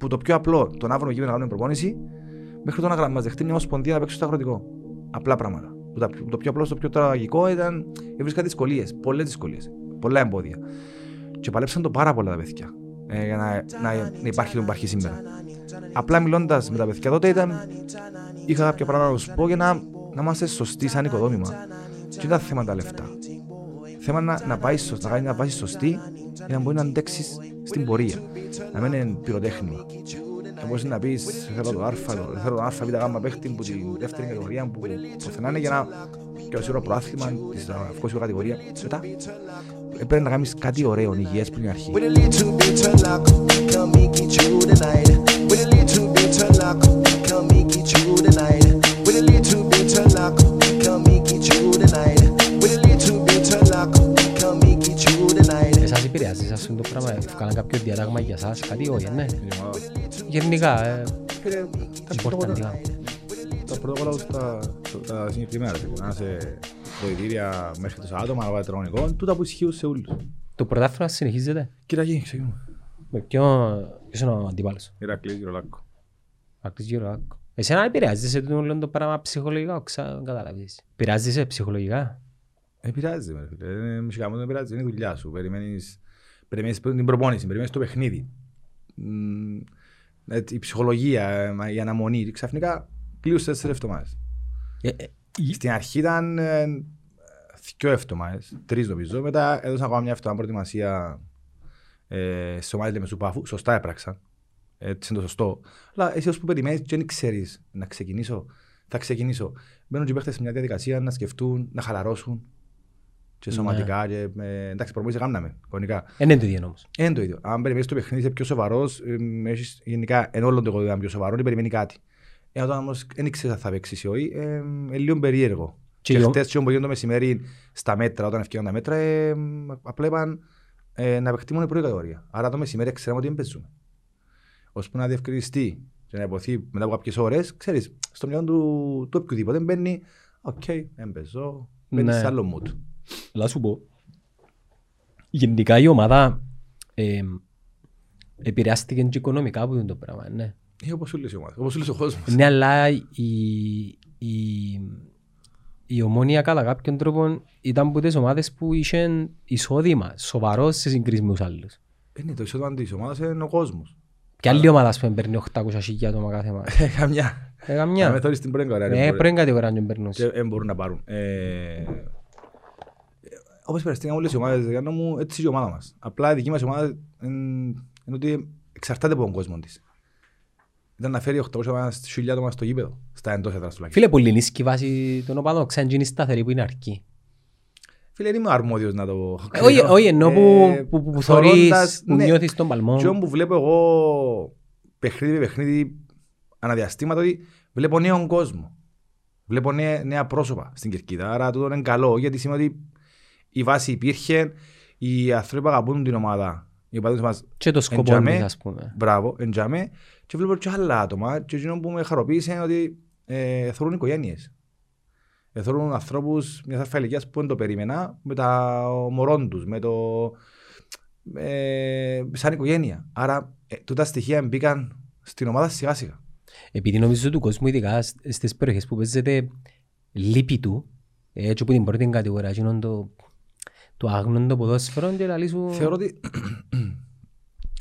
που το πιο απλό, το να βρούμε γήπεδο να κάνουμε προπόνηση, μέχρι το να μας δεχτεί μια ομοσπονδία να παίξει στο αγροτικό. Απλά πράγματα. Που τα- Το πιο απλό, το πιο τραγικό ήταν βρίσκα δυσκολίες, πολλές δυσκολίες, πολλά εμπόδια. Και παλέψαν το πάρα πολλά τα παιδιά ε, για να, να, να υπάρχει το που υπάρχει σήμερα. Απλά μιλώντας με τα παιδιά τότε ήταν. είχα κάποια πράγματα να του πω για να, να είμαστε σωστοί σαν οικοδόμημα. Και δεν ήταν θέμα τα λεφτά. Θέμα να, να πάει σωστά, να κάνει μια βάση σωστή για να μπορεί να αντέξεις στην πορεία. Να μην είναι πυροτέχνημα. Και μπορείς να πεις θέλω το Α, το, θέλω το Α, Β, Γ παίχτη που τη δεύτερη κατηγορία που πουθενά είναι για να και ως ώρα προάθλημα της αυκόσιου κατηγορία. Μετά ε, πρέπει να κάνεις κάτι ωραίο, υγιές πριν την αρχή. Επηρεάζεις σας αυτό το πράγμα, έφκαναν κάποιο διάταγμα για σας, κάτι όχι, ναι. Γενικά, ε, Φίλε, τα σπορταντικά. τα πρωτόκολλα στα, τα συγκεκριμένα, ρε φίλε, να είσαι βοηθήρια μέχρι τους άτομα, να πάει τρονικό, τούτα που ισχύουν σε όλους. Το πρωτάθλημα συνεχίζεται; Κοίτα εκεί, ξεκινούμε. Με ποιο, ποιος είναι ο αντίπαλος; Ηρακλής, Γυρολάκο. Ακτής Γερολάκο. Εσένα επηρεάζεσαι το όλο το πράγμα ψυχολογικά, ξα... καταλαβείς. Επηρεάζεσαι ψυχολογικά; Επηρεάζει με, ρε φίλε. Ε, Μουσικά μου δεν επηρεάζει, είναι η δουλειά σου. Περιμένεις, περιμένεις την προπόνηση, περιμένεις το παιχνίδι. Μ, ε, Η ψυχολογία, ε, μα, η αναμονή. Ξαφνικά κλείους τέσσερις εβδομάδες. Ε, ε, Στην αρχή ήταν ε, δυο εβδομάδες, τρεις νομίζω. Μετά έδωσα ακόμα μια εβδομάδα προετοιμασία ε, στις ομάδες λέμε, του Πάφου. Σωστά έπραξαν. Έτσι είναι το σωστό. Αλλά εσύ ως που περιμένεις και δεν ξέρεις να ξεκινήσω, θα ξεκινήσω. Μπαίνουν και οι παίχτες σε μια διαδικασία να σκεφτούν, να χαλαρώσουν και σωματικά. Και, ε, εντάξει, προπονήσεις κάναμε, κανονικά. ε, είναι το ίδιο όμως. Είναι το ίδιο. Αν περιμένεις το παιχνίδι είσαι πιο σοβαρός, έχεις γενικά εν όλων το κωδικό πιο σοβαρό, δεν περιμένει κάτι. Ε, όταν όμως δεν ξέρει αν θα παίξεις ή όχι, ε, είναι λίγο περίεργο. Και Και, ο- χτες και που έγινε το μεσημέρι στα μέτρα, όταν ευκαιρία τα μέτρα, ε, απλά είπαν ε, να παιχτεί μόνο η πρώτη κατηγορία. Άρα το μεσημέρι ξέραμε ότι δεν παίζουμε. Ώσπου να διευκρινιστεί και να ειπωθεί μετά από κάποιες ώρες, ξέρεις, στο μυαλό του, του οποιοδήποτε μπαίνει, οκ, δεν παίζω, μπαίνει Ναι. σε άλλο mood. Να σου πω. Γενικά η ομάδα ε, επηρεάστηκε και οικονομικά από το πράγμα, ναι. Ε, όπως όλες οι ομάδες, όπως όλος ο κόσμος. Ναι, αλλά η, η, η Ομόνοια κατά κάποιον τρόπο ήταν από τις ομάδες που είχαν εισόδημα σοβαρό σε συγκρίση με τους άλλους. Είναι το εισόδημα της ομάδας είναι ο κόσμος. Και άλλη ομάδα ας πούμε παίρνει 800 χιλιά άτομα κάθε μάτι. Ε, Καμιά. Ε, Να με καμιά. θωρείς στην πρώτη κατηγορία. Ναι, δεν μπορεί. πριν κατηγορά και παίρνουν. Και δεν μπορούν να πάρουν. Ε, Όπως περαστήκαν όλες οι ομάδες, Γιάννο μου, έτσι είναι η ομάδα μας. Απλά η δική μας ομάδα είναι είναι ότι εξαρτάται από τον κόσμο της. Ήταν να φέρει 800 μας, 1000 άτομα στο γήπεδο, στα εντός έδρας τουλάχιστον. Φίλε, πολύ νίσκη βάση των οπαδών, ξέρουν είναι σταθερή που είναι αρκεί. Φίλε, δεν είμαι αρμόδιος να το Ε, Όχι, όχι, ενώ που, Ε, που, που, που θωρώντας, θωρείς, που ναι. νιώθεις τον παλμό. Και όμως που βλέπω εγώ παιχνίδι με παιχνίδι αναδιαστήματα ότι βλέπω νέον κόσμο. Βλέπω νέα, νέα πρόσωπα στην Κερκίδα. Άρα τούτο είναι καλό γιατί σημαίνει ότι η βάση υπήρχε, οι άνθρωποι που αγαπούν την ομάδα. Οι οπαδοί μας Και το σκοπό εντιαμέ, της, ας πούμε. Μπράβο, εντιαμέ. Και βλέπω και άλλα άτομα και εκείνο που με χαροποίησε είναι ότι ε, θεωρούν οικογένειες. Ε, θεωρούν ανθρώπους μιας αλφα ηλικίας που δεν το περίμενα με τα μωρών τους, με το... Ε, σαν οικογένεια. Άρα ε, τούτα στοιχεία μπήκαν στην ομάδα σιγά σιγά. Επειδή νομίζω του κόσμου, ειδικά σ- στις περιοχές που παίζεται λύπη του, ε, έτσι που την πρώτη κατηγορία, εκείνον το, το άγνωστο ποδόσφαιρο και λαλείς σου... Θεωρώ ότι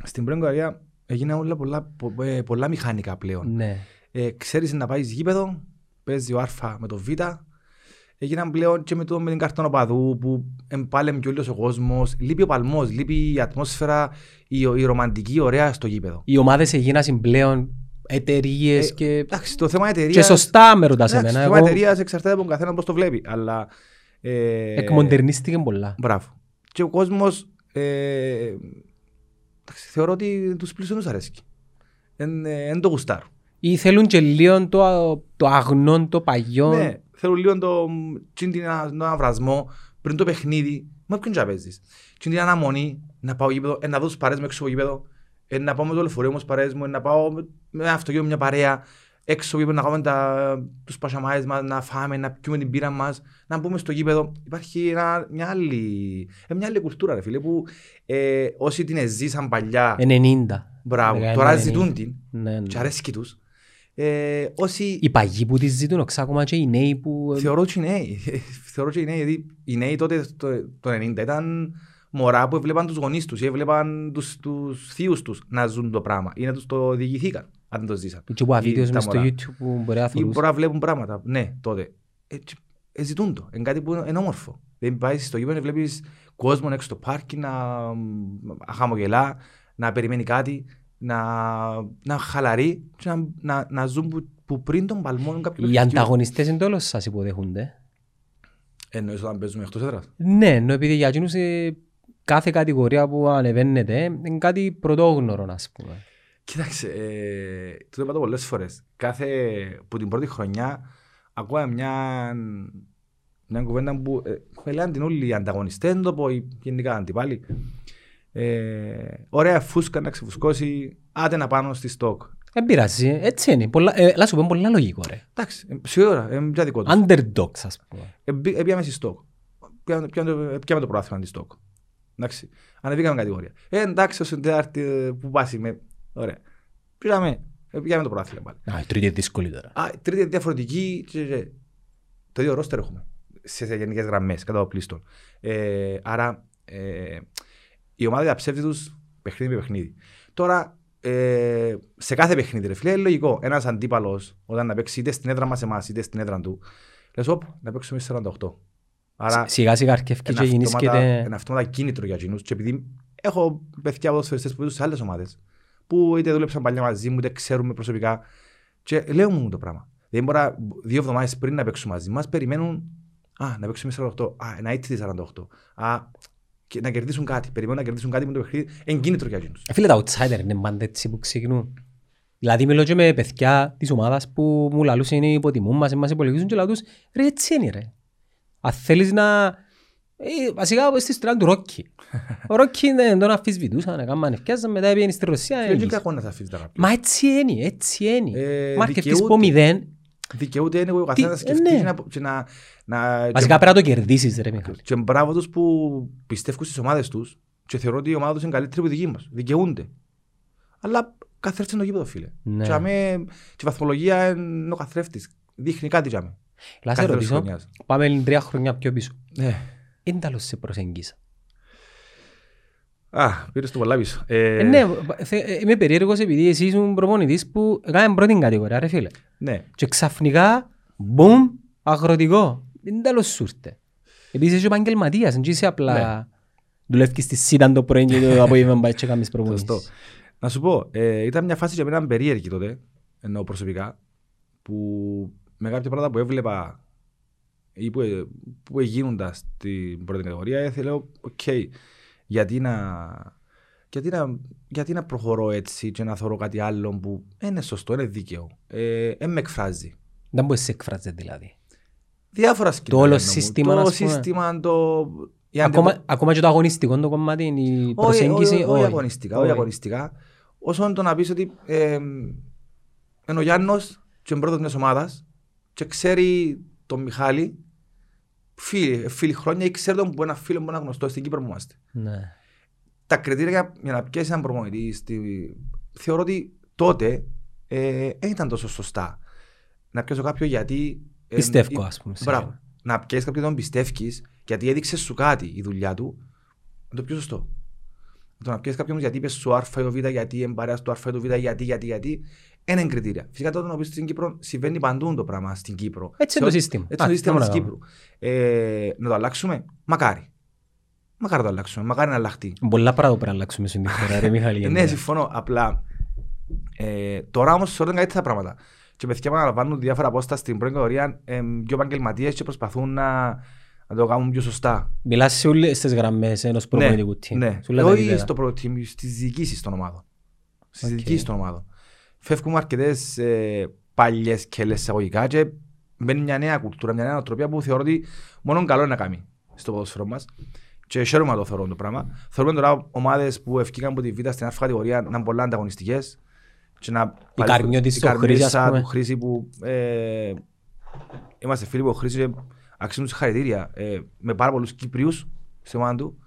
στην πρώτη κατηγορία έγιναν όλα πολλά, πο- ε, πολλά μηχανικά πλέον. Ναι. ε, ξέρεις να πάεις γήπεδο, παίζει ο Α με το Β. Έγιναν πλέον και με, το, με την καρτόνα οπαδού που εμπάλεμ και όλος ο κόσμος. Λείπει ο παλμός, λείπει η ατμόσφαιρα, η, η ρομαντική ωραία στο γήπεδο. Οι ομάδες έγιναν πλέον εταιρείες Ε, και... Εντάξει, το θέμα εταιρείας... Και σωστά με ρωτάς εντάξει, εμένα. Το θέμα Εγώ εταιρείας εξαρτάται από τον καθένα πώς το βλέπει. Αλλά... Ε, εκμοντερνίστηκε πολλά. Μπράβο. Και ο κόσμος... Ε, εντάξει, θεωρώ ότι τους πλήσιονους αρέσει. Δεν το γουστάρουν. Ή θέλουν και λίγο το, το αγνό, το παγιό. Ναι, θέλω λίγο το τσιν την ανα- τον αναβρασμό πριν το παιχνίδι. Μα ποιον και να παίζεις. Τσιν την αναμονή να πάω γήπεδο, ε, να δω τους παρέες μου έξω από γήπεδο, ε, να πάω με το λεωφορείο μου στις παρέες μου, ε, να πάω με, με ένα αυτοκίνητο μια παρέα έξω από γήπεδο, να κάνουμε τα, τους πασαμάες μας, να φάμε, να πιούμε την πύρα μας, να μπούμε στο γήπεδο. Υπάρχει ένα, μια, άλλη, ε, μια άλλη κουλτούρα ρε φίλε που ε, όσοι την ζήσαν παλιά 90. Μπράβο. 1990. Τώρα ζητούν την Ναι, ναι. και αρέσκει τους. Ε, όσοι Οι παγιοί που τις ζητούν, οξά ακόμα και οι νέοι που... Θεωρώ και οι νέοι. Θεωρώ και οι νέοι, γιατί οι νέοι τότε το, το 90 ήταν μωρά που έβλεπαν τους γονείς τους ή έβλεπαν τους, τους θείους τους να ζουν το πράγμα ή να τους το διηγηθήκαν αν το ζήσαν. Και που Ή βίντεος τα μες στο μωρά. YouTube που μπορεί να Ή θωρούς. μπορεί να βλέπουν πράγματα. Ναι, τότε. Ε, και- ε, ζητούν το. Είναι κάτι που είναι όμορφο. Δεν πάεις στο γήπεδο και βλέπεις κόσμο έξω στο πάρκι να, να χαμογελά, να περιμένει κάτι, να, να χαλαρεί και να, να, να ζουν που, που πριν τον παλμό κάποιου Οι παιχνιδιού. ανταγωνιστές είναι όλος σας υποδέχονται. Εννοείς όταν παίζουμε εκτός έδρας. Ναι, ενώ επειδή για εκείνους ε, κάθε κατηγορία που ανεβαίνεται είναι κάτι πρωτόγνωρο, ας πούμε. Κοίταξε, ε, το είπα το πολλές φορές. Κάθε, που την πρώτη χρονιά ακούω μια, μια κουβέντα που ε, με λένε την όλοι οι ανταγωνιστές, δεν το πω οι γενικά αντιπάλοι. Ε, ωραία φούσκα να ξεφουσκώσει, άντε να πάνω στη στόκ. Δεν πειράζει, έτσι είναι. Πολλά, ε, να σου πω πολλά λογικό ρε. Εντάξει, ε, σίγουρα, είναι πια δικό τους. Underdogs, ας πούμε. Ε, Πήγαμε στη στόκ. Πιάμε πιάμε- πιάμε το πρωτάθλημα της στόκ. Εντάξει. Ανεβήκαμε κατηγορία. Ε, εντάξει, όσο τετάρτη ε, που πάσει με. Ωραία. Πήγαμε, ε, πήγαμε το πρωτάθλημα πάλι. Α, η τρίτη είναι δύσκολη τώρα. Α, η τρίτη είναι διαφορετική. και- και- Το ίδιο ρόστερ έχουμε. Σε, σε γενικές γραμμές, κατά το πλήστον. Ε, άρα, ε, η ομάδα διαψεύδει τους παιχνίδι με παιχνίδι. Τώρα, ε, σε κάθε παιχνίδι, ρε φίλε, είναι λογικό. Ένας αντίπαλος, όταν να παίξει είτε στην έδρα μας εμάς, είτε στην έδρα του, λες, όπ, να παίξουμε 48. Άρα, Σιγά σιγά αρκεύει και ένα αυτόματα, γεννήσκεται... ένα αυτόματα κίνητρο για εκείνους και επειδή έχω παιδιά ποδοσφαιριστές που παίζουν σε άλλες ομάδες που είτε δούλεψαν παλιά μαζί μου είτε ξέρουμε προσωπικά και λέω μου το πράγμα. Δεν μπορεί να- δύο εβδομάδες πριν να παίξουν μαζί μας περιμένουν α, να παίξουμε 48, α, να έτσι 48, α, και να κερδίσουν κάτι. Περιμένουν να κερδίσουν κάτι με το παιχνίδι. Είναι κίνητρο για εκείνους. Ε, Φίλε, τα outsider είναι πάντα έτσι που ξεκινούν. Δηλαδή μιλώ και με παιδιά της ομάδας που μου λαλούς είναι υποτιμούν μας, μας υπολογίζουν και λαλούς ρε έτσι είναι ρε. Αν θέλεις να... Ε, βασικά στη στρand του Ρόκκι. Ο Ρόκκι δεν τον αφισβητούσαν, έκαναν ευκαιάζαν, μετά πήγαινε στη Ρωσία. Και έλυσε. είναι κακό να θα αφήσεις τα κάποια. Μα έτσι είναι, έτσι είναι. Ε, Μα αρκευτείς δικαιούται. από μηδέν, Δικαιούται είναι ο καθένας να Τι- σκεφτεί ναι. και να- και να... να- βασικά πρέπει να το κερδίσεις ρε Μιχάλη. Και μπράβο τους που πιστεύουν στις ομάδες τους και θεωρώ ότι η ομάδα τους είναι καλύτερη από τη δική μας. Δικαιούνται. Αλλά καθρέφτει το γήπεδο, φίλε. Ναι. Και, αμέ, και η βαθμολογία είναι ο καθρέφτης. Δείχνει κάτι για μέ. Να σε Κάθε ρωτήσω, χρονιάς. πάμε τρία χρόνια πιο πίσω. Ναι. Είναι τέλος σε προσεγγίσα. Α, πήρες το πολλά πίσω. Ε, Ε, ναι, θε- ε, είμαι περίεργος επειδή εσύ ήσουν προπονητής που έκανε πρώτη κατηγορία ρε φίλε. ναι. Και ξαφνικά, μπουμ, αγροτικό. Είναι τέλος σου ήρθε. Επίσης είσαι επαγγελματίας, δεν είσαι απλά δουλεύεις στη ΣΥΤΑΝ το πρωί και το απόγευμα πάει και κάνεις προπονήσεις. Σωστό. Να σου πω, ε, ήταν μια φάση για μένα περίεργη τότε, εννοώ προσωπικά, που με κάποια πράγματα που έβλεπα ή που, ε, που γίνονταν στην πρώτη κατηγορία, ε, λέω, οκ, γιατί να, γιατί, να, γιατί να προχωρώ έτσι και να θωρώ κάτι άλλο που είναι σωστό, είναι δίκαιο, ε, ε, με εκφράζει. Δεν μπορείς να σε εκφράζεις δηλαδή. Διάφορα σενάρια. όλο εννοώ μου. σύστημα, Το ας πούμε. σύστημα, το... η Ακόμα, αντε- ακόμα και το αγωνιστικό το κομμάτι, η όχι, προσέγγιση, όχι, όχι αγωνιστικά, όχι Όχι. αγωνιστικά. Όσον το να πεις ότι ε, είναι ο Γιάννος και ο πρώτος μιας ομάδας και ξέρει τον Μιχάλη φίλοι, φίλοι χρόνια ή ξέρει τον που ένα φίλο που είναι γνωστό στην Κύπρο που είμαστε. Ναι. Τα κριτήρια για, για να πιέσει έναν προμονητή στη, θεωρώ ότι τότε ε, δεν ήταν τόσο σωστά. Να πιέσω κάποιον γιατί... ε, Πιστεύω, ε, ας πούμε, σε Μπράβο. μένα. Να πιέσει κάποιον τον πιστεύεις γιατί έδειξε σου κάτι η δουλειά του, είναι το πιο σωστό. Το να πιέσει κάποιον γιατί είπες σου Α ή ο Β, γιατί εμπαρέα του Α ή του Β, γιατί, γιατί, γιατί, ένα είναι κριτήρια. Φυσικά τότε να πει στην Κύπρο συμβαίνει παντού το πράγμα στην Κύπρο. Έτσι Σε είναι το ό,τι- σύστημα. Έτσι είναι το Α, σύστημα τι της να Κύπρου. Ε, να το αλλάξουμε, μακάρι. Μακάρι να το αλλάξουμε, μακάρι να αλλάχτεί. Πολλά πράγματα πρέπει να αλλάξουμε στην χώρα, ρε Μιχάλη. Ε, γενικά. ναι, συμφωνώ. Απλά ε, τώρα όμως θεωρώ είναι καλύτερα πράγματα. Και παιδιά που αναλαμβάνουν διάφορα απόστα στην πρώτη κατηγορία, ε, πιο επαγγελματίες και προσπαθούν να, να το κάνουν πιο σωστά. Μιλάς σε όλες τις γραμμές ενός προπονητικού team. ναι. Σε όλα τα Όχι επίπεδα. στο πρώτο team, στις διοικήσεις των ομάδων. Στις Οκ. διοικήσεις των ομάδων. Φεύγουμε αρκετές ε, παλιές και εισαγωγικά και μπαίνει μια νέα κουλτούρα, μια νέα νοοτροπία που θεωρώ ότι μόνο καλό είναι να κάνει στο ποδόσφαιρο μας. Και χαίρομαι να το θεωρώ το πράγμα. Θεωρούμε τώρα ομάδες που ευκήκαν από τη Β' στην Α κατηγορία να είναι πολλά ανταγωνιστικές. Και να Η Καρμιώτης η στο Χρήση, ας Καρμιώτισσα πούμε. του Χρήση που ε, είμαστε φίλοι που ο Χρήση και αξίζουν συγχαρητήρια. Ε, με πάρα πολλούς Κύπριου στην ομάδα του,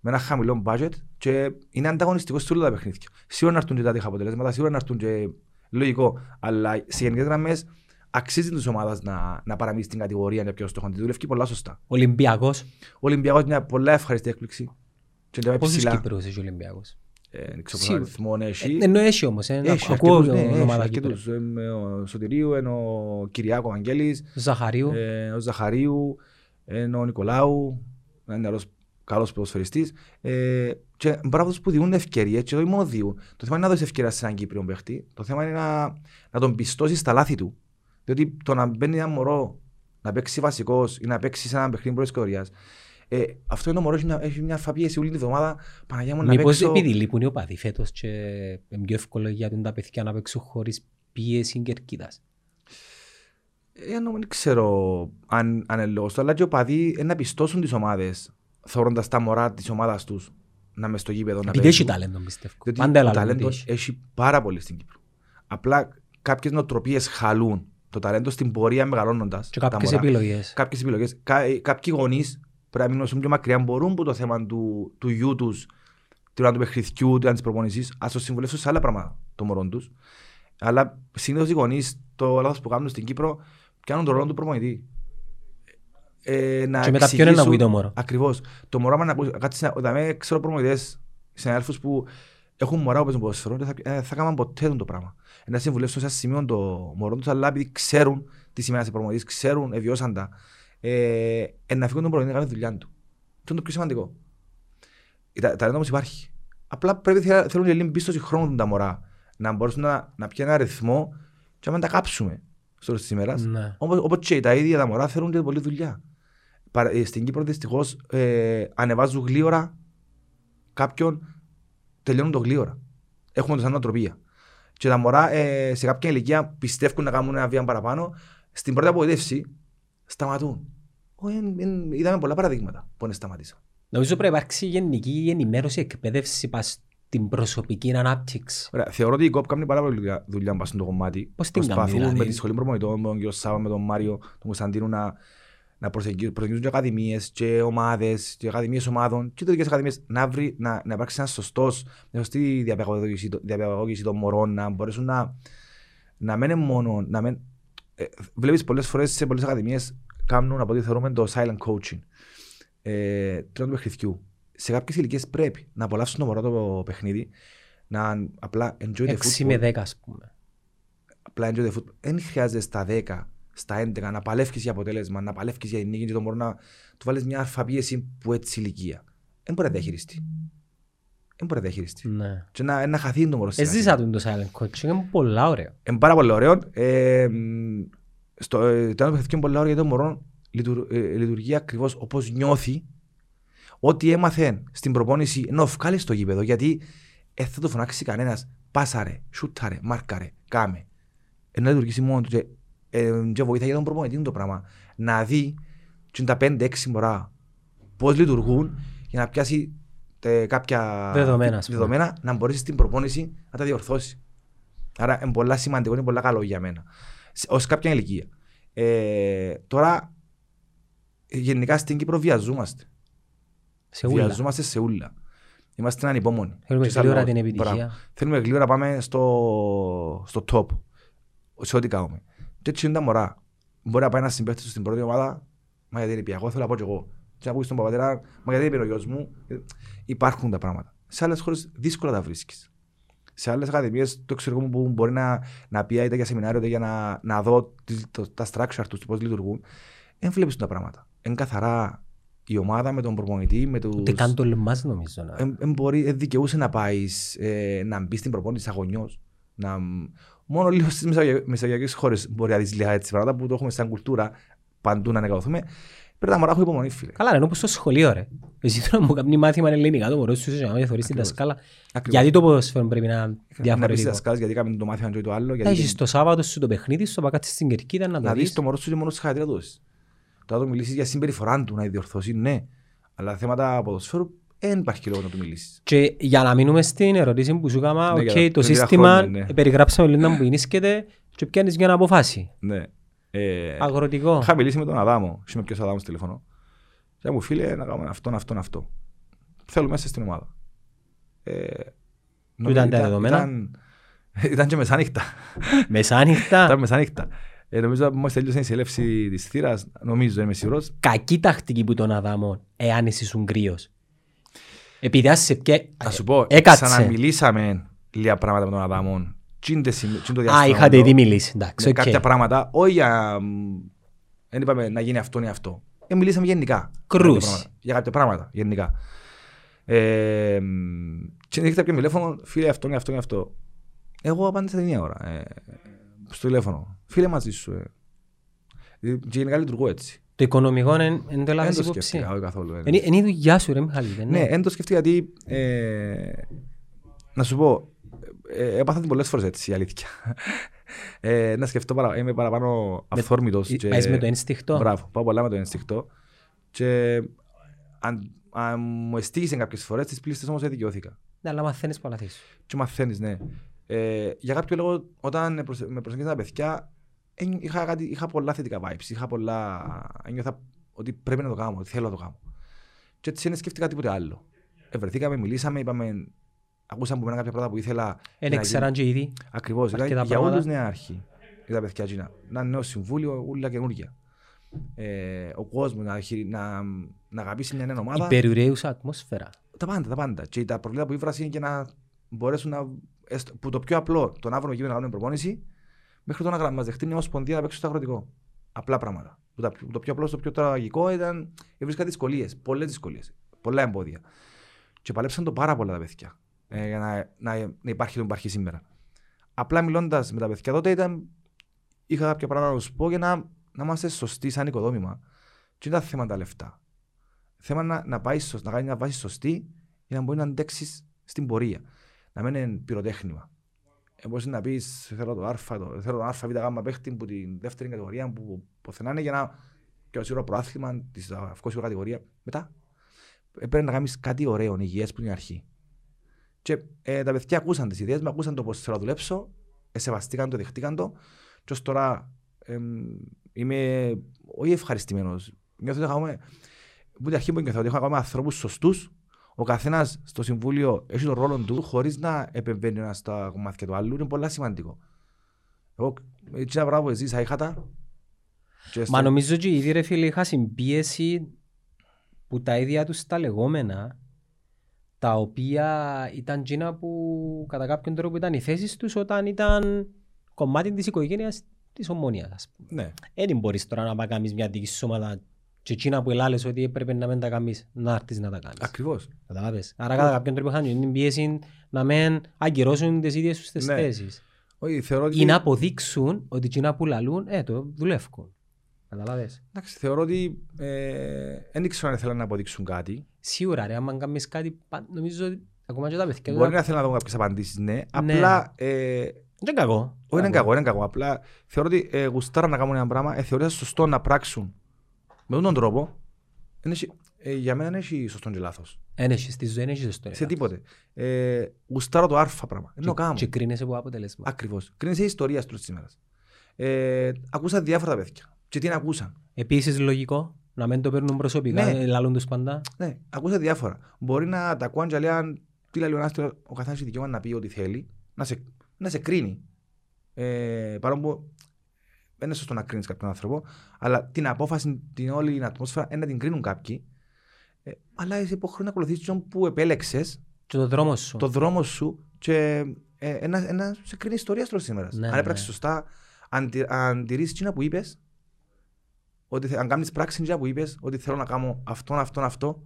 με ένα χαμηλό budget Και είναι ανταγωνιστικός σε όλα τα παιχνίδια. Σίγουρα να έρθουν και τα τύχα αποτελέσματα, σίγουρα να έρθουν και λογικό. Αλλά σε γενικές γραμμές αξίζει της ομάδας να, να παραμείνει στην κατηγορία για ποιος στόχο. Τη δουλεύει πολλά σωστά. Ολυμπιακός; Ο Ολυμπιακός είναι μια πολλά ευχαριστή έκπληξη. Και είναι Πόσους ψηλά. Κύπρους έχει ο Ολυμπιακός; Ε, Δεν ξέρω Σίγουρα. πόσο αριθμό έχει. Ε, Ενώ έχει όμως. ε, Έχει Ακούω αρκετούς, ναι, έχει ομάδα αρκετούς. Κύπρου. Ε, με Ο Σωτηρίου, είναι ο Κυριάκο Αγγέλης, Ζαχαρίου. ε, ο Ζαχαρίου, είναι ο Νικολάου, ένα νεαρός καλός ποδοσφαιριστής. Ε, και μπράβο τους που διούν ευκαιρίες και όχι μόνο διούν. Το θέμα είναι να δώσεις ευκαιρία σε έναν Κύπριο παίχτη. Το θέμα είναι να, να τον πιστώσεις στα λάθη του. Διότι το να μπαίνει ένα μωρό να παίξει βασικός ή να παίξει σε ένα παιχνίδι πρώτης κατηγορίας, ε, αυτό είναι ο μωρό έχει μια, έχει μια αλφαπίεση όλη τη βδομάδα. Παναγιά μου να Μήπως παίξω... επειδή λείπουν οι οπαδοί φέτος και είναι πιο εύκολο για τον τα παιδιά να παίξουν χωρίς πίεση κερκίδας; Ε, ενώ δεν ξέρω αν, αν είναι λόγος του, αλλά και οι οπαδοί ε, να πιστώσουν τις ομάδες θεωρώντας τα μωρά της ομάδας τους να μες στο γήπεδο να Επειδή έχει παίζουν. ταλέντο πιστεύω. Διότι Πάντα το έλαβε ταλέντος ότι έχει. έχει πάρα πολύ στην Κύπρο. Απλά κάποιες νοοτροπίες χαλούν το ταλέντο στην πορεία μεγαλώνοντας. Και τα κάποιες μωρά. επιλογές. Κάποιες επιλογές. Κα, ε, κάποιοι γονείς πρέπει να μείνουν όσο πιο μακριά μπορούν που το θέμα του, του γιού τους, την ώρα του παιχνιδιού, την ώρα της προπονησής, ας το συμβουλεύσουν σε άλλα πράγματα των μωρών τους. Αλλά συνήθως οι γονείς το λάθος που κάνουν στην Κύπρο πιάνουν τον ρόλο του προπονητή. Ε, να Και μετά ποιον είναι να εξηγήσουν- βγει το μωρό. Ακριβώς. Το μωρό άμα να ακούσει, κάτσε να, δηλαδή, ξέρω προπονητές, συναδέλφους που έχουν μωρά που παίζουν ποδοσφαιρό, δεν θα, ε, θα κάνουν ποτέ το πράγμα. Ε, Να συμβουλεύσουν σε ένα σημείο το μωρό τους, αλλά επειδή ξέρουν τι σημαίνει σε προπονητής, ξέρουν, ευιώσαν τα, ε, ε, να φύγουν τον προπονητή να κάνει τη δουλειά του. Αυτό είναι το πιο σημαντικό. Τα, τα ταλέντος όμως υπάρχει. Απλά πρέπει θε- θέλουν και λίγο πίστοση χρόνου τα μωρά. Να μπορέσουν να, να πιάνουν ένα ρυθμό και να τα κάψουμε στο τέλος της ημέρας. Ναι. Όπως, όπως και τα ίδια τα μωρά θέλουν και πολλή δουλειά. Παρα- ε, Στην Κύπρο δυστυχώς ε, ανεβάζουν γλύωρα κάποιον, τελειώνουν το γλύωρα. Έχουμε το σαν νοοτροπία. Και τα μωρά ε, σε κάποια ηλικία πιστεύουν να κάνουν ένα βήμα παραπάνω. Στην πρώτη απογοήτευση σταματούν. Ω, εν- εν- είδαμε πολλά παραδείγματα που είναι σταματήσαν. Νομίζω πρέπει να υπάρξει γενική ενημέρωση εκπαίδευση πας στην προσωπική ανάπτυξη. Ωραία, θεωρώ ότι η ΚΟΠ κάνει πάρα πολύ δουλειά- δουλειά πάνω στο κομμάτι. Πώς την κάνει, Προσπαθούν δηλαδή; με τη σχολή προπονητών, με τον κύριο Σάβα, με τον Μάριο, τον Κωνσταντίνο να, να προσεγγίσουν, προσεγγίσουν και ακαδημίες και ομάδες και ακαδημίες ομάδων και τέτοιες ακαδημίες να, βρει, να, να υπάρξει ένας σωστός, μια σωστή διαπαιδαγώγηση, διαπαιδαγώγηση των μωρών, να μπορέσουν να, να μένουν μόνο, να μεν, ε, βλέπεις πολλές φορές σε πολλές ακαδημίες κάνουν από ό,τι θεωρούμε το silent coaching. Ε, τρώνε του παιχνιδιού. Σε κάποιες ηλικίες πρέπει να απολαύσουν το μωρό το παιχνίδι, να απλά enjoy the 6 football. με 10 ας πούμε. Απλά enjoy the football. Δεν χρειάζεται στα 10, στα 11 να παλεύεις για αποτέλεσμα, να παλεύεις για την νίκη και το μωρό να του βάλεις μια αλφαπίεση που έτσι ηλικία. Δεν μπορεί να διαχειριστεί. Δεν μπορεί να διαχειριστεί. Ναι. Και να, να χαθεί το μωρό. στην Έζησα αρχή. τον το silent coaching, είναι πολλά ωραίο. Είναι πάρα πολύ ωραίο. Ε, μ, στο ε, το άλλο παιχνίδι είναι πολύ ωραίο γιατί το μωρός λειτουργεί, ε, λειτουργεί ακριβώς όπως νιώθει ό,τι έμαθε στην προπόνηση να βγάλει στο γήπεδο γιατί δεν θα το φωνάξει κανένας πάσαρε, σούταρε, μάρκαρε, κάμε. Ε, να λειτουργήσει μόνο του και, ε, και βοηθάει για τον προπονητή το πράγμα να δει και τα 5-6 μωρά πώς λειτουργούν για να πιάσει ε, κάποια Δεδομένα, ας πούμε. δεδομένα να μπορέσει στην προπόνηση να τα διορθώσει. Άρα είναι πολλά σημαντικό, είναι πολλά καλό για μένα. Ω κάποια ηλικία. Ε, τώρα, γενικά στην Κύπρο βιαζόμαστε. Σε ούλα. Βιαζόμαστε σε ούλα. Είμαστε ανυπόμονοι. Θέλουμε Και σε γλύωρα άλλο- την επιτυχία. Μπράβο. Θέλουμε γλύωρα να πάμε στο, στο top. Σε ό,τι κάνουμε. Και έτσι είναι τα μωρά. Μπορεί να πάει ένας συμπαίχτης του στην πρώτη ομάδα, μα γιατί είναι πια, εγώ θέλω να πω και εγώ. Και να πει στον παπατέρα, μα γιατί είναι ο γιος μου. Ε, Υπάρχουν τα πράγματα. Σε άλλες χώρες δύσκολα τα βρίσκεις. Σε άλλες ακαδημίες το εξωτερικό μου που μπορεί να, να πει είτε για σεμινάριο είτε για να, να δω τι- το- τα structure τους, πώς λειτουργούν. Δεν βλέπεις τα πράγματα. Είναι καθαρά η ομάδα με τον προπονητή, με τους... Ούτε καν το λεμάς νομίζω. να- Εν, εν μπορεί, εν δικαιούσε να πάεις ε, να μπεις στην προπόνηση αγωνιός. Να, μόνο λίγο στις μεσογειακ- μεσογειακές χώρες μπορεί να δεις λίγα έτσι πράγματα που το έχουμε σαν κουλτούρα παντού να ανακατοθούμε. Πρέπει να μωρά έχω υπομονή φίλε. Καλά, ενώ που στο σχολείο ρε. Εσύ τώρα μου κάνεις μάθημα ελληνικά το μωρό σου, να θεωρείς την Ακριβώς. δασκάλα. Ακριβώς. Γιατί το ποδοσφαίρο πρέπει να είναι Να πεις διαφορετικό; δασκάλες γιατί κάνουμε το μάθημα και το άλλο. Θα Γιατί έχεις το Σάββατο σου το παιχνίδι σου, να κάτσεις στην κερκίδα να το να δεις δεις. το μωρό σου και μόνο στη χαρακτήρα του. δώσεις. Τώρα το μιλήσεις για συμπεριφορά του να διορθώσεις, ναι. Αλλά θέματα ποδοσφαίρου δεν υπάρχει λόγο να του μιλήσεις. Και για να μείνουμε στην ερώτηση που σου έκανα, Ναι, οκ, για τα το τρία σύστημα χρόνια, ναι. περιγράψαμε λίγο που ενίσκεται και πιάνεις μια αποφάση. Ναι. Ε, Αγροτικό. Είχα μιλήσει με τον Αδάμο. Είμαι ποιος Αδάμος τηλεφωνώ. Και μου φίλε να κάνουμε αυτόν, αυτόν, αυτό. Θέλουμε μέσα στην ομάδα. Ε, ήταν τα δεδομένα; Ήταν, ήταν και μεσάνυχτα. Μεσάνυχτα; ήταν μεσάνυχτα. Ε, νομίζω ότι μόλις τελείωσε η συνέλευση της θύρας, νομίζω, είμαι σίγουρος. Κακή τακτική που τον Αδάμον, εάν εσύ ήσουν κρύος. Επειδή ας σε πιέ... Θα σου πω, Έκατσε. ξαναμιλήσαμε λίγα πράγματα με τον Αδαμόν. Τι είναι το σημείο- τι είναι το Α, διάστημα είχατε αυτό. ήδη μιλήσει. Εντάξει, με οκ. κάποια πράγματα, όχι για. Δεν είπαμε να γίνει αυτό ή αυτό. Ε, μιλήσαμε γενικά. Κρούς. Για κάποια πράγματα. Για κάποια πράγματα, γενικά. Ε, μ, και έρχεται κάποιο τηλέφωνο, φίλε αυτό και αυτό και αυτό. Εγώ απάντησα την ίδια ώρα. Ε, στο τηλέφωνο. Φίλε μαζί σου. Ε. Ε, Και γενικά λειτουργώ έτσι. Το οικονομικό είναι δεν το Δεν λάβεις το υπόψη. σκέφτηκα όχι καθόλου. ε. Είναι είναι η δουλειά σου ρε Μιχάλη. δεν Ναι, είναι. δεν το σκέφτηκα γιατί. Ε, να σου πω, ε, έπαθα την πολλές φορές έτσι η αλήθεια. Ε, να σκεφτώ, παρα, είμαι παραπάνω αυθόρμητος. Ε, και- Πάεις με το ένστικτο. Μπράβο, πάω πολλά με το ένστικτο. Και αν, αν μου εστίγησε κάποιες φορές, τις πλήστες όμως δεν δικαιώθηκα. Ναι, αλλά μαθαίνεις πολλά θέσεις. Και μαθαίνεις, ναι. Ε, για κάποιο λόγο, όταν προσε- με προσεγγίσαν τα παιδιά, εν- είχα, κάτι, είχα πολλά θετικά vibes. Είχα πολλά... Ένιωθα ότι πρέπει να το κάνω, ότι θέλω να το κάνω. Και έτσι δεν σκέφτηκα τίποτε άλλο. Ευρεθήκαμε, μιλήσαμε, είπαμε... Ακούσαμε από μένα κάποια πράγματα που ήθελα. Δεν να ξέραν και ήδη. Ακριβώς. Ήταν αρκετά για πράγματα. όλους νέα αρχή. Για τα παιδιά Τζίνα. Να είναι νέο συμβούλιο, όλα καινούργια. Ε, ο κόσμος να, χειρι- να, να αγαπήσει μια νέα Η ομάδα. περιουραίουσα ατμόσφαιρα. Τα πάντα, τα πάντα. Και τα προβλήματα που ήβρασε είναι και να μπορέσουν να. έστω- που το πιο απλό, το να βρουν εκεί να κάνουν προπόνηση, μέχρι το να μα δεχτεί μια ομοσπονδία να παίξει στο αγροτικό. Απλά πράγματα. Που τα- Το πιο απλό, το πιο τραγικό ήταν. Βρίσκα δυσκολίες. Πολλές δυσκολίες. Πολλά εμπόδια. Και παλέψαν το πάρα πολλά τα παιδιά. Ε, για να, να, να υπάρχει το που υπάρχει σήμερα. Απλά μιλώντας με τα παιδιά τότε ήταν. Είχα κάποια πράγματα να του πω για να, να είμαστε σωστοί σαν οικοδόμημα. Και δεν ήταν θέμα τα λεφτά. Θέμα να, να, πάει, σω- να κάνει μια βάση σωστή για να μπορεί να αντέξεις στην πορεία. Να μην είναι πυροτέχνημα. Ε, μπορείς να πεις θέλω το Α, το, θέλω το Α, Β, Γ παίχτη που την δεύτερη κατηγορία που ποθενά είναι για να και σίγουρο προάθλημα της αυκόσιου κατηγορία. Μετά ε, πρέπει να κάνεις κάτι ωραίο, υγιές που είναι η αρχή. Και ε, τα παιδιά ακούσαν τις ιδέες μου, ακούσαν το πώς θέλω να δουλέψω, ε, σεβαστήκαν το, δεχτήκαν το. Και ως τώρα εμ, είμαι όχι ευχαριστημένος. Νιώθω ότι έχουμε. Που την αρχή που νιώθω ότι έχω ακόμα ανθρώπους σωστούς. Ο καθένας στο συμβούλιο έχει τον ρόλο του χωρίς να επεμβαίνει ένας στα κομμάτια του άλλου. Είναι πολύ σημαντικό. Εγώ έτσι ένα πράγμα που ζήσα είχα τα. και Μα στο- νομίζω ότι ήδη ρε φίλε είχα συμπίεση που τα ίδια τους τα λεγόμενα τα οποία ήταν τζίνα που κατά κάποιον τρόπο ήταν οι θέσεις τους όταν ήταν κομμάτι της οικογένειας της ομόνιας. ας πούμε. Ναι. Δεν μπορείς τώρα να πάει κάνεις μια δική σου ομάδα και εκείνα που ελάλες ότι έπρεπε να μην τα κάνεις, να έρθεις να τα κάνεις. Ακριβώς. Καταλάβες. Άρα κατά κάποιον τρόπο είχαν την πίεση να μην αγκυρώσουν τις ίδιες τους τις Ναι. θέσεις. Όχι, θεωρώ ότι. Ή να αποδείξουν ότι εκείνα που λαλούν, ε, το δουλεύουν. Καταλάβες. Εντάξει, θεωρώ ότι ε, δεν ήξερα αν θέλουν να αποδείξουν κάτι. Σίγουρα ρε, άμα κάνεις κάτι, πα- νομίζω ότι ακόμα και τα παιδιά. Μπορεί να θέλουν να δουν κάποιες απαντήσεις, ναι. Απλά. Ε, Δεν είναι κακό. όχι, είναι κακό, είναι κακό. Απλά θεωρώ ότι ε, γουστάρα να κάνουν ένα πράγμα, ε, θεωρώ σωστό να πράξουν με αυτόν τον τρόπο. Δεν έχει- ε, για μένα δεν έχει σωστό και λάθος. Εν έχεις, στη ζωή δεν έχεις σωστό. Σε τίποτε. Ε, γουστάρω το άρφα πράγμα. Δεν το κάνω. Και κρίνεσαι από αποτέλεσμα. Ακριβώς. Κρίνεσαι η ιστορία του σήμερα. Ε, ακούσα διάφορα παιδιά. Και τι να ακούσαν. Επίσης λογικό, να μην το παίρνουν προσωπικά, Ναι. ε, λαλούν τους πάντα. Ναι, ακούσα διάφορα. Μπορεί να τα ακούαν και λέει τι λέει ο ένας, ο καθένας έχει δικαίωμα να πει ό,τι θέλει, να σε, να σε κρίνει. Ε, παρόλο που δεν είναι σωστό να κρίνεις κάποιον άνθρωπο, αλλά την απόφαση, την όλη την ατμόσφαιρα, είναι να την κρίνουν κάποιοι. Ε, αλλά είσαι υποχρεωμένο να ακολουθήσεις τον που επέλεξες, Και το δρόμο σου. το δρόμο σου και ε, ένα, ένα σε κρίνει η ιστορία στο σήμερα. Ναι, αν ναι. έπραξες σωστά, αν, τη- αν τηρήσεις εκείνα που είπες, ότι θε- αν κάνεις πράξη εκείνα που είπες, ότι θέλω να κάνω αυτό, αυτό, αυτό,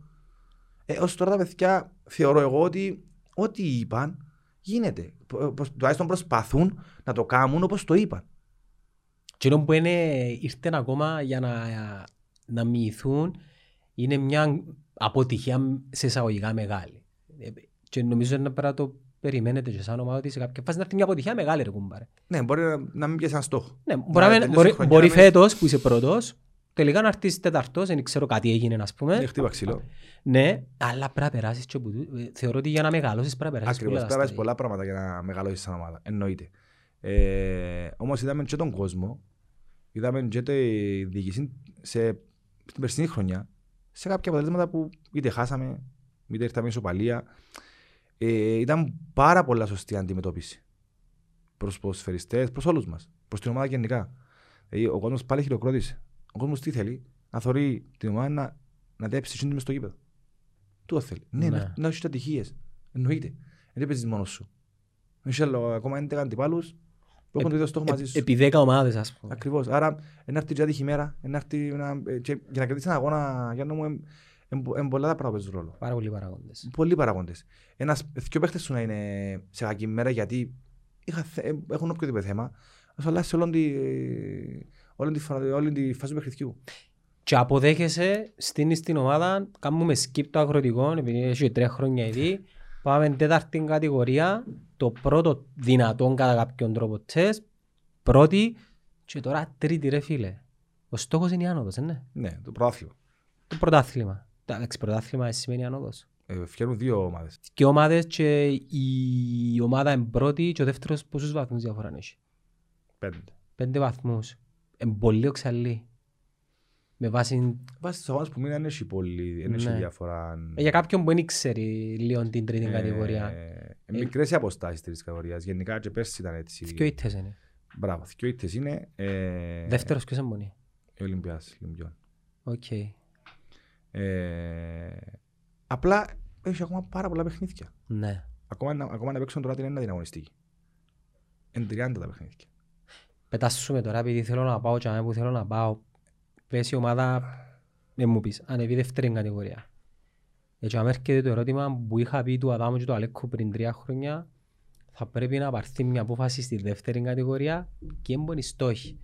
ε, ως τώρα τα παιδιά θεωρώ εγώ ότι ό,τι είπαν γίνεται. Πο- πως- Τουλάχιστον προσπαθούν να το κάνουν όπως το είπαν. Και ενώ που είναι, ήρθαν ακόμα για να, να μοιηθούν, είναι μια αποτυχία σε εισαγωγικά μεγάλη. Ε, Και νομίζω να πρέπει να το περιμένετε και σαν ομάδα ότι σε κάποια φάση να έρθει μια αποτυχία μεγάλη ρε κουμπάρε. Ναι, μπορεί να, να μην πιάσει ένα στόχο. Ναι, μπορεί, να μην- τελειώσει η μπορεί, χρονιά μπορεί με- φέτος που είσαι πρώτος, τελικά να έρθεις τέταρτος, δεν ξέρω κάτι έγινε ας πούμε. Ναι, χτύπα ξύλο. Ναι, αλλά πρέπει να περάσεις και από τούτο. Ε, Θεωρώ ότι για να μεγαλώσεις πρέπει να περάσεις Ακριβώς, πολλά πρέπει να στάδια. πολλά πράγματα για να μεγαλώσεις σαν ομάδα. Εννοείται. Ε, όμως είδαμε και τον κόσμο, είδαμε και τη διοίκηση σε, στην περσινή χρονιά, σε κάποια αποτελέσματα που είτε χάσαμε, είτε ήρθαμε ισοπαλία. Ε, ήταν πάρα πολλά σωστή αντιμετώπιση προς του ποδοσφαιριστές, προς όλους μας, προς την ομάδα γενικά. Δηλαδή, ο κόσμος πάλι χειροκρότησε. Ο κόσμος τι θέλει, να θεωρεί την ομάδα να, να δέψει σύντομη στο γήπεδο. Τι θέλει. Ναι, Ναι. να, να έχεις ατυχίες. Εννοείται. Δεν παίζεις μόνος σου. Έχεις άλλο, ακόμα 11 αντιπάλους που έχουν το ίδιο στόχο μαζί Ε, σου. επί δέκα ομάδες ας πούμε. Ακριβώς. Άρα, ένα έρθει και άτυχη μέρα, ένα έρθει να, ε, και για να κρατήσει ένα αγώνα, για να μου, είναι πολλά τα πράγματα που παίζουν ρόλο. Πάρα πολλοί παραγόντες. Πολλοί παραγόντες. Ένα δύο παίχτες σου να είναι σε κακή μέρα γιατί είχα, θε- ε, έχουν οποιοδήποτε θέμα. Α αλλάξει όλη τη, όλη τη, φα- όλη τη φάση του παιχνιδιού. Και αποδέχεσαι στην στην ομάδα, κάνουμε skip το αγροτικό, επειδή έχει τρία χρόνια ήδη, πάμε τέταρτη κατηγορία, το πρώτο δυνατόν κατά κάποιον τρόπο τεστ, πρώτη και τώρα τρίτη ρε φίλε. Ο στόχος είναι η άνοδος, ε, ναι. Ναι, το πρωτάθλημα. Το πρωτάθλημα. Εντάξει, πρωτάθλημα σημαίνει άνοδος. Ε, φτιάχνουν δύο ομάδε. Και ομάδες και η ομάδα είναι πρώτη και ο δεύτερος πόσους βαθμούς διαφορά έχει. Πέντε. Πέντε βαθμούς. Είναι πολύ οξαλή. Με βάση Βάσει τι αγώνες που μείναν, δεν έχει πολύ δεν έχει Ναι. διαφορά. Ε, Για κάποιον που δεν ξέρει λίγο την τρίτη κατηγορία. Ε, Μικρές οι αποστάσεις της κατηγορίας. Γενικά και πέρσι ήταν έτσι. Δυο ήττες είναι. Μπράβο. Δύο ήττες είναι. Ε, Δεύτερος ποιος εμπονεί; Ο Ολυμπιάς Λιμπιών. Οκ. Ε, απλά έχει ακόμα πάρα πολλά παιχνίδια. Ναι. Ακόμα, να- ακόμα να παίξουν τώρα την ένα την αγωνιστική. Είναι 30 τα παιχνίδια. Πετάσουμε τώρα επειδή θέλω να πάω και που θέλω να πάω. Πες η ομάδα, δεν μου πεις, ανεβεί δεύτερη κατηγορία. Έτσι αν έρχεται το ερώτημα που είχα πει του Αδάμου και του Αλέκου πριν τρία χρόνια, θα πρέπει να πάρθει μια απόφαση στη δεύτερη κατηγορία και έμπονοι στόχοι.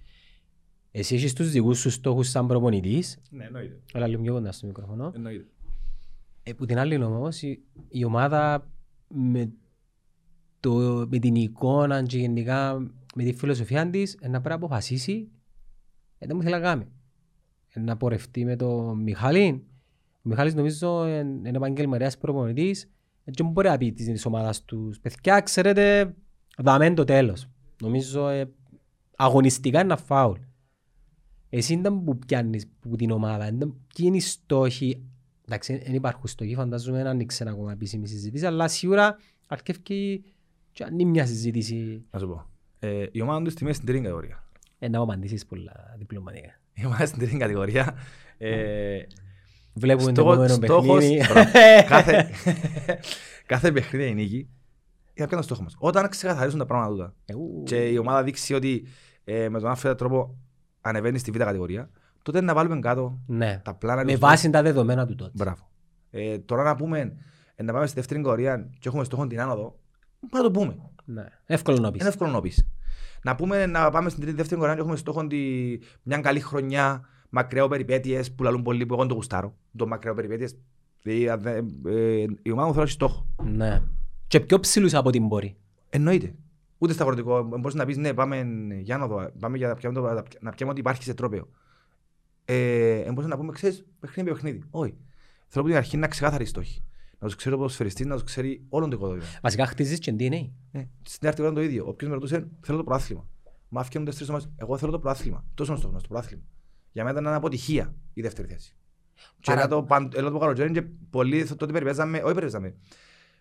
Εσύ έχεις τους δικούς σου στόχους σαν προπονητής, Ναι, εννοείται. αλλά λίγο πιο κοντά στο μικρόφωνο. εννοείται. Ε, που την άλλη όμως η, η ομάδα με, το, με την εικόνα και γενικά με τη φιλοσοφία της ε, να πρέπει να αποφασίσει ε, δεν μου θέλει να κάνει. Ε, να πορευτεί με τον Μιχάλη. Ο Μιχάλης νομίζω ε, είναι επαγγελματίας προπονητής ε, και μπορεί να πει της ομάδας τους παιδιά ξέρετε δαμέν το τέλος. Νομίζω ε, αγωνιστικά είναι ένα φάουλ. Εσύ ήταν που πιάνεις που την ομάδα, ήταν- ποιοι είναι οι στόχοι; Εντάξει, δεν υπάρχουν στόχοι, φαντάζομαι δεν άνοιξε ακόμα επίσημη συζήτηση, αλλά σίγουρα αρκεύει και αν είναι μια συζήτηση Να σου πω. Ε, η ομάδα του στη μέση στην τρίτη κατηγορία. ε, να μου απαντήσεις πολλά διπλωματικά. Η ομάδα στην τρίτη κατηγορία. Ε, Βλέπουμε το στόχο- επόμενο στόχος- παιχνίδι. μπράβο. κάθε, κάθε παιχνίδι είναι νίκη. Για ποιο είναι το στόχο μας. Όταν ξεκαθαρίσουν τα πράγματα τούτα Ε, ου, και η ομάδα δείξει ότι ε, με τον άφητα τρόπο ανεβαίνει στη β' κατηγορία, τότε να βάλουμε κάτω Ναι, τα πλάνα με τους βάση τα δεδομένα του τότε. Μπράβο. Ε, τώρα να πούμε ε, να πάμε στη δεύτερη κατηγορία και έχουμε στόχο την άνοδο, πρέπει να το πούμε. Ναι. Εύκολο να πεις. Είναι εύκολο να πεις. Να πούμε να πάμε στην τρίτη δεύτερη κατηγορία και έχουμε στόχο τη, μια καλή χρονιά, μακραίο περιπέτειες που λαλούν πολλοί που εγώ δεν το γουστάρω. Το μακραίο περιπέτειες. Δηλαδή, αν δεν- ε, η ομάδα μου θέλει να έχει στόχο. Ναι. Και πιο ψηλούς από την μπορεί. Εννοείται. Ούτε στα αγροτικό. Μπορείς να πεις ναι, πάμε για άνοδο, πάμε για να πιάμε, το- να πιάμε ότι υπάρχει σε τρόπαιο. Ε, μπορεί να πούμε, ξέρεις, παιχνίδι με παιχνίδι. Όχι. Θέλω από την αρχή να ξεκάθαρη η στόχη. Να τους ξέρει ο ποδοσφαιριστής, να τους ξέρει όλο το οικοδόμημα. Βασικά χτίζεις και DNA. Ναι. Στην αρχή ήταν το ίδιο. Όποιος με ρωτούσε, θέλω το προάθλημα. Μα φτιάχνουν τέσσερις ομάδες. Εγώ θέλω το προάθλημα. Τόσο είναι ο στόχο, το προάθλημα. Για μένα ήταν αποτυχία η δεύτερη θέση. Και Άρα- era το, παν- έλα το καλοκαίρι και πολλοί τότε περιπέζαμε, όχι περιπέζαμε.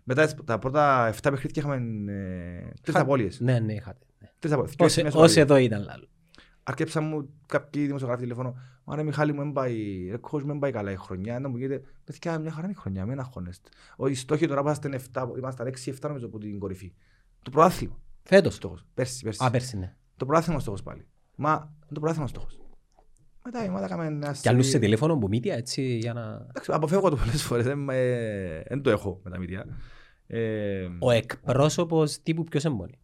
Μετά τις- τα πρώτα 7 παιχνίδια είχαμε ε, τρεις Χα- απώλειες. Ναι, ναι, είχατε. ναι. Τρεις απώλειες. Ως- Και μέσα Ως στο εδώ ήταν λάλο. Αρκέψαν μου κάποιοι δημοσιογράφοι τηλέφωνο. Μα ρε Μιχάλη μου, δεν πάει, ρε coach μου, δεν πάει καλά η χρονιά. Να μου πείτε, παιδιά, μια χαρά είναι η χρονιά, μην αγχώνεστε. Όχι, οι στόχοι τώρα που είμαστε 7, ήμασταν 6-7 νομίζω από την κορυφή. Το προάθλημα. Φέτος. Στόχος. Πέρσι, πέρσι. Α, πέρσι, ναι. Το προάθλημα ο στόχος πάλι. Μα το προάθλημα ο στόχος. Μετά η ομάδα έκαμε ένα... Και αλλούς σε τηλέφωνο που μύτια έτσι για να... Εντάξει, αποφεύγω το πολλές φορές, δεν, ε, δεν το έχω με τα μύτια. Ε, Ο εκπρόσωπος τύπου ποιος εμπονεί.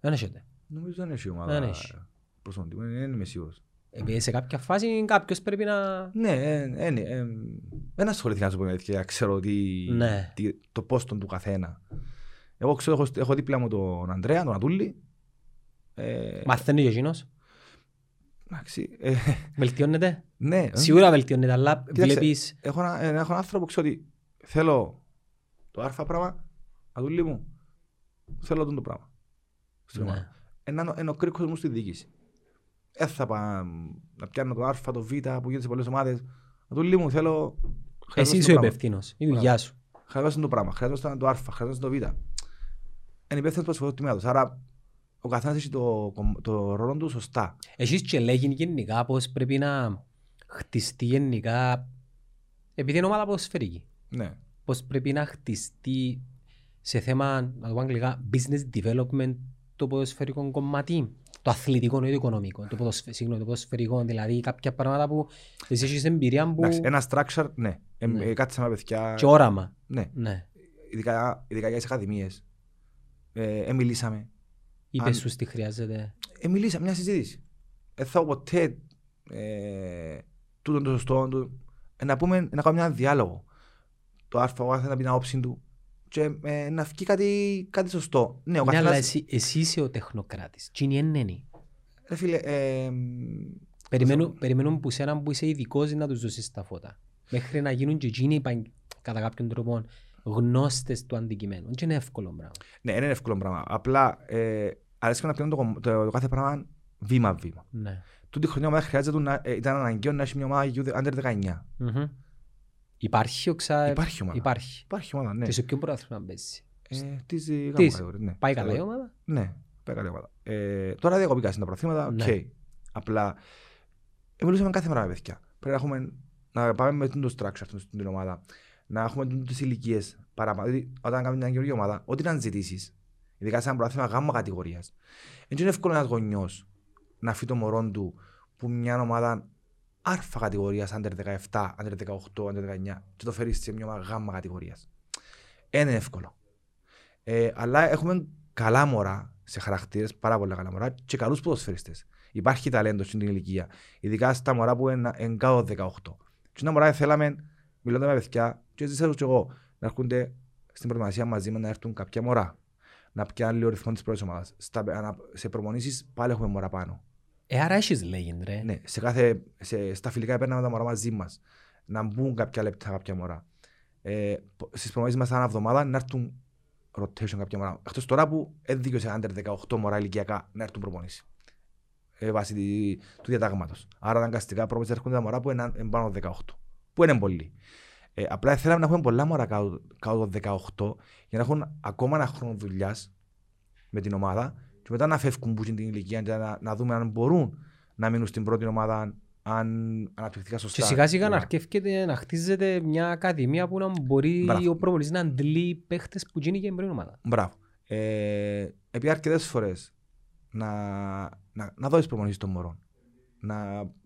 Δεν έχετε. νομίζω δεν έχει η ομάδα Δεν έχει. προσωπικού, δεν είμαι σίγουρος. Επειδή σε κάποια φάση κάποιος πρέπει να... Ναι, ε, ε, ναι, ε, δεν ασχοληθεί να σου πω την αλήθεια, ξέρω τι, Ναι. τι, το πόστον του καθένα. Εγώ ξέρω, έχω, έχω δίπλα μου τον Ανδρέα, τον Ατούλη. Ε, Μαθαίνεις και εκείνος; εντάξει, ε, Βελτιώνεται; ναι, ε, Σίγουρα βελτιώνεται, αλλά Κοίταξε, βλέπεις... έχω, ένα, ε, έχω έναν άνθρωπο που ξέρω ότι θέλω το α πράγμα, Ατούλη μου, θέλω τον το πράγμα. Στην Ναι. ομάδα. Ένα, ένα ο κρίκος μου στη διοίκηση. Δεν θα πάω να πιάνω το α, το β που γίνεται σε πολλές ομάδες. Ατούλη μου, θέλω... Εσύ χρειαζόμαστε είσαι το ο πράγμα. υπευθύνος. Η δουλειά σου. χρειάζονταν το πράγμα, χρειάζονταν το α, χρειάζονταν το β. Είναι υπεύθυνος προς το τμήμα τους. Άρα ο καθένας έχει το, το ρόλο του σωστά. Εσείς και λέγει γενικά πως πρέπει να χτιστεί γενικά, επειδή είναι ομάδα ποδοσφαιρική, Ναι. πως πρέπει να χτιστεί σε θέμα, να το πω αγγλικά, business development το ποδοσφαιρικό κομμάτι, το αθλητικό ή το οικονομικό, το, ποδοσφαι... συγγνώμη, το ποδοσφαιρικό, δηλαδή κάποια πράγματα που εσύ έχεις εμπειρία που... Εντάξει, ένα structure, ναι. Ε, Ναι. ε, Κάτσαμε παιδιά. και όραμα. Ναι. Ναι. Ειδικά, ειδικά για τις ακαδημίες. Ε, ε, μιλήσαμε. Είπες Αν- σου τι χρειάζεται. Ε, μιλήσαμε, μια συζήτηση. Ε, θα πω ποτέ ε, τούτον το σωστό. Το, ε, να πούμε, να κάνουμε ένα διάλογο. Το α, ο α να πει την άποψη του και ε, να βγει κάτι, κάτι σωστό. Ναι, ο Ναι, αλλά καθένας, εσύ, εσύ είσαι ο τεχνοκράτης. Τι είναι η ενένη. ρε φίλε, ε, Περιμένουν, περιμένουν που σένα που είσαι ειδικός να τους δώσεις τα φώτα. Μέχρι να γίνουν και εκείνοι επαγγ- κατά κάποιον τρόπο γνώστες του αντικειμένου. Δεν είναι εύκολο πράγμα. ναι, είναι εύκολο πράγμα. Απλά ε, αρέσει να πιάνουν το, κομ- το, το κάθε πράγμα βήμα-βήμα. Ναι. Τούτη χρονιά ομάδα χρειάζεται να, ε, ήταν αναγκαίο να έχει μια ομάδα U- under 19. Μμμ. Υπάρχει οξά... Υπάρχει ομάδα. Υπάρχει. Υπάρχει ομάδα, ναι. Και σε ποιο πρωτάθλημα παίζει. Ε, της ε, γάμα Της. κατηγορία, ναι. Πάει καλά η ομάδα; Ναι, πάει καλή ομάδα. Ε, τώρα διακοπήκα στην τα προθήματα, οκ. Ναι. Απλά ε, μιλούσαμε κάθε μέρα με παιδιά. Πρέπει να, έχουμε, να πάμε με το structure στην ομάδα, να έχουμε τις ηλικίες παραπάνω. Δηλαδή, όταν κάνουμε μια καινούργια ομάδα, ό,τι να ζητήσεις, ειδικά σε ένα πρωτάθλημα γάμμα κατηγορίας, δεν είναι εύκολο ένας γονιός να φύγει το μωρό του που μια ομάδα άρφα κατηγορίας, under 17, under 18, under 19, και το φέρεις σε μια ομάδα γάμμα κατηγορίας. Είναι εύκολο. Ε, αλλά έχουμε καλά μωρά σε χαρακτήρες, πάρα πολλά καλά μωρά και καλούς ποδοσφαιριστές. Υπάρχει ταλέντος στην ηλικία. Ειδικά στα μωρά που είναι εν κάτω 18. Και ένα μωρά θέλαμε, μιλώντας με παιδιά, και έτσι ξέρω και εγώ, να έρχονται στην προετοιμασία μαζί μας να έρθουν κάποια μωρά. Να πιάνουν λίγο ρυθμό της πρώτης ομάδας. Σε προμονήσει πάλι έχουμε μωρά πάνω. Ε, άρα έχεις λέγει, ρε. Ναι, σε κάθε, σε, στα φιλικά παίρναμε τα μωρά μαζί μας. Να μπουν κάποια λεπτά κάποια μωρά. Ε, Στις προμονήσει μας, ανά εβδομάδα να έρθουν rotation κάποια μωρά. Εκτός τώρα που έδειξε under 18 μωρά ηλικιακά να έρθουν προπονήσεις. Ε, βάσει τη, του διατάγματος. Άρα αναγκαστικά προπονήσεις έρχονται τα μωρά που είναι εν πάνω από 18. Που είναι πολλοί. Ε, απλά θέλαμε να έχουμε πολλά μωρά κάτω, κάτω από 18 για να έχουν ακόμα ένα χρόνο δουλειάς με την ομάδα και μετά να φεύγουν που είναι την ηλικία και να, να δούμε αν μπορούν να μείνουν στην πρώτη ομάδα αν αναπτυχθήκα σωστά. Και σιγά σιγά να Ναι. αρκεύκεται να χτίζεται μια ακαδημία που να μπορεί Μπράβο. ο προπονητής να αντλεί παίχτες που γίνει και η πρώτη ομάδα. Μπράβο. Ε, επειδή αρκετές φορές να, να, να δώσεις προπονήσει των μωρών. Να,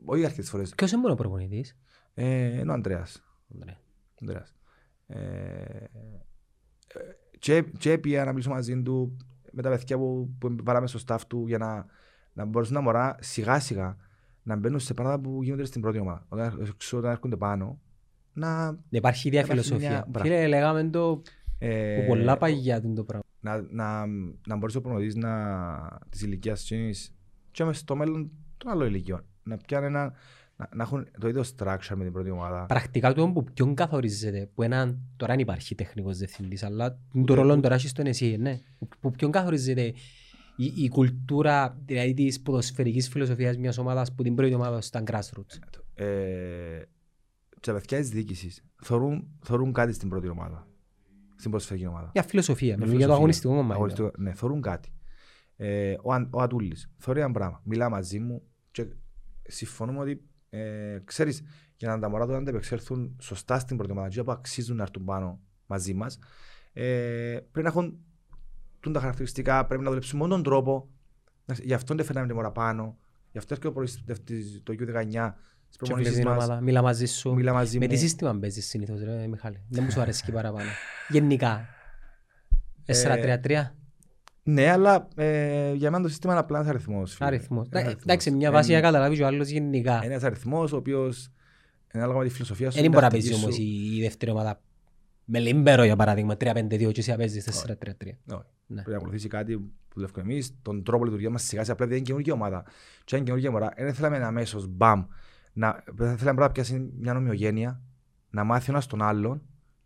όχι αρκετές φορές. Ποιος είναι μόνος ο προπονητής; Ε, είναι ο Αντρέα. Ανδρέα. Ανδρέας. Ε, ε, και, και πήγα να μιλήσω μαζί του με τα παιδιά που, που βάλαμε στο staff του για να, να μπορέσουν να μωρά σιγά σιγά να μπαίνουν σε πράγματα που γίνονται στην πρώτη ομάδα. Όταν, ξέρω, όταν έρχονται πάνω, να, Να υπάρχει ίδια Υπάρχει φιλοσοφία. μια- μπράβο. Φίλε, λέγαμε το ε, που πολλά παγιά του το πράγμα. να, να, να μπορείς ο προνοδής να, της ηλικίας εκείνης και μες στο μέλλον των άλλων ηλικιών. Να πιάνουν ένα, να, να έχουν το ίδιο structure με την πρώτη ομάδα. Πρακτικά το που ποιον καθορίζεται, που έναν, τώρα δεν υπάρχει τεχνικός διευθυντής, αλλά το Ούτε- ρόλο τώρα έχεις τον εσύ, ναι. Που- Που ποιον καθορίζεται η, η κουλτούρα δηλαδή της ποδοσφαιρικής φιλοσοφίας μιας ομάδας που την πρώτη ομάδα ήταν grassroots. Ε, και τα παιδιά της διοίκησης θεωρούν, θεωρούν κάτι στην πρώτη ομάδα. Στην ποδοσφαιρική ομάδα. Για φιλοσοφία, Με μιλούμε για το φιλοσοφία. αγωνιστικό κομμάτι. Αγωνιστικό, ναι, θεωρούν κάτι. Ε, ο, Αν- ο Ατούλης, θεωρεί ένα πράγμα. Μιλά μαζί μου και συμφωνούμε ότι ε, ξέρεις, για να τα μωρά του να αντεπεξέλθουν σωστά στην πρώτη ομάδα και που αξίζουν να έρθουν πάνω μαζί μας, ε, πρέπει να έχουν τούν τα χαρακτηριστικά, πρέπει να δουλέψουν μόνο τον τρόπο. Εντάξει, Γι' αυτό δεν φέρναμε τη μωρά πάνω. Γι' αυτό έρχεται ο προϊστευτής το U19 στις Και βλέπεις προπονήσεις την μας. ομάδα, μιλά μαζί σου. Μιλά μαζί Με μου. τι σύστημα παίζεις συνήθως ρε Μιχάλη; Δεν μου σου αρέσει και παραπάνω. Γενικά. 4-3-3. Ναι, αλλά ε, για μένα το σύστημα είναι απλά ένας αριθμός. φίλε. Αριθμός. Ένας Ε, Εντάξει, μια Είναι- βάση για καταλάβεις και ο άλλος γενικά. Είναι ένας αριθμός ο οποίος είναι ανάλογα με τη φιλοσοφία σου. Δεν μπορεί να την παίζει τακτική όμως σου. η η δεύτερη ομάδα με λιμπέρο για παράδειγμα 3-5-2 και εσύ να παίζεις 4-3-3. Όχι. Ναι. Πρέπει να ακολουθήσει κάτι που δουλεύουμε εμείς, τον τρόπο λειτουργίας μας σιγά σιγά. Απλά δεν είναι καινούργια ομάδα. Και αν είναι καινούργια ομάδα, δεν θέλαμε αμέσως μπαμ. Να, δεν θέλαμε πρώτα να πιάσει μια ομοιογένεια, να μάθει ο ένας τον άλλον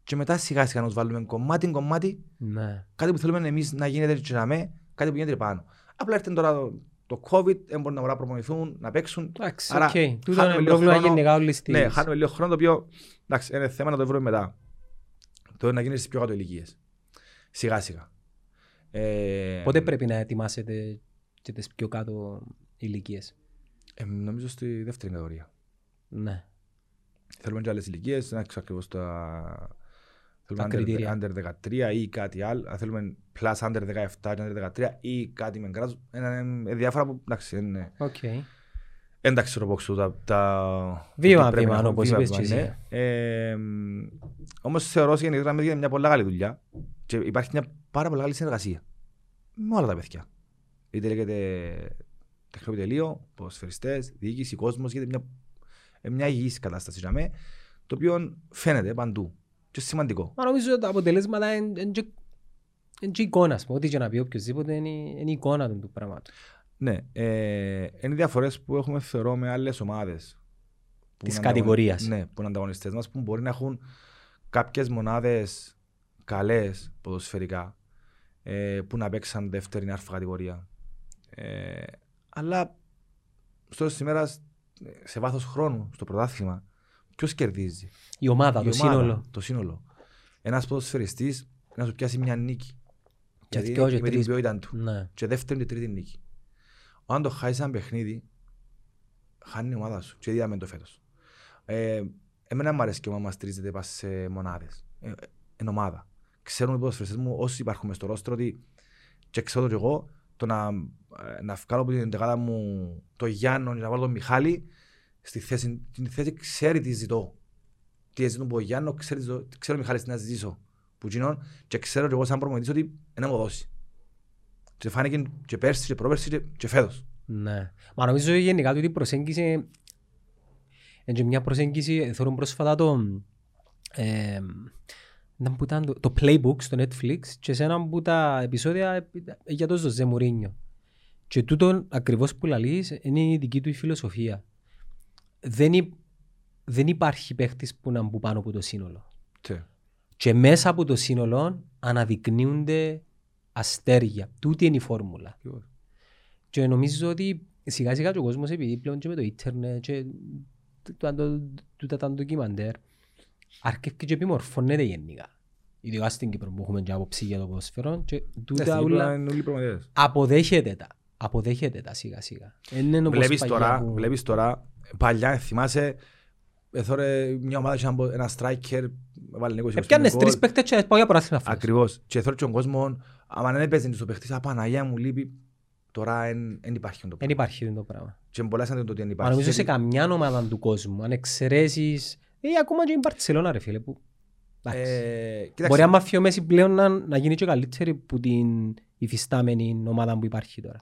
και μετά σιγά σιγά να τους βάλουμε κομμάτι κομμάτι Ναι. κάτι που θέλουμε εμείς να γίνεται και να με, κάτι που γίνεται πάνω. Απλά έρθει τώρα το, το COVID, δεν μπορούν να μπορούν να προπονηθούν, να παίξουν. Εντάξει, Άρα, οκ. Τούτο χάνουμε είναι λίγο πρόβλημα χρόνο. γενικά όλης της. Ναι, χάνουμε λίγο χρόνο το οποίο εντάξει, είναι θέμα να το βρούμε μετά. Το να γίνεις στις πιο κάτω ηλικίες. Σιγά σιγά. Ε, Πότε πρέπει να ετοιμάσετε και τις πιο κάτω ηλικίες; ε, νομίζω στη δεύτερη κατηγορία. Ναι. Θέλουμε και άλλες ηλικίες, να ξέρω ακριβώς τα... Θέλουμε Τα under, κριτήρια. under 13 ή κάτι άλλο. Αν θέλουμε plus under 17 και under 13 ή κάτι με κράτος. Είναι είναι διάφορα που εντάξει, είναι... Οκ. Εντάξει, το box τα, τα... Βήμα, τι πρέπει βήμα, να έχουμε, όπως βήμα, είπες και βήμα, εσύ. ναι. Ε, μ, όμως θεωρώ ότι γενικά είναι μια πολύ καλή δουλειά και υπάρχει μια πάρα πολύ καλή συνεργασία με όλα τα παιδιά. Είτε λέγεται τεχνικό επιτελείο, ποδοσφαιριστές, διοίκηση, κόσμος, γίνεται μια, ε, μια υγιής κατάσταση για μέ, το οποίο φαίνεται παντού και σημαντικό. Μα νομίζω ότι τα αποτελέσματα είναι είναι και- είναι και εικόνα. ας πούμε. Ό,τι και να πει οποιοςδήποτε είναι είναι η εικόνα του του πράγματος. Ναι, ε, είναι οι διαφορές που έχουμε θεωρώ με άλλες ομάδες. που Της είναι ανταγωνι- κατηγορίας. Ναι, που είναι ανταγωνιστές μας, που μπορεί να έχουν κάποιες μονάδες καλές ποδοσφαιρικά, ε, που να παίξαν δεύτερη αρφα κατηγορία. Ε, αλλά στο σήμερα, σε βάθος χρόνου, στο πρωτάθλημα, ποιος κερδίζει; Η ομάδα, Η το ομάδα, σύνολο. Το σύνολο. Ένας ποδοσφαιριστής να σου πιάσει μια νίκη. Και Γιατί δυο και με την τρεις. ποιότητα του Ναι. και δεύτερη και τρίτη νίκη. Αν το χάσεις ένα παιχνίδι, χάνει η ομάδα σου. Και είδαμε το φέτος. Ε, εμένα μου αρέσει και όταν μας τρίζεται πας σε μονάδες. Ε, εν ομάδα. Ξέρουν οι ποδοσφαιριστές μου όσοι υπάρχουν μες στο ρόστρο ότι και ξέρω το και εγώ το να, ε, να βγάλω από την δεκάδα μου το Γιάννο και να βάλω τον Μιχάλη στη θέση, την θέση ξέρει τι ζητώ. Τι ζητώ από τον Γιάννο, ξέρει, τι ζητώ- ξέρω ο Μιχάλης τι να ζητήσω. Που γίνον και ξέρω και εγώ σαν προμονητής ότι να μου δώσει. Και φάνηκε και πέρσι και πρόπερσι και, και φέτος. Ναι. Μα νομίζω γενικά ότι η προσέγγιση είναι και μια προσέγγιση, θεωρώ πρόσφατα το, ε, ήταν που ήταν το, το playbook στο Netflix και σε ένα από τα επεισόδια ε, για το Ζωζέ Μουρίνιο. Και τούτο ακριβώς που λαλείς είναι η δική του η φιλοσοφία. Δεν, υ- δεν υπάρχει παίχτης που να μπουν πάνω από το σύνολο. Τι. Και μέσα από το σύνολο αναδεικνύονται αστέρια. Τούτη είναι η φόρμουλα. Και νομίζω ότι σιγά σιγά και ο κόσμος επειδή πλέον και με το ίντερνετ και τούτα το- τούτα τα ντοκιμαντέρ αρκεύει και επιμορφώνεται γενικά. Ειδικά στην Κύπρο που έχουμε και άποψη για το ποδοσφαιρό και Ναι, τούτα στην Κύπρο όλα είναι όλοι προμονητές. αποδέχεται τα. Αποδέχεται τα σιγά σιγά. Εν είναι όπως Βλέπεις παλιά τώρα, που- βλέπεις τώρα, παλιά θυμάσαι, εθώρε μια ομάδα είχε ένα- ένα striker, βάλει 20 Επιάνες γκολ. τρεις παίκτες και πάει για πρωτάθλημα φέτος. Ακριβώς. Και εθώρε και τον κόσμο, άμα δεν έπαιζε στο παιχτής, «Α, Παναγιά μου λείπει, τώρα δεν υπάρχει το Δεν πράγμα. υπάρχει το πράγμα. Και πολλά σαν το ότι δεν Μα υπάρχει. νομίζω σε Γιατί, καμιά ομάδα του κόσμου, αν εξαιρέσεις, ή ακόμα και η Μπαρτσελώνα ρε φίλε, που... εντάξει. ε, κοίταξε, Μπορεί άμα φύγει ο Μέση πλέον να, να γίνει και καλύτερη που την υφιστάμενη ομάδα που υπάρχει τώρα.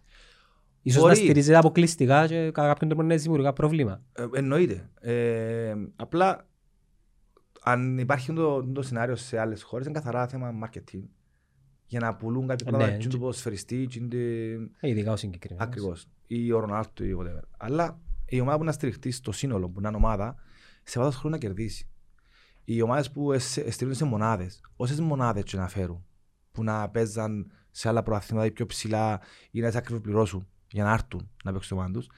Ίσως Μπορεί. να στηρίζεται αποκλειστικά και κατά κάποιον τρόπο να δημιουργά πρόβλημα. Ε, εννοείται. Ε, απλά αν υπάρχει το, το σενάριο σε άλλες χώρες, είναι καθαρά θέμα marketing. Για να πουλούν κάποια Ναι, πράγματα, και- ναι, του ποδοσφαιριστή, και είναι- Ε, ειδικά ο συγκεκριμένος. Ακριβώς. Ή ο Ρονάλτο ή whatever. Αλλά η ομάδα που να στηριχτεί στο σύνολο, που να είναι ομάδα, σε βάθος χρόνου να κερδίσει. Οι ομάδες που εσ- στηρίζονται σε μονάδες, όσες μονάδες και να φέρουν, που να παίζαν σε άλλα προαθήματα ή πιο ψηλά ή να σε ακριβοπληρώσουν για να έρθουν να παίξουν το ομάδα τους,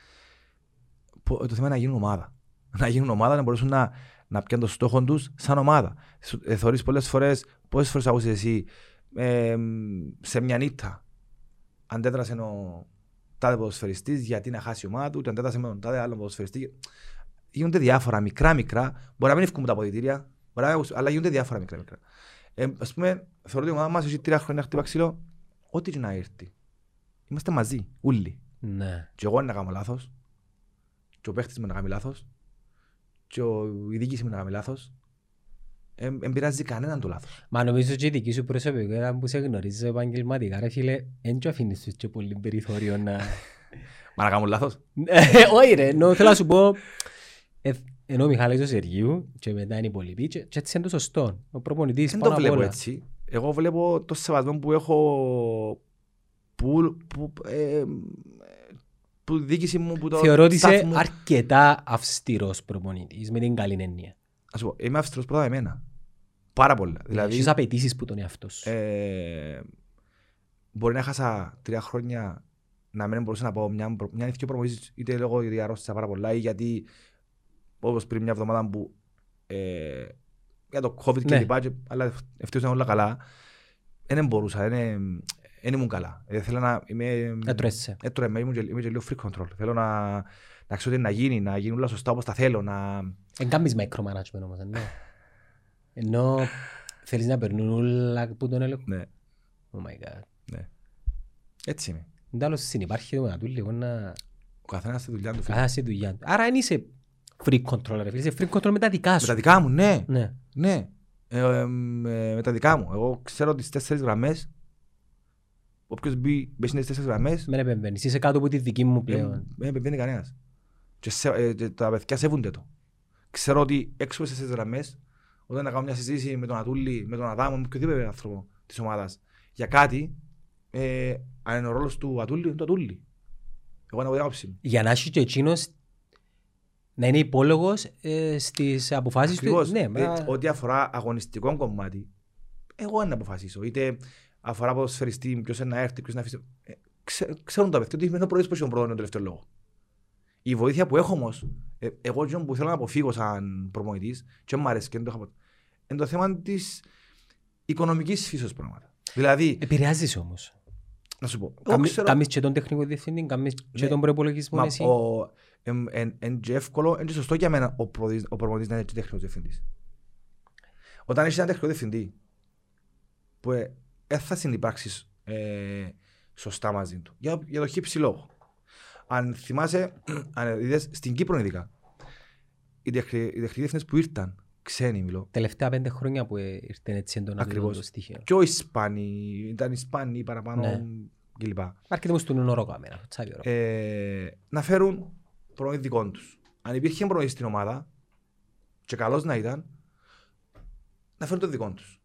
πο- το θέμα είναι να γίνουν ομάδα. Να γίνουν ομάδα, να μπορέσουν να, να πιάνουν το στόχο τους σαν ομάδα. Σου- Ε, θεωρείς πολλές φορές, πόσες φορές ακούσες εσύ ε, σε μια νύχτα αντέδρασε ο τάδε ποδοσφαιριστής γιατί να χάσει η ομάδα του, και αντέδρασε με τον τάδε άλλο ποδοσφαιριστή. Γίνονται διάφορα μικρά μικρά, μπορεί να μην ευκούν τα αποδητήρια, μπορεί να μην, αλλά γίνονται διάφορα μικρά μικρά. Ε, ας πούμε, θεωρώ ότι η ομάδα μας έχει τρία χρόνια χτύπα ξύλο, ό,τι και να έρθει. Είμαστε μαζί, όλοι. Ναι. Και εγώ να κάνω λάθος, και ο παίχτης μου να κάνει λάθος, και ο, η διοίκηση μου να κάνει λάθος. Ε, δεν πειράζει κανέναν το λάθος. Μα νομίζω και η δική σου προσωπικότητα που σε γνωρίζει επαγγελματικά ρε φίλε, δεν του αφήνεις τους και πολύ περιθώριο να... Μα να κάνω λάθος. Ε, Όχι ρε, ενώ θέλω να σου πω, ε, ενώ ο Μιχάλης ο Σεργίου και μετά είναι οι υπολοιποί και, και έτσι είναι το σωστό. Ο προπονητής Δεν πάνω το απ' βλέπω όλα. έτσι. Εγώ βλέπω το σεβασμό που έχω που, που, ε, που η διοίκηση μου που το Θεωρώ ότι staff είσαι μου. αρκετά αυστηρός προπονητής με την καλή έννοια. Ας σου πω, είμαι αυστηρός πρώτα με εμένα. Πάρα πολλά. Δηλαδή, Δηλαδή, Έχεις απαιτήσεις που τον εαυτός σου. ε, μπορεί να χάσα τρία χρόνια να μην μπορούσα να πάω μια, προ- μια νύχτα προμονήσεις είτε λόγω γιατί αρρώστησα πάρα πολλά ή γιατί όπως πριν μια εβδομάδα που ε, για το COVID και Ναι. λοιπά, και- αλλά ευτυχώς ήταν όλα καλά. Δεν μπορούσα, δεν δεν ήμουν καλά. Ε, Θέλω να είμαι... Έτρωεσαι. Έτρωε, είμαι και, είμαι και λίγο free control. Θέλω να, να ξέρω τι να γίνει, να γίνουν όλα σωστά όπως τα θέλω. Να... Εν κάνεις micromanagement όμως, ναι. Ενώ θέλεις να περνούν όλα που τον έλεγχο. Ναι, Oh my god. ναι. Έτσι είμαι. Δεν άλλο συνυπάρχει το μετατού λίγο να Ο καθένας στη δουλειά του. φίλε. καθάσει τη δουλειά του. Άρα δεν είσαι free control ρε φίλε, είσαι free control με τα δικά Με σου. τα δικά μου, ναι. Ναι. Ναι. Ε, ε, με, με τα δικά μου. Εγώ ξέρω τις τέσσερις γραμμές. Όποιος μπει, μπει στις τέσσερις γραμμές, Μην επεμβαίνεις, είσαι κάτω από τη δική μου δεν πλέον. δεν επεμβαίνει κανένας. Και, σε, ε, και τα παιδιά σέβονται το. Ξέρω ότι έξω από τις τέσσερις γραμμές, όταν να κάνω μια συζήτηση με τον Ατούλη, με τον Αδάμο, με οποιοδήποτε άνθρωπο της ομάδας, για κάτι, ε, αν είναι ο ρόλος του Ατούλη, είναι το Ατούλη. Εγώ να πω την άποψη μου. Για να έχει και εκείνος να είναι υπόλογος ε, στις αποφάσεις του. Ακριβώς. Ναι, Ε, μα- Ό,τι αφορά αγωνιστικό κομμάτι, εγώ να αποφασίσω. Είτε αφορά ποδοσφαιριστή, ποιος είναι να έρθει, ποιος να αφήσει. Ε, ξέ- ξέρουν τα παιδιά ότι είμαι ο πρώτος που έχει τον πρώτο είναι τον τελευταίο λόγο. Η βοήθεια που έχω όμως, ε, εγώ εκείνο που θέλω να αποφύγω σαν προμονητής, και μου αρέσει και δεν το έχω είναι το θέμα της οικονομικής φύσεως πράγματα. Δηλαδή, Επηρεάζεις όμως. να σου πω, εγώ Κάμεις ξέρω- κάμεις και τον τεχνικό διευθυντή, κάμεις και Ναι. τον προϋπολογισμό Μα εσύ. ο- εμ- εν- εν και εύκολο, είναι και σωστό για μένα ο, προπονητής- ο προπονητής να είναι και τεχνικός διευθυντής. Όταν έχεις έναν τεχνικό διευθυντή που ε, δεν θα συνυπάρξεις ε, σωστά μαζί του. Για, για το χύψη λόγο. Αν θυμάσαι, αν είδες, στην Κύπρο ειδικά, οι τεχνικοί οι τεχνικοί διευθυντές που ήρθαν, ξένοι μιλώ, Τελευταία πέντε χρόνια που ε, ήρθε έτσι έντονα το- Ακριβώς. το στοιχείο. και ο Ισπανοί, ήταν Ισπανοί παραπάνω Ναι. κλπ. Αρκετοί μου στον ορό καμένα, τσάβι ορό. ε, να φέρουν προμήθεια δικών τους. Αν υπήρχε προμήθεια στην ομάδα, και καλός να ήταν, να φέρουν το δικό τους.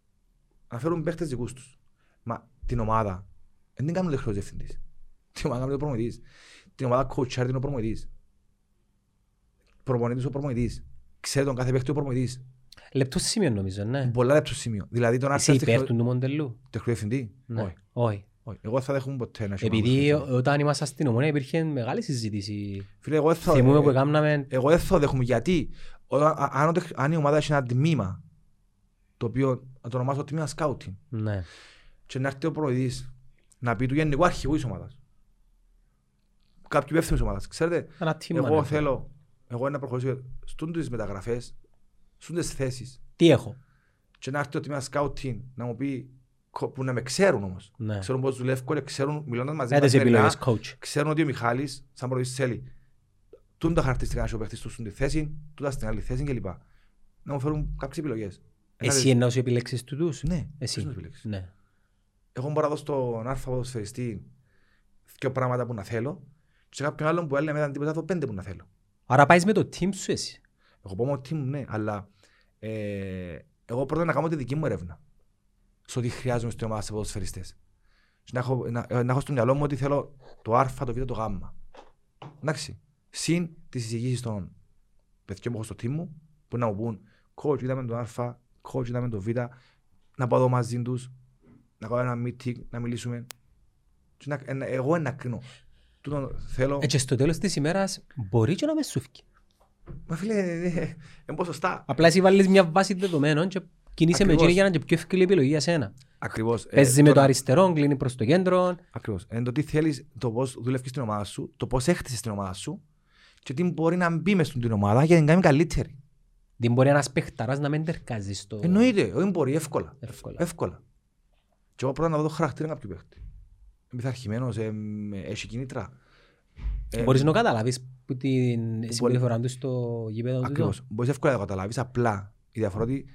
Να φέρουν παίχτε δικούς τους. Μα την ομάδα δεν την κάνουν ο τεχνικό διευθυντής. Την ομάδα κάνει ο προμηθευτή. Την ομάδα κοουτσάρει την ο προμηθευτή. Προπονητής ο προμηθευτή. Ξέρει τον κάθε παίχτη ο προμηθευτή. Λεπτός σημείο νομίζω, ναι. Πολλά λεπτός σημείο. Δηλαδή τον Είσαι άρθρο υπέρ του του μοντελού. τεχνικό διευθυντή; Ναι. Όχι. Όχι. όχι. Εγώ δεν θα δέχομαι ποτέ να έχει Επειδή ομάδα τεχνικό διευθυντή. όταν ήμασταν στην ομονία υπήρχε μεγάλη συζήτηση. Φίλε, εγώ δεν θα- Θυμούμε που ε, έκαναμε Εγώ δεν θα δέχομαι γιατί; Όταν, α- αν, ο τεχ- αν η ομάδα έχει ένα τμήμα το οποίο να το ονομάσω τμήμα σκάουτινγκ Ναι. Και να έρθει ο προεδρής να πει του γενικού αρχηγού της ομάδας κάποιου υπεύθυνου της ομάδας ξέρετε; Ένα τίμημα, εγώ ναι. θέλω εγώ να προχωρήσω στον τις μεταγραφές στον τις θέσεις Τι έχω; και να έρθει το τμήμα σκάουτινγκ να μου πει κο- που να με ξέρουν όμως Ναι. ξέρουν πώς δουλεύω και ξέρουν μιλώντας μαζί Έτες καθημερινά, επιλογές, coach. ξέρουν ότι ο Μιχάλης, σαν προηγής θέλει, τούν τα χαρακτηριστικά να σου παίχτης του στην τη θέση, τούτα στην άλλη θέση κλπ. Να μου φέρουν κάποιες επιλογές. Ένα Εσύ δε- εννοείς επιλέξεις του τους; Ναι, Εσύ. ποιος να επιλέξεις. Ναι. Εγώ μπορώ να δώσω στον άρθρο ποδοσφαιριστή δύο πράγματα που να θέλω και σε κάποιον άλλον που έλεγε μετά τίποτα το πέντε που να θέλω. Άρα πάεις με το team σου εσύ. Εγώ πω ότι μου ναι, αλλά ε, εγώ πρώτα να κάνω τη δική μου έρευνα. Σε ό,τι χρειάζομαι στην ομάδα σε ποδοσφαιριστές. Και Να έχω, να, ε, να έχω στο μυαλό μου ότι θέλω το Α, το Β, το Γ. Εντάξει. Συν τις εισηγήσεις των παιδιών που έχω στο team μου, που να μου πούν coach είδαμε το Α, coach είδαμε το Β, να πάω εδώ μαζί τους, να κάνω ένα meeting, να μιλήσουμε. Και να, ε, εγώ να κρίνω. Τούτο θέλω... Ε, και στο τέλος της ημέρας μπορεί και να μες σούφκει. Μα φίλε, ε, ε, είναι ποσοστά. Απλά εσύ βάλεις μια βάση δεδομένων και κινείσαι με Ακριβώς. εκείνη για να είναι και πιο εύκολη επιλογή για σένα. Ακριβώς. Ε, Παίζεις με το τώρα- αριστερό, κλείνεις προς το κέντρο. Ακριβώς. Είναι το τι θέλεις, το πώς δουλεύεις στην ομάδα σου, το πώς έχτισες την ομάδα σου και τι μπορεί να μπει μες στην ομάδα για να την κάνει καλύτερη. Δεν μπορεί ένας παιχταράς να μην τερκάζει στο... Εννοείται, όχι μπορεί, εύκολα. Εύκολα. εύκολα. Και εγώ πρώτα να δω το χαρακτήρα κάποιου παίχτη. Είναι πειθαρχημένος, ε, μ, έχει κίνητρα. Ε, Μπορείς να το καταλάβεις που την συμπεριφορά του στο γήπεδο του. Ακριβώς. Μπορείς εύκολα να το καταλάβεις. Απλά η διαφορά ότι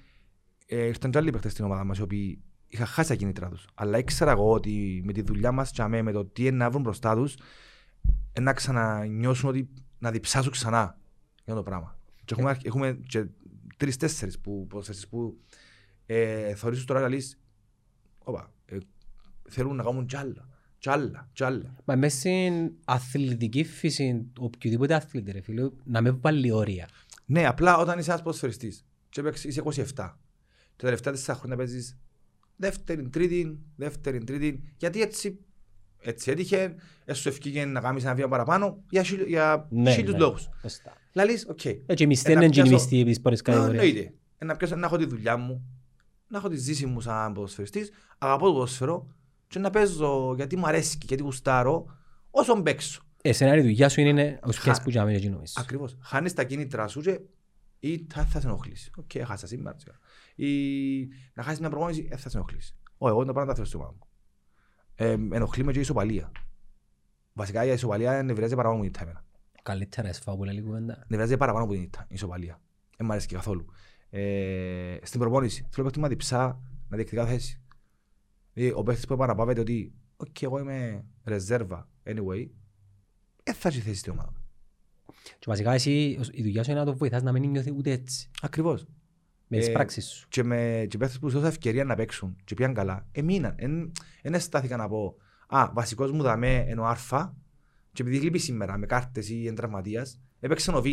ε, ήρθαν και άλλοι παίχτες στην ομάδα μας οι οποίοι είχαν χάσει τα κίνητρα τους. Αλλά ήξερα εγώ ότι με τη δουλειά μας και αμέ, με το τι είναι να βρουν μπροστά τους ε, να ξανανιώσουν ότι να διψάσουν ξανά για το πράγμα. Και έχουμε, αρχ- έχουμε και τρεις-τέσσερις που, ποδοσφαιριστές που ε, θωρίζουν τώρα να λες όπα, ε, θέλουν να κάνουν κι άλλα, κι άλλα, κι άλλα. Μα μέσα στην αθλητική φύση οποιοδήποτε αθλητή ρε φίλε, να με βάλει όρια. Ναι, απλά όταν είσαι ένας ποδοσφαιριστής και παίξεις- είσαι 27 και τα τελευταία τέσσερα χρόνια παίζεις δεύτερη, τρίτη, δεύτερη, τρίτη γιατί έτσι, έτσι έτυχε, έσου ευκήγε να κάνεις ένα βήμα παραπάνω για, χίλ- για Ναι, χίλιους ναι. λόγους. Σωστά. Λαλείς, οκ. Έτσι οι μισθοί Ε, να είναι και οι πιάσω- μισθοί της πρώτης Α, κατηγορίας. Εννοείται. Ε, να, πιάσω, να έχω τη δουλειά μου, να έχω τη ζήση μου σαν ποδοσφαιριστής, αγαπώ το ποδοσφαιρό και να παίζω γιατί μου αρέσει και γιατί γουστάρω όσο παίξω. Εσένα η δουλειά σου είναι ο σχέσεις Χα- που κάνουμε εκεί νομίζω. Ακριβώς. Χάνεις τα κίνητρα σου και ή θα, θα σε ενοχλήσει. Οκ, έχασα σήμερα. τσικα. Ή να χάσεις μια προπόνηση, ε, θα σε ενοχλήσει. Όχι, εγώ δεν πάω να τα θέλω στο ομάδα μου. Ε, ενοχλεί με και η ισοπαλία. Βασικά η ισοπαλία νευριάζει παραπάνω μου την εμένα. Καλύτερα εσφάω που λέει κουβέντα. Νευριάζει παραπάνω από την ήττα, η ισοπαλία. Δεν μ' αρέσει και καθόλου. Ε, στην προπόνηση, θέλω παίχτη με διψά να διεκδικά θέση. Δηλαδή, ο παίχτης που επαναπαύεται ότι «OK, εγώ είμαι ρεζέρβα, anyway», δεν θα έχει θέση στην ομάδα. Και βασικά εσύ η δουλειά σου είναι να το βοηθάς να μην νιώθει ούτε έτσι. Ακριβώς. Με τις Ε, πράξεις σου. Και με και παίχτες που τους έδωσα ευκαιρία να παίξουν και πήγαν καλά, εμείναν. Δεν αισθάθηκα να πω «Α, βασικός μου δαμέ ενώ Α και επειδή λείπει σήμερα με κάρτες ή είναι τραυματίας, έπαιξε ο Β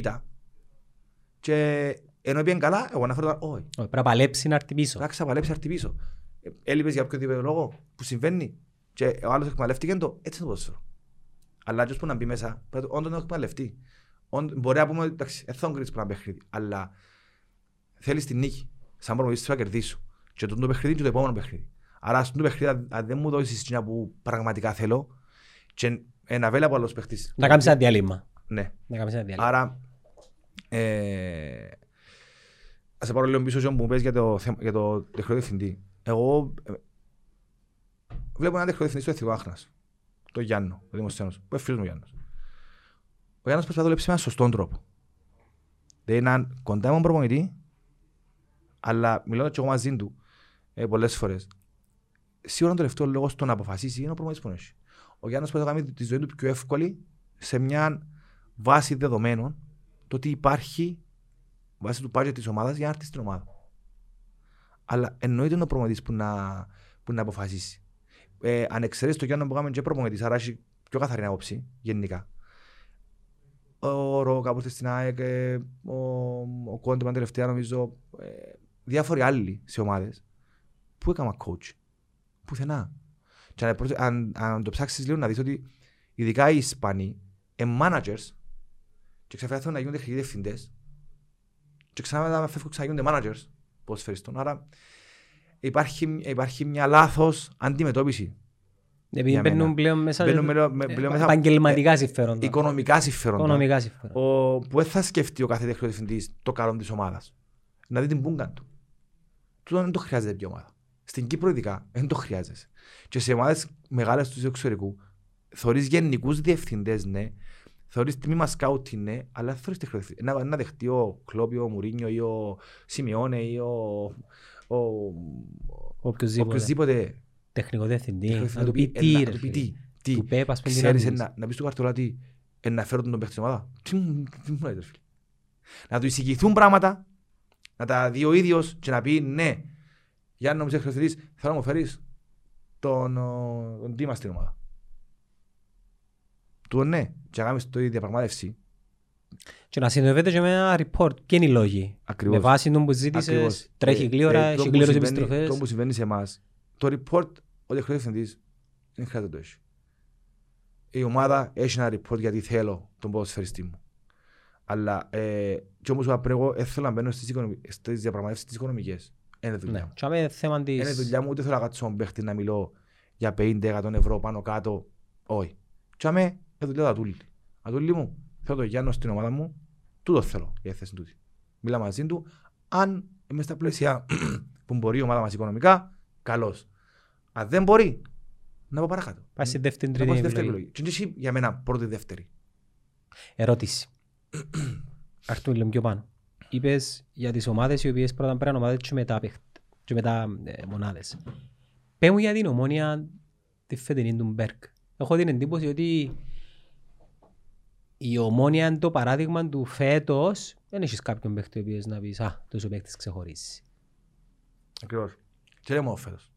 και ενώ πήγαν καλά, εγώ να φέρω τώρα, όχι. Όχι, Πρέπει να παλέψει να έρθει πίσω. Να ξαπαλέψει έρθει πίσω. Ε, Έλειπες για οποιοδήποτε λόγο που συμβαίνει και ο άλλος εκμεταλλεύτηκε το, έτσι είναι το ποδόσφαιρο. Αλλά όποιος που να μπει μέσα, πρέπει όντως να το εκμεταλλευτεί. Όντ- Μπορεί να πούμε, εντάξει, δεν θα τον κρίνεις που ένα παιχνίδι, αλλά θέλεις την νίκη. Σαν προπονητής θέλω να κερδίσω. Και το το παιχνίδι και το επόμενο παιχνίδι. Άρα στο παιχνίδι, αν- αν δεν μου δώσεις εκείνα που πραγματικά θέλω, και ένα βέλα από άλλος παίχτης. Να κάνεις ένα διάλειμμα. Ναι. Να κάνεις ένα διάλειμμα. Άρα, ε, ας σε πάρω λίγο πίσω Ζων, που μου πες για το, θέμα- για το τεχνικό διευθυντή. Εγώ ε, βλέπω έναν τεχνικό διευθυντή στο Εθνικό Άχνας, το Γιάννο, ο Δημοσιάνος, που είναι φίλος μου ο Γιάννος. Ο Γιάννος προσπαθεί να δουλέψει με έναν σωστόν τρόπο. Δεν είναι έναν κοντά μου προπονητή, αλλά μιλώντας και εγώ μαζί του ε, πολλές φορές, σίγουρα το τελευταίο λόγος στο να αποφασίσει είναι ο προπονητής που έχει. Ο Γιάννος πρέπει να κάνει τη ζωή του πιο εύκολη σε μια βάση δεδομένων το ότι υπάρχει βάση του budget της ομάδας για να έρθει στην ομάδα. Αλλά εννοείται είναι ο προπονητής που να, που να αποφασίσεις. Ε, αν εξαιρέσεις το Γιάννο που κάνουμε και προπονητής, άρα έχει πιο καθαρή άποψη γενικά. Ο Ρο κάπου στην ΑΕΚ, ε, ο, ο Κόντε πάνε τελευταία νομίζω, ε, διάφοροι άλλοι σε ομάδες που έκανα coach; Πουθενά. Και αν, προσ- αν, αν το ψάξεις λίγο να δεις ότι ειδικά οι Ισπανοί είναι managers και ξαφνικά θέλουν να γίνονται τεχνικοί διευθυντές και ξανά να φεύγουν ξανά γίνονται managers ποδοσφαιριστών. Άρα υπάρχει, υπάρχει μια λάθος αντιμετώπιση. Επειδή για μένα. μπαίνουν πλέον μέσα Μπαίνουν με- με- πλέον μέσα- επαγγελματικά συμφέροντα. Οικονομικά συμφέροντα. Οικονομικά συμφέροντα. Ο, που δεν θα σκεφτεί ο κάθε τεχνικό διευθυντής το καλό της ομάδας. Να δει την πούγκα του. Τούτο δεν το χρειάζεται πια ομάδα. Στην Κύπρο ειδικά δεν το χρειάζεσαι. Και σε ομάδες μεγάλες του εξωτερικού θωρείς γενικούς διευθυντές, ναι, θωρείς τμήμα σκάουτι, ναι, αλλά δεν θωρείς τεχνικό διευθυντή. Να, να δεχτεί ο Κλόπι, ο Μουρίνιο ή ο Σιμεώνε ή ο, ο, Οποιοςδήποτε. οποιοςδήποτε Τεχνικό διευθυντή. τεχνικό Να του πει διευθυντή, τι ε, ρε να του πει φίλε. τι. Τι. Του Πέπ, ας πούμε, τι Ξέρεις να ε, πεις. να, να πεις του καρτολά τι ε, να φέρω τον παίχτη στην ομάδας. Τι μου τι μου λέτε φίλε. Να του εισηγηθούν πράγματα, να τα δει ο ίδιος και να πει ναι, για να μου είσαι χρηστηρής, θέλω να μου φέρεις τον, ο, τον Τίμας στην ομάδα. Του ναι, και να κάνεις το η διαπραγμάτευση. Και να συνδεδεύεται και με ένα report. Ποιοι είναι οι λόγοι. Ακριβώς. Με βάση τον που Ακριβώς. ζήτησες, τρέχει Ε, γλύωρα, ε, το έχει που γλύωρες συμβαίνει- επιστροφές. Το που συμβαίνει σε εμάς, το report, ο τεχνικός διευθυντής δεν χρειάζεται να το έχει. Η ομάδα έχει ένα report γιατί θέλω τον ποδοσφαιριστή μου. Αλλά ε, και όμως εγώ πρέπει δεν θέλω να μπαίνω στις, οικονομι... στις διαπραγματεύσεις τις οικονομικές. Είναι δουλειά Ναι. μου. Και άμε θέμα Είναι της... δουλειά μου, ούτε θέλω να κάτσω στον παίχτη να μιλώ για 50-100 ευρώ πάνω κάτω. Όχι. Και άμε, είναι δουλειά του Ατούλη. Ατούλη μου, θέλω τον Γιάννο στην ομάδα μου, τούτο θέλω για τη θέση τούτη. Μιλά μαζί του, αν είμαι στα πλαίσια που μπορεί η ομάδα μας οικονομικά, καλώς. Αν δεν μπορεί, να πάω παρακάτω. Πάει στη δεύτερη Να τρίτη πάω στη δεύτερη επιλογή. επιλογή. Και είναι εσύ για μένα πρώτη δεύτερη. Ερώτηση. Αρτούν λίγο πιο πάνω. Είπες για τις ομάδες οι οποίες πρώτα πρέπει να ομάδες και μετά, παιχ- και μετά ε, μονάδες. Πες μου για την ομόνια τη φετινή του Μπέρκ. Έχω την εντύπωση ότι η ομόνια είναι το παράδειγμα του φέτος δεν έχεις κάποιον παίχτη ο οποίος να πεις «Α, τόσο παίχτης ξεχωρίσει». Ακριβώς. Και δεν μόνο φέτος.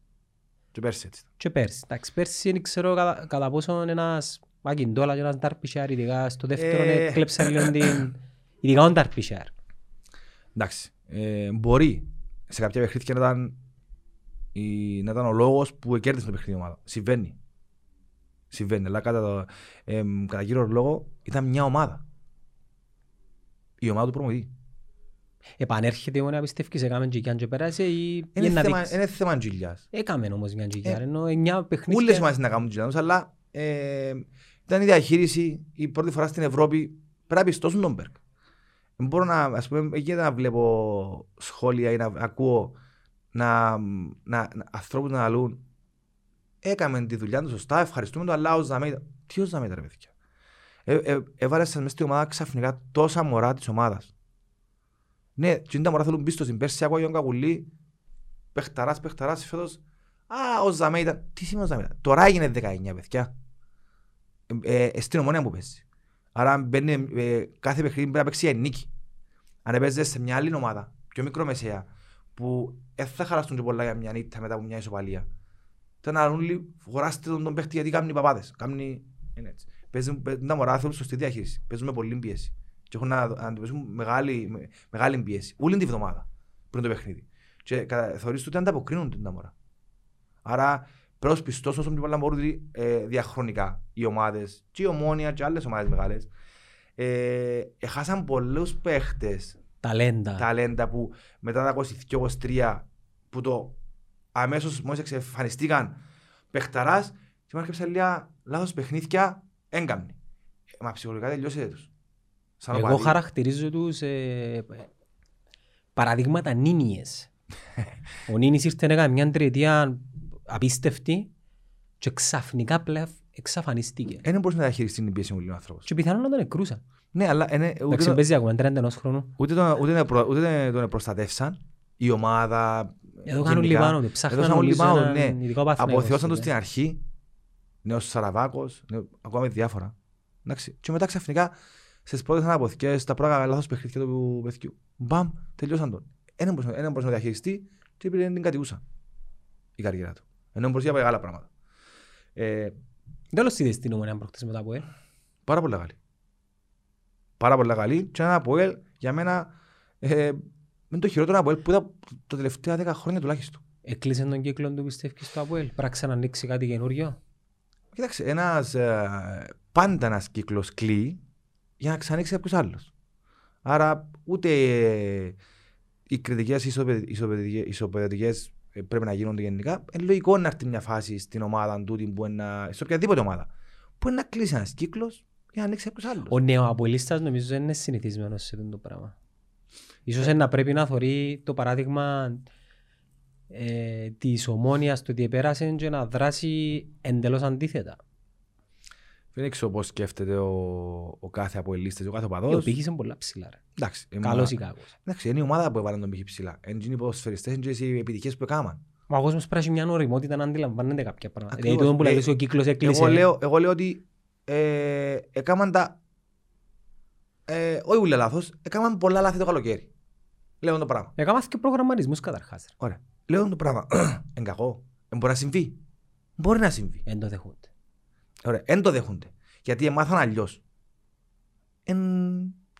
Και πέρσι έτσι. ήταν. Και πέρσι. Εντάξει, πέρσι δεν ξέρω κατά, κατά πόσο ένας Μακιντόλα και ένας Ντάρπισιάρ ειδικά στο δεύτερο Ε. έκλεψαν λίγο την... Ειδικά ο Ντάρπισιάρ. Εντάξει. Ε, μπορεί σε κάποια παιχνίδια να ήταν, η, να ήταν ο λόγος που κέρδισε το παιχνίδι η ομάδα. Συμβαίνει. Συμβαίνει. Αλλά κατά, το, ε, κατά κύριο λόγο ήταν μια ομάδα. Η ομάδα του προμηθή. Επανέρχεται η ομόνια πιστεύεις έκαμε και κι αν και πέρασε ή Είναι είναι να θέμα- δείξεις; είναι θέμα τζιλιάς. Έκαμε όμως μια τζικιά, Ε, ενώ εννιά Ούλες παιχνίδια. ομάδες να κάνουν τζιλιάς, αλλά ε, ήταν η διαχείριση η πρώτη φορά στην Ευρώπη πρέπει να πιστώσουν τον Μπέρκ. Δεν μπορώ να, ας πούμε, γίνεται να βλέπω σχόλια ή να ακούω να, να, να ανθρώπους να λούν έκαμε τη δουλειά του σωστά, ευχαριστούμε το, αλλά ο Ζαμέιτα. Τι ο Ζαμέιτα ρε παιδιά; Ε, ε, έβαλες σας μέσα στην ομάδα ξαφνικά τόσα μωρά της ομάδας. Ναι, και είναι τα μωρά θέλουν πίστοση. Πέρσι άκουγα τον Κακουλή, παιχταράς, παιχταράς, φέτος. Α, ο Ζαμέιτα. Τι σημαίνει ο Ζαμέιτα. Τώρα έγινε 19, παιδιά. Ε, ε, στην ομόνια που παίζει. Άρα μπαίνει, ε, κάθε παιχνίδι πρέπει να παίξει για νίκη. Αν έπαιζε σε μια άλλη ομάδα, πιο μικρομεσαία, που δεν θα χαραστούν και πολλά για μια νύχτα μετά από μια ισοπαλία. Ήταν να λούν χωράστε τον, τον παίχτη γιατί κάνουν οι παπάδες. Κάνουν... Είναι έτσι. Παίζουν, παίζουν τα μωρά θέλουν σωστή διαχείριση. Παίζουν με πολλή πίεση. Και έχουν να, να αντιμετωπίσουν μεγάλη, με, μεγάλη πίεση. Όλη τη βδομάδα πριν το παιχνίδι. Και κατα- θεωρείς ότι ανταποκρίνονται τα μωρά. Άρα πρέπει να πιστός όσο πιο πολλά μπορούν ε, διαχρονικά οι ομάδες και η Ομόνια και άλλες ομάδες μεγάλες ε, έχασαν πολλούς παίχτες Ταλέντα. ταλέντα που μετά τα 22-23 που το αμέσως μόλις εξεφανιστήκαν παιχταράς και μου έρχεψαν λίγα λάθος παιχνίδια έγκαμνη. Ε, Μα ψυχολογικά τελειώσετε τους. Σαν Εγώ οπαδοί. χαρακτηρίζω τους ε, παραδείγματα νίνιες. Ο Νίνης ήρθε να κάνει μια τριετία απίστευτη και ξαφνικά πλέον εξαφανίστηκε. Ε, Δεν μπορούσε να διαχειριστεί την πίεση μου λέει ο άνθρωπος. Και πιθανόν να τον εκρούσαν. Ναι, αλλά ε, ναι, ούτε, Εντάξει, το- παίζει ακόμα 31 χρόνου. ούτε, τον, ούτε, τον προ- ούτε τον προστατεύσαν η ομάδα. Εδώ κάνουν γενικά. λιμάνο του. Ψάχναν Εδώ κάνουν νομίζω λιμάνο, έναν ναι. ειδικό παθηναϊκό Αποθεώσαν το στην στην αρχή. Νέος Σαραβάκος, νέο- ακόμα διάφορα. Εντάξει. Και μετά ξαφνικά στις πρώτες αναποθηκές, τα πρώτα λάθος παιχνίδια του παιδιού. Μπαμ, τελειώσαν τον. Έναν μπορούσε, έναν μπορούσε να διαχειριστεί και πήρε την κατηγούσα η καριέρα του. Ενώ μπορούσε για μεγάλα πράγματα. Ε, Τέλος είδες την ομονία προχτές μετά από ε. πάρα πολύ καλή. Πάρα πολύ καλή. Και ένα Αποέλ για μένα ε, είναι το χειρότερο Αποέλ που είδα τα τελευταία 10 χρόνια τουλάχιστον. Έκλεισε τον κύκλο του πιστεύεις στο Αποέλ. Πρέπει να ξανανοίξει κάτι καινούριο; Κοίταξε, ένας, ε, πάντα ένας κύκλος κλείει για να ξανοίξει κάποιος άλλος. Άρα ούτε ε, οι κριτικές ισοπαιδε- ισοπαιδε- ισοπαιδευτικές ε, πρέπει να γίνονται γενικά. Είναι λογικό να έρθει μια φάση στην ομάδα τούτη που είναι να, σε οποιαδήποτε ομάδα που είναι να κλείσει ένας κύκλος για να ανοίξει κάποιος άλλος. Ο νεοαποελίστας νομίζω δεν είναι συνηθισμένος σε αυτό το πράγμα. Ίσως να πρέπει να θωρεί το παράδειγμα ε, της ομόνιας του ότι επέρασε και να δράσει εντελώς αντίθετα. Δεν ξέρω πώς σκέφτεται ο, ο κάθε αποελίστας, ο κάθε Ο οπαδός. πύχης είναι πολλά ψηλά. ρε. Εντάξει, η Καλός ή ομάδα- κακός. Εντάξει, είναι η ομάδα που έβαλε τον πύχη ψηλά. Είναι οι ποδοσφαιριστές, είναι και οι επιτυχίες που έκαναν. Μα ο κόσμος πρέπει να έχει μια ωριμότητα να αντιλαμβάνεται κάποια πράγματα. Ακριβώς. Δηλαδή το που Ε, λέει ο κύκλος έκλεισε. Εγώ λέω, εγώ λέω ότι ε, έκαναν τα... Ε, όχι ούλα λάθος, έκαναν πολλά λάθη το καλοκαίρι. Λέω το πράγμα. Έκανα και προγραμματισμούς καταρχάς. ρε. Ωραία. Λέω το πράγμα. Εν κακό. Εν μπορεί να συμβεί. Μπορεί να συμβεί. Εν το δεχούνται. Ωραία. Εν το δέχονται. Γιατί έμαθαν αλλιώς. Εν,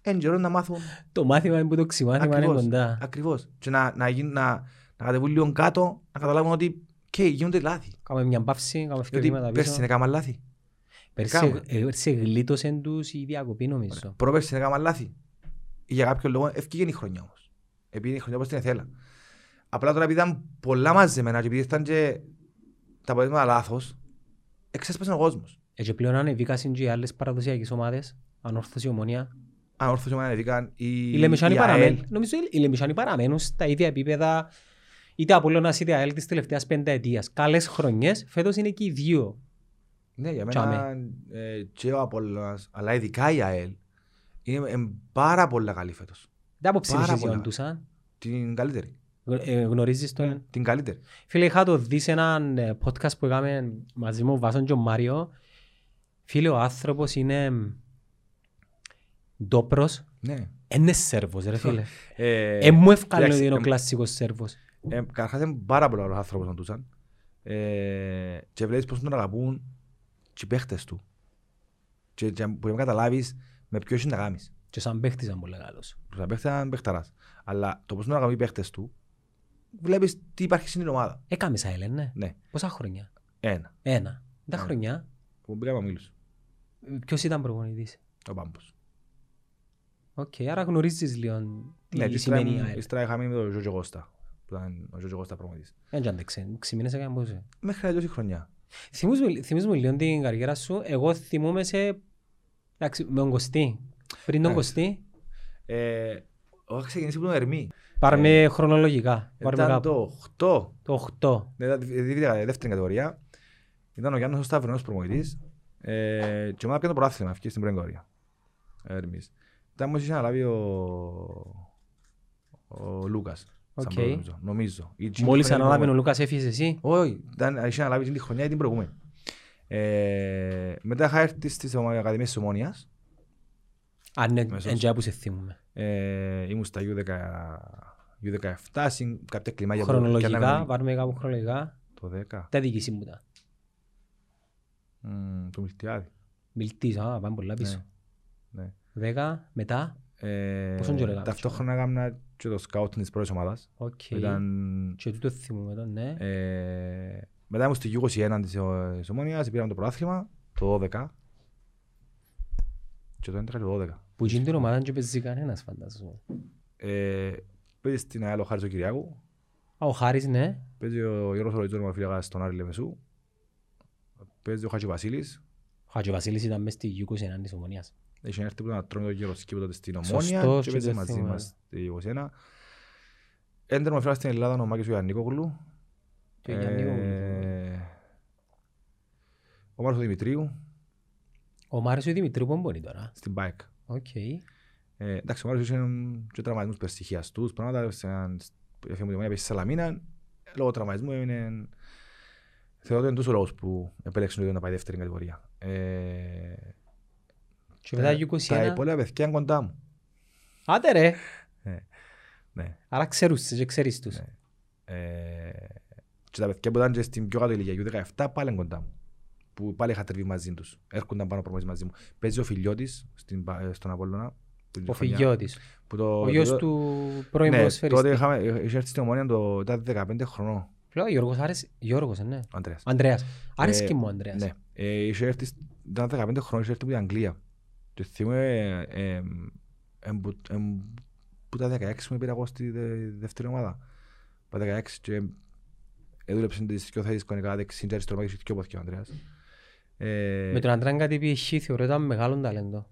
εν καιρό να μάθουν Το μάθημα είναι που το ξημάθημα είναι Ακριβώς. κοντά. Ακριβώς. Και να, να, γίνουν- να, να κατεβούν λίγο κάτω, να καταλάβουν ότι και γίνονται λάθη. Κάμε μια παύση, κάμε δύο Γιατί βήματα πέρσι πίσω. έκαναν λάθη. Πέρσι έκαμε. ε, πέρσι γλίτωσεν τους η διακοπή νομίζω. Πρόπερσι έκαναν λάθη. Για κάποιο λόγο ευκήγε η χρονιά όμως. Επειδή η χρονιά όπως την ήθελα. Απλά τώρα επειδή ήταν πολλά μαζεμένα και επειδή ήταν και τα αποτέλεσματα λάθος, εξέσπασε ο κόσμος. Έτσι πλέον ανεβήκασαν και οι άλλες παραδοσιακές ομάδες, ανόρθωση ομονία. Αν όρθος να ανεβήκαν οι, Οι Λεμεσάνοι η ΑΕΛ. παραμένουν, νομίζω οι- οι Λεμεσάνοι παραμένουν στα ίδια επίπεδα είτε Απόλλωνας είτε ΑΕΛ της τελευταίας πενταετίας. Καλές χρονιές, φέτος είναι και οι δύο. Ναι, για Τσάμε. μένα ε, και ο Απόλλωνας, αλλά ειδικά η ΑΕΛ, είναι ε, πάρα πολλά καλή φέτος. Δεν άποψη Πάρα της πολλά. ζώντουσαν. Την καλύτερη. Ε, γνωρίζεις τον; Την καλύτερη. Φίλε, είχα το δεις σε έναν ε, podcast που έκαμε μαζί με ο Βάσον και ο Μάριο. Φίλε, ο άνθρωπος είναι ντόπρος. Ναι. Είναι Σέρβος, ρε φίλε. Ε, Ε, μου ευκάλλει εντάξει, ότι είναι ο ε, κλασσικός Σέρβος. Ε, καταρχάς είναι πάρα πολύ ωραίος άνθρωπος να τούσαν. Ε, και βλέπεις πώς τον αγαπούν και οι παίχτες του. Και, και μπορεί να καταλάβεις με ποιος είναι να γάμεις. Και σαν παίχτης ήταν πολύ καλός. Τους παίχτες ήταν παίχταρας. Αλλά το πώς τον αγαπούν οι παίχτες του, βλέπεις τι υπάρχει στην ομάδα. Έκαμε σαν Έλεν, ναι. Ναι, Πόσα χρόνια; ένα. Ένα. Τα Ναι. χρονιά. Που μπήκαμε μίλους. Ποιος ήταν προπονητής; Ο Πάμπος. Οκ, άρα γνωρίζεις λίγο Ναι, τι και σημαίνει η ύστερα- ΑΕΛ. ύστερα είχαμε με τον Γιώργο Κώστα. Που ήταν ο Γιώργος Κώστα προμονητής. Δεν άντεξε, ξημίνες έκανε πόσο. Μέχρι να τελειώσει η χρονιά. Θύμισ' μου- θύμισ' μου λίγο την καριέρα σου. Εγώ θυμούμαι σε... Εντάξει, με τον Κωστή. Πριν τον Εντάξει. Κωστή, Ε, έχω ξεκινήσει από τον Ερμή. πάρουμε χρονολογικά. Πάρουμε Ήταν κάπου. το 8. Το 8. Ναι, ήταν δι- δι- δεύτερη κατηγορία. Ήταν ο Γιάννος ο Σταυρινός προπονητής. Ε, και ομάδα πιάνε το πρωτάθλημα, ευκεί στην πρώτη κατηγορία. Ερμής. Ήταν όμως είχε αναλάβει ο, ο Λούκας. Σαν Οκ. πρώτο, νομίζω. Νομίζω. Ή εκείνη Μόλις τη χρονιά ανάλαβε ο την Λούκας έφυγες εσύ; Όχι, ήταν, είχε αναλάβει εκείνη τη χρονιά ή την προηγούμενη. Ε, μετά είχα έρθει στις Ακαδημίες της Ομόνιας. Αν ναι, Μέσος. εντιά που σε θυμούμαι. Ε, ήμουν στα U10, U17, συν κάποια κλιμάκια που- Χρονολογικά, κάναμε πάρουμε κάπου χρονολογικά. Το 10. Τα διοίκηση μου τα. Μμ, Το Μιλτιάδη. Μιλτής, α, πάμε πολλά πίσω. Ναι. 10, μετά. Ε, Πόσον καιρό έκανες, Ταυτόχρονα έκανα και το σκάουτ της πρώτης ομάδας. Οκ. Ήταν, Και τούτο θυμούμαι το, ναι. ε, μετά ήμουν στη U21 της Ο- της Ομόνιας, πήραμε το πρωτάθλημα, το 12. Και το 11 και το 12. Που εκείνη την ομάδα δεν παίζει κανένας φαντάζομαι. Ε, Παίζει στην ΑΕΛ ο Χάρης ο Κυριάκου, Α, ο Χάρης, ναι. παίζει ο Γιώργος Οριτζόνος Μαφίλαγας στον Άρη Λεμεσού, παίζει ο Χατζη Βασίλης, Ο Χατζοβασίλης ήταν μες στη U21 της Ομονίας. Είχε έρθει που ήταν τρόμιο γύρω σκύπτο τότε στην Σωστός, Ομόνια και και παίζει δεν μαζί θυμάμαι. μας στη 21. Έντερμα φέρα στην Ελλάδα ο Μάκης ο Ιαννίκογλου. Και ο Γιαννίκογλου. Ε, Ο Μάρκος ο Δημητρίου Ο Μάριος ο Δημητρίου που μπορεί τώρα; στην bike. Οκ. Ε, εντάξει, ο Μάρκος είχε και τραυματισμούς περιστοιχιαστούς, πράγματα, σε έναν- έφυγε μου τη Ομόνια, πήγε στη Σαλαμίνα, λόγω τραυματισμού έμεινε... Θεωρώ ότι είναι τόσο λόγος που επέλεξε να πάει δεύτερη κατηγορία. Ε, Και μετά τα- Τα U21. υπόλοιπα παιδιά είναι κοντά μου. Άντε ρε. Ναι. Άρα ξέρεις τους και ξέρεις τους. Ναι. Ε, και τα παιδιά που ήταν και στην πιο κάτω ηλικία, U17, πάλι είναι κοντά μου. Που πάλι είχα τερβεί μαζί τους. Έρχονταν πάνω προμονήσεις μαζί μου. Παίζει ο Φιλιώτης στην, πα- ε, στον Απόλλωνα. που είναι Ο η χρονιά Φιγιώτης. που το- Ο γιος το- του πρώην Ναι, ποδοσφαιριστή. τότε είχαμε, είχε έρθει στην Ομόνια το, ήταν 15 χρονών Λέω, Γιώργος άρεσε. Γιώργος, ε, ναι. ο Αντρέας. Ανδρέας. Άρεσε Ε, και μου ο Ανδρέας. Ναι. Ε, είχε έρθει, σ- ήταν 15 χρονών, είχε έρθει από την Αγγλία. Και θυμούμαι, ε, ε, ε, που- ε, που τα 16 μου πήρα εγώ στη δε- δεύτερη ομάδα. Τα 16 και έδουλεψε τις δυο θέσεις κονικά δεξιν και αριστερό μάχης και πιο πόθηκες ο Ανδρέας. Ε, Με τον Αντρέα κάτι πει χ, θεωρώ ήταν μεγάλο ταλέντο.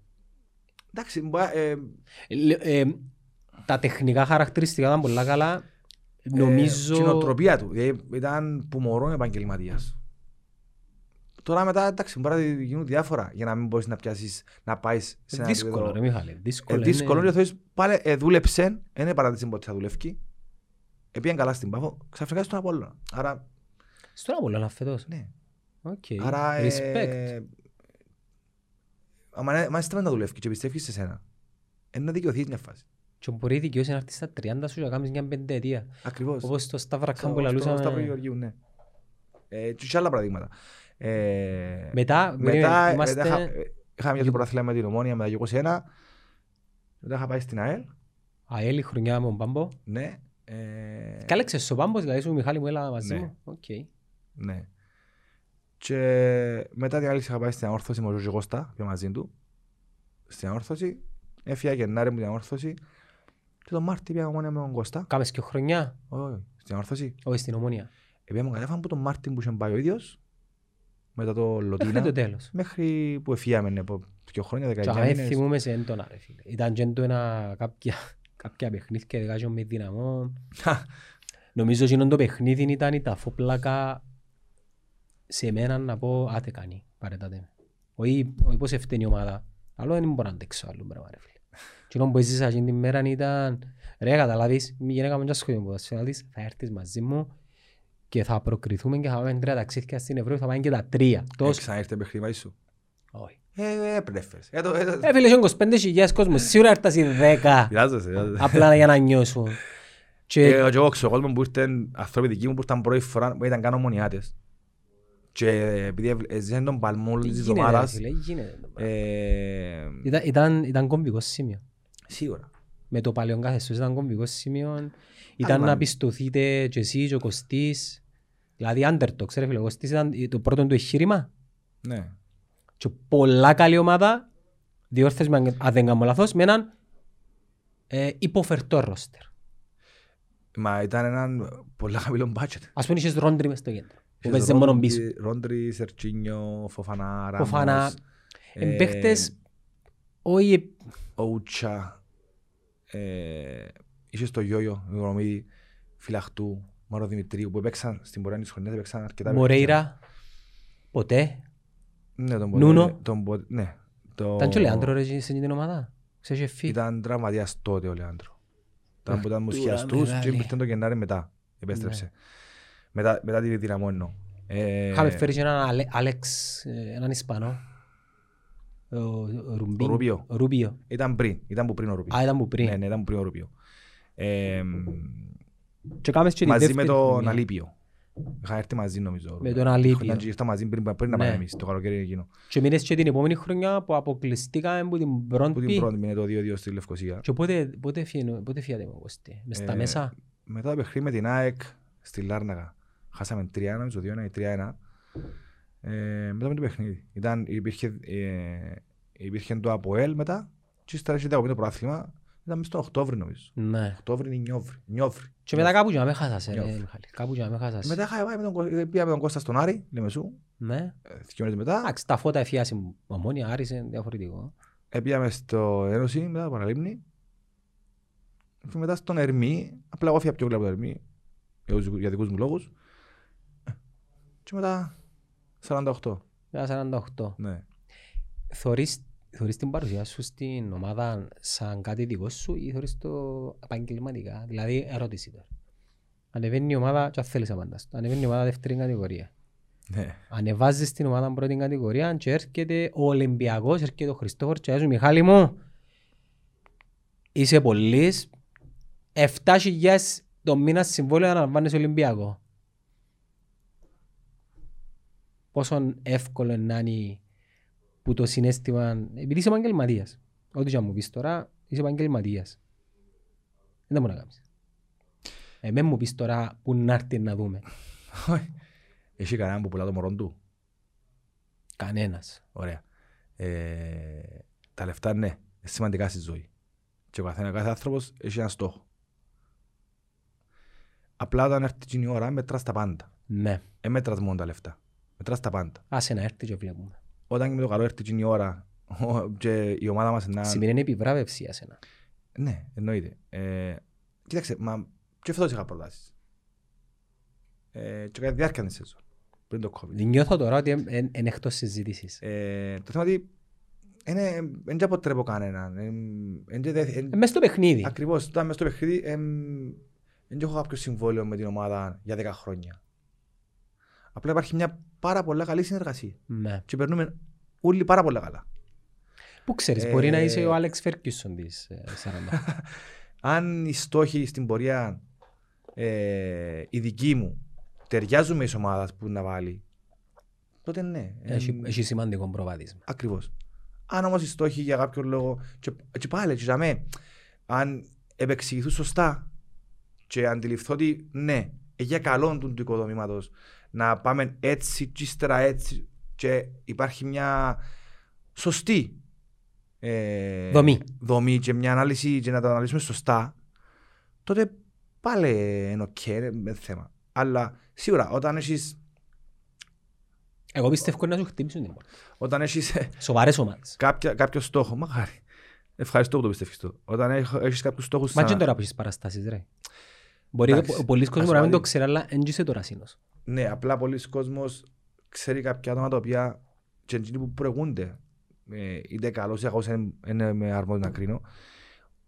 Εντάξει, μπα- ε, Ε, λε- ε, τα τεχνικά χαρακτηριστικά ήταν πολλά καλά. ε, Νομίζω... και η νοοτροπία του, δηλαδή ήταν που μωρόν επαγγελματίας. Τώρα μετά, εντάξει, μπορεί να γίνουν διάφορα για να μην μπορείς να πιάσεις, να πάεις σε Ε, ένα Δύσκολο επίπεδο. ρε Μιχάλη. Ε, Δύσκολο δύσκολο είναι. και θέλεις πάλι ε, δούλεψε, δεν είναι παράδειση ποτέ θα δουλεύει. Επίαν καλά στην Πάφο, ξαφνικά στον Απόλλωνα. Άρα, Στον Απόλλωνα φέτος. ναι. Οκ. Άρα, Respect. ε, άμα άμα είσαι να δουλεύει και πιστεύεις σε σένα, είναι να δικαιωθείς μια φάση. Και μπορεί η δικαιώση να έρθει στα 30 σου και να κάνεις μια πενταετία. Ακριβώς. Όπως το Σταυρακάν Στο- που στο Σταύρο λαλούσαμε. Γεωργίου, ναι. Ε, και άλλα παραδείγματα. Ε, Μετά, μετά, περίμενε, είμαστε- μετά είχα, ε, είχα μια πρωτάθλημα με την Ομόνια μετά το 21. Μετά είχα πάει στην ΑΕΛ. ΑΕΛ η χρονιά με τον Πάμπο. Ναι. Ε, Κάλεξες ο Πάμπος, δηλαδή σου Μιχάλη μου έλα μαζί Ναι. μου. Οκ. Ναι. Και μετά την άλλη είχα πάει στην ανόρθωση με τον Ζώζη Κώστα, πιο μαζί του. Στην ανόρθωση. Έφυγα Γενάρη μου την ανόρθωση. Και τον Μάρτι πήγα μόνο με τον Κώστα. Κάμες και χρονιά, Όχι, στην ανόρθωση. όχι στην Ομόνια. Επήγαμε κατέφαμε από τον Μάρτιν που είχε πάει ο ίδιος. Μετά το Μέχρι Λωτίνα. το τέλος. Μέχρι που εφιάμε ναι, από δύο χρόνια, Και δεκαεννιά αμέ μήνες. θυμούμαι σε έντονα ρε φίλε. Ήταν και έντονα κάποια, κάποια παιχνίδια δεκάζω με δυναμό. Νομίζω ότι το παιχνίδι ήταν η ταφόπλακα σε μένα να πω άτε κάνει, παρετάτε με. Όχι, όχι πως ευθύνει η ομάδα. Αλλά δεν μπορώ να αντέξω άλλο πράγμα ρε φίλε. Και που έζησα εκείνη την μέρα ήταν ρε καταλάβεις, η γυναίκα μου και ασχολείται με ποδοσφαίρις, θα έρθεις μαζί μου και θα προκριθούμε και θα πάμε τρία ταξίδια στην Ευρώπη, θα πάμε και τα τρία. Τόσο. Ξανά ήρθε παιχνίδι μαζί σου. Όχι. Ε, ε, πρέπει να φέρεις. Ε, το- ε, το- Ε, φίλε, έχουν 25.000 κόσμος, σίγουρα έρθασαι 10, Πειράζεσαι, πειράζεσαι. απλά για να νιώσουν. Ε, Και Και εγώ ξέρω κόσμος που ήρθαν, άνθρωποι δικοί μου που ήρθαν πρώτη φορά, που ήταν καν ομονιάτες. Και επειδή ευλ- έζησαν τον παλμό όλης της γίνεται, ρε ομάδας, φίλε, γίνεται. το πράγμα. ε, Ήταν- Ήταν, ήταν κομβικό σημείο. σίγουρα. Με το παλαιό καθεστώς ήταν κομβικό σημείο. Ήταν Άμα- να πιστωθείτε και εσύ και ο Κωστής. Δηλαδή underdogs ρε φίλε, ο Κωστής ήταν το πρώτο του εγχείρημα. Ναι. Και πολλά καλή ομάδα, διόρθες με αν δεν κάνω λάθος, με έναν ε, υποφερτό ρόστερ. Μα ήταν ένα πολύ χαμηλό budget. Ας πούμε είχες Ρόντρι μες στο κέντρο. Που Είχες παίζε μόνο Ρόντρι- πίσω. Ρόντρι, Σερτσίνιο, Φοφανά, Φοφάνα, Ράμος, ε, ε, παίχτες, όχι ε, Ούτσα. Ε, Είχες το Γιώγιο, Γρομίδη, Φυλαχτού, Μάρο Δημητρίου που έπαιξαν στην πορεία της χρονιάς, έπαιξαν αρκετά παιχνίδια. Μορέιρα, ποτέ. Ναι, τον Νούνο. Ποτέ- τον Ποτέ- Ναι. Το- Ήταν και ο Λεάντρο ρε σε εκείνη την ομάδα. Ξέρεις εφή. Ήταν τραυματίας τότε ο Λεάντρο. Ήταν Αχ, που ήταν τούρα μουσιαστούς μεγάλη. και ήρθε το Γενάρη μετά. Επέστρεψε. Μετά, μετά τη δυναμώνω. Ε, Είχαμε φέρει και έναν Αλε- Άλεξ, ε, έναν Ισπανό. Ο, ο Ρουμπίν. Ο Ρούμπιο. Ο Ρούμπιο. Ήταν πριν, ήταν που πριν ο Ρουπίο. Α, ήταν που πριν. Ναι, ναι, ήταν που πριν ο Ρουπίο. Ε, Και κάμες και τη μαζί με δεύτερη τον χρονιά. Αλίπιο. Είχα έρθει μαζί νομίζω. Με τον Αλίπιο. Ήταν και ήρθα μαζί πριν, πριν να Ναι. πάμε εμείς το καλοκαίρι εκείνο. Και μείνες και την επόμενη χρονιά που αποκλειστήκαμε από την Που την Μπρόντπι. πρώτη μήνε το 2-2 στη Λευκοσία. Και πότε, πότε, φύγαινε- πότε φύγατε με Κωστή. Μες στα Ε, μέσα; Μετά το παιχνίδι με την ΑΕΚ στη Λάρνακα. Χάσαμε 3-1, νομίζω 2-1 ή 3-1. Ε, μετά με το παιχνίδι. Ήταν, υπήρχε, ε, υπήρχε το ΑΠΟΕΛ μετά και ύστερα είχε το προάθλημα. Ήταν μέσα στον Οκτώβρη νομίζω. Ναι. Οκτώβρη ή Νιόβρη. Νιόβρη. Και μετά κάπου και να με χάσασε ρε Νιώθω. Μιχάλη. Κάπου και να με χάσασε. Μετά είχα πάει με τον, Κω- ε, πήγα με τον Κώστα στον Άρη, λέμε σου, Ναι. ε, δύο μέρες μετά. Εντάξει, τα φώτα εφιάσει μου. Μαμόνια, άρισε διαφορετικό. Ε, πήγαμε στο Ένωση, μετά το Παραλίμνη. Και μετά στον Ερμή, απλά εγώ φύγα πιο γλυκά από το Ερμή, για, τους- για δικούς μου λόγους. Ε, Και μετά 48, Για 48. ναι. Θωρείς, θωρείς την παρουσία σου στην ομάδα σαν κάτι δικό σου ή θωρείς το επαγγελματικά; Δηλαδή, ερώτηση τώρα. Ανεβαίνει η ομάδα και αν θέλεις απαντάς. το. Ανεβαίνει η ομάδα δεύτερη κατηγορία. ναι. Ανεβάζεις την ομάδα πρώτη κατηγορία και έρχεται ο Ολυμπιακός, έρχεται ο Χριστόφορος και λέει σου Μιχάλη μου, είσαι πολύς, 7.000 το μήνα συμβόλαιο να λαμβάνεις Ολυμπιακό. Πόσο εύκολο είναι να είναι που το συνέστημα, επειδή είσαι επαγγελματίας, ό,τι και αν μου πεις τώρα, είσαι επαγγελματίας. Δεν μπορεί να κάνεις. Εμέ μου πεις τώρα που να έρθει να δούμε. Έχει κανέναν που πουλά το μωρό του; Κανένας. Ωραία. Ε, τα λεφτά ναι, είναι σημαντικά στη ζωή. Και ο καθένας, κάθε άνθρωπος έχει ένα στόχο. Απλά όταν έρθει την ώρα μετράς τα πάντα. Ναι. Ε, μέτρας μόνο τα λεφτά. Μετράς τα πάντα. Άσε να έρθει και βλέπουμε. Όταν και με το καλό έρθει την ώρα ο- και η ομάδα μας να... Σημαίνει επιβράβευση για σένα. Ναι, εννοείται. Ε, κοίταξε, μα και φέτος είχα προτάσεις. Ε, και κατά τη διάρκεια της σεζόν, πριν το COVID. Νιώθω τώρα ότι είναι εκτός συζήτησης. Ε, το θέμα είναι ότι είναι- δεν και αποτρέπω κανέναν. Ε, εν και δε- εν- Ε, Μες στο παιχνίδι. Ακριβώς, όταν μες στο παιχνίδι δεν έχω κάποιο συμβόλαιο με την ομάδα για 10 χρόνια. Απλά υπάρχει μια πάρα πολύ καλή συνεργασία Ναι. και περνούμε όλοι πάρα πολύ καλά. Πού ξέρεις, Ε, μπορεί να είσαι ο Άλεξ Φέρκισον της ε, 40. Αν οι στόχοι στην πορεία ε, οι δικοί μου ταιριάζουν με τις ομάδες που να βάλει, τότε ναι. Ε, Έχει, έχει σημαντικό προβάδισμα. Ακριβώς. Αν όμως οι στόχοι για κάποιο λόγο και, και πάλι και για μέ, αν επεξηγηθούν σωστά και αντιληφθώ ότι ναι, ε, για καλό του, του οικοδομήματος να πάμε έτσι και ύστερα έτσι και υπάρχει μια σωστή ε, Δομή. δομή και μια ανάλυση και να τα αναλύσουμε σωστά τότε πάλι είναι οκ, είναι με θέμα. Αλλά σίγουρα όταν έχεις, Εγώ πιστεύω να σου χτύπησουν την πόρτα. όταν έχεις Σοβαρές ομάδες. κάποια, κάποιο στόχο. Μακάρι. Ευχαριστώ που το πιστεύεις το. Όταν έχεις κάποιους στόχους. Μα και τώρα που έχεις παραστάσεις ρε. Μπορεί Εντάξει, ο πολλοί κόσμος ας να μην το βάλει. ξέρει, αλλά δεν είσαι τώρα σύνος. Ναι, απλά πολλοί κόσμος ξέρει κάποια άτομα τα οποία και εκείνοι που προηγούνται. Ε, είτε καλός είτε κακός, δεν είναι με αρμόδιο να κρίνω.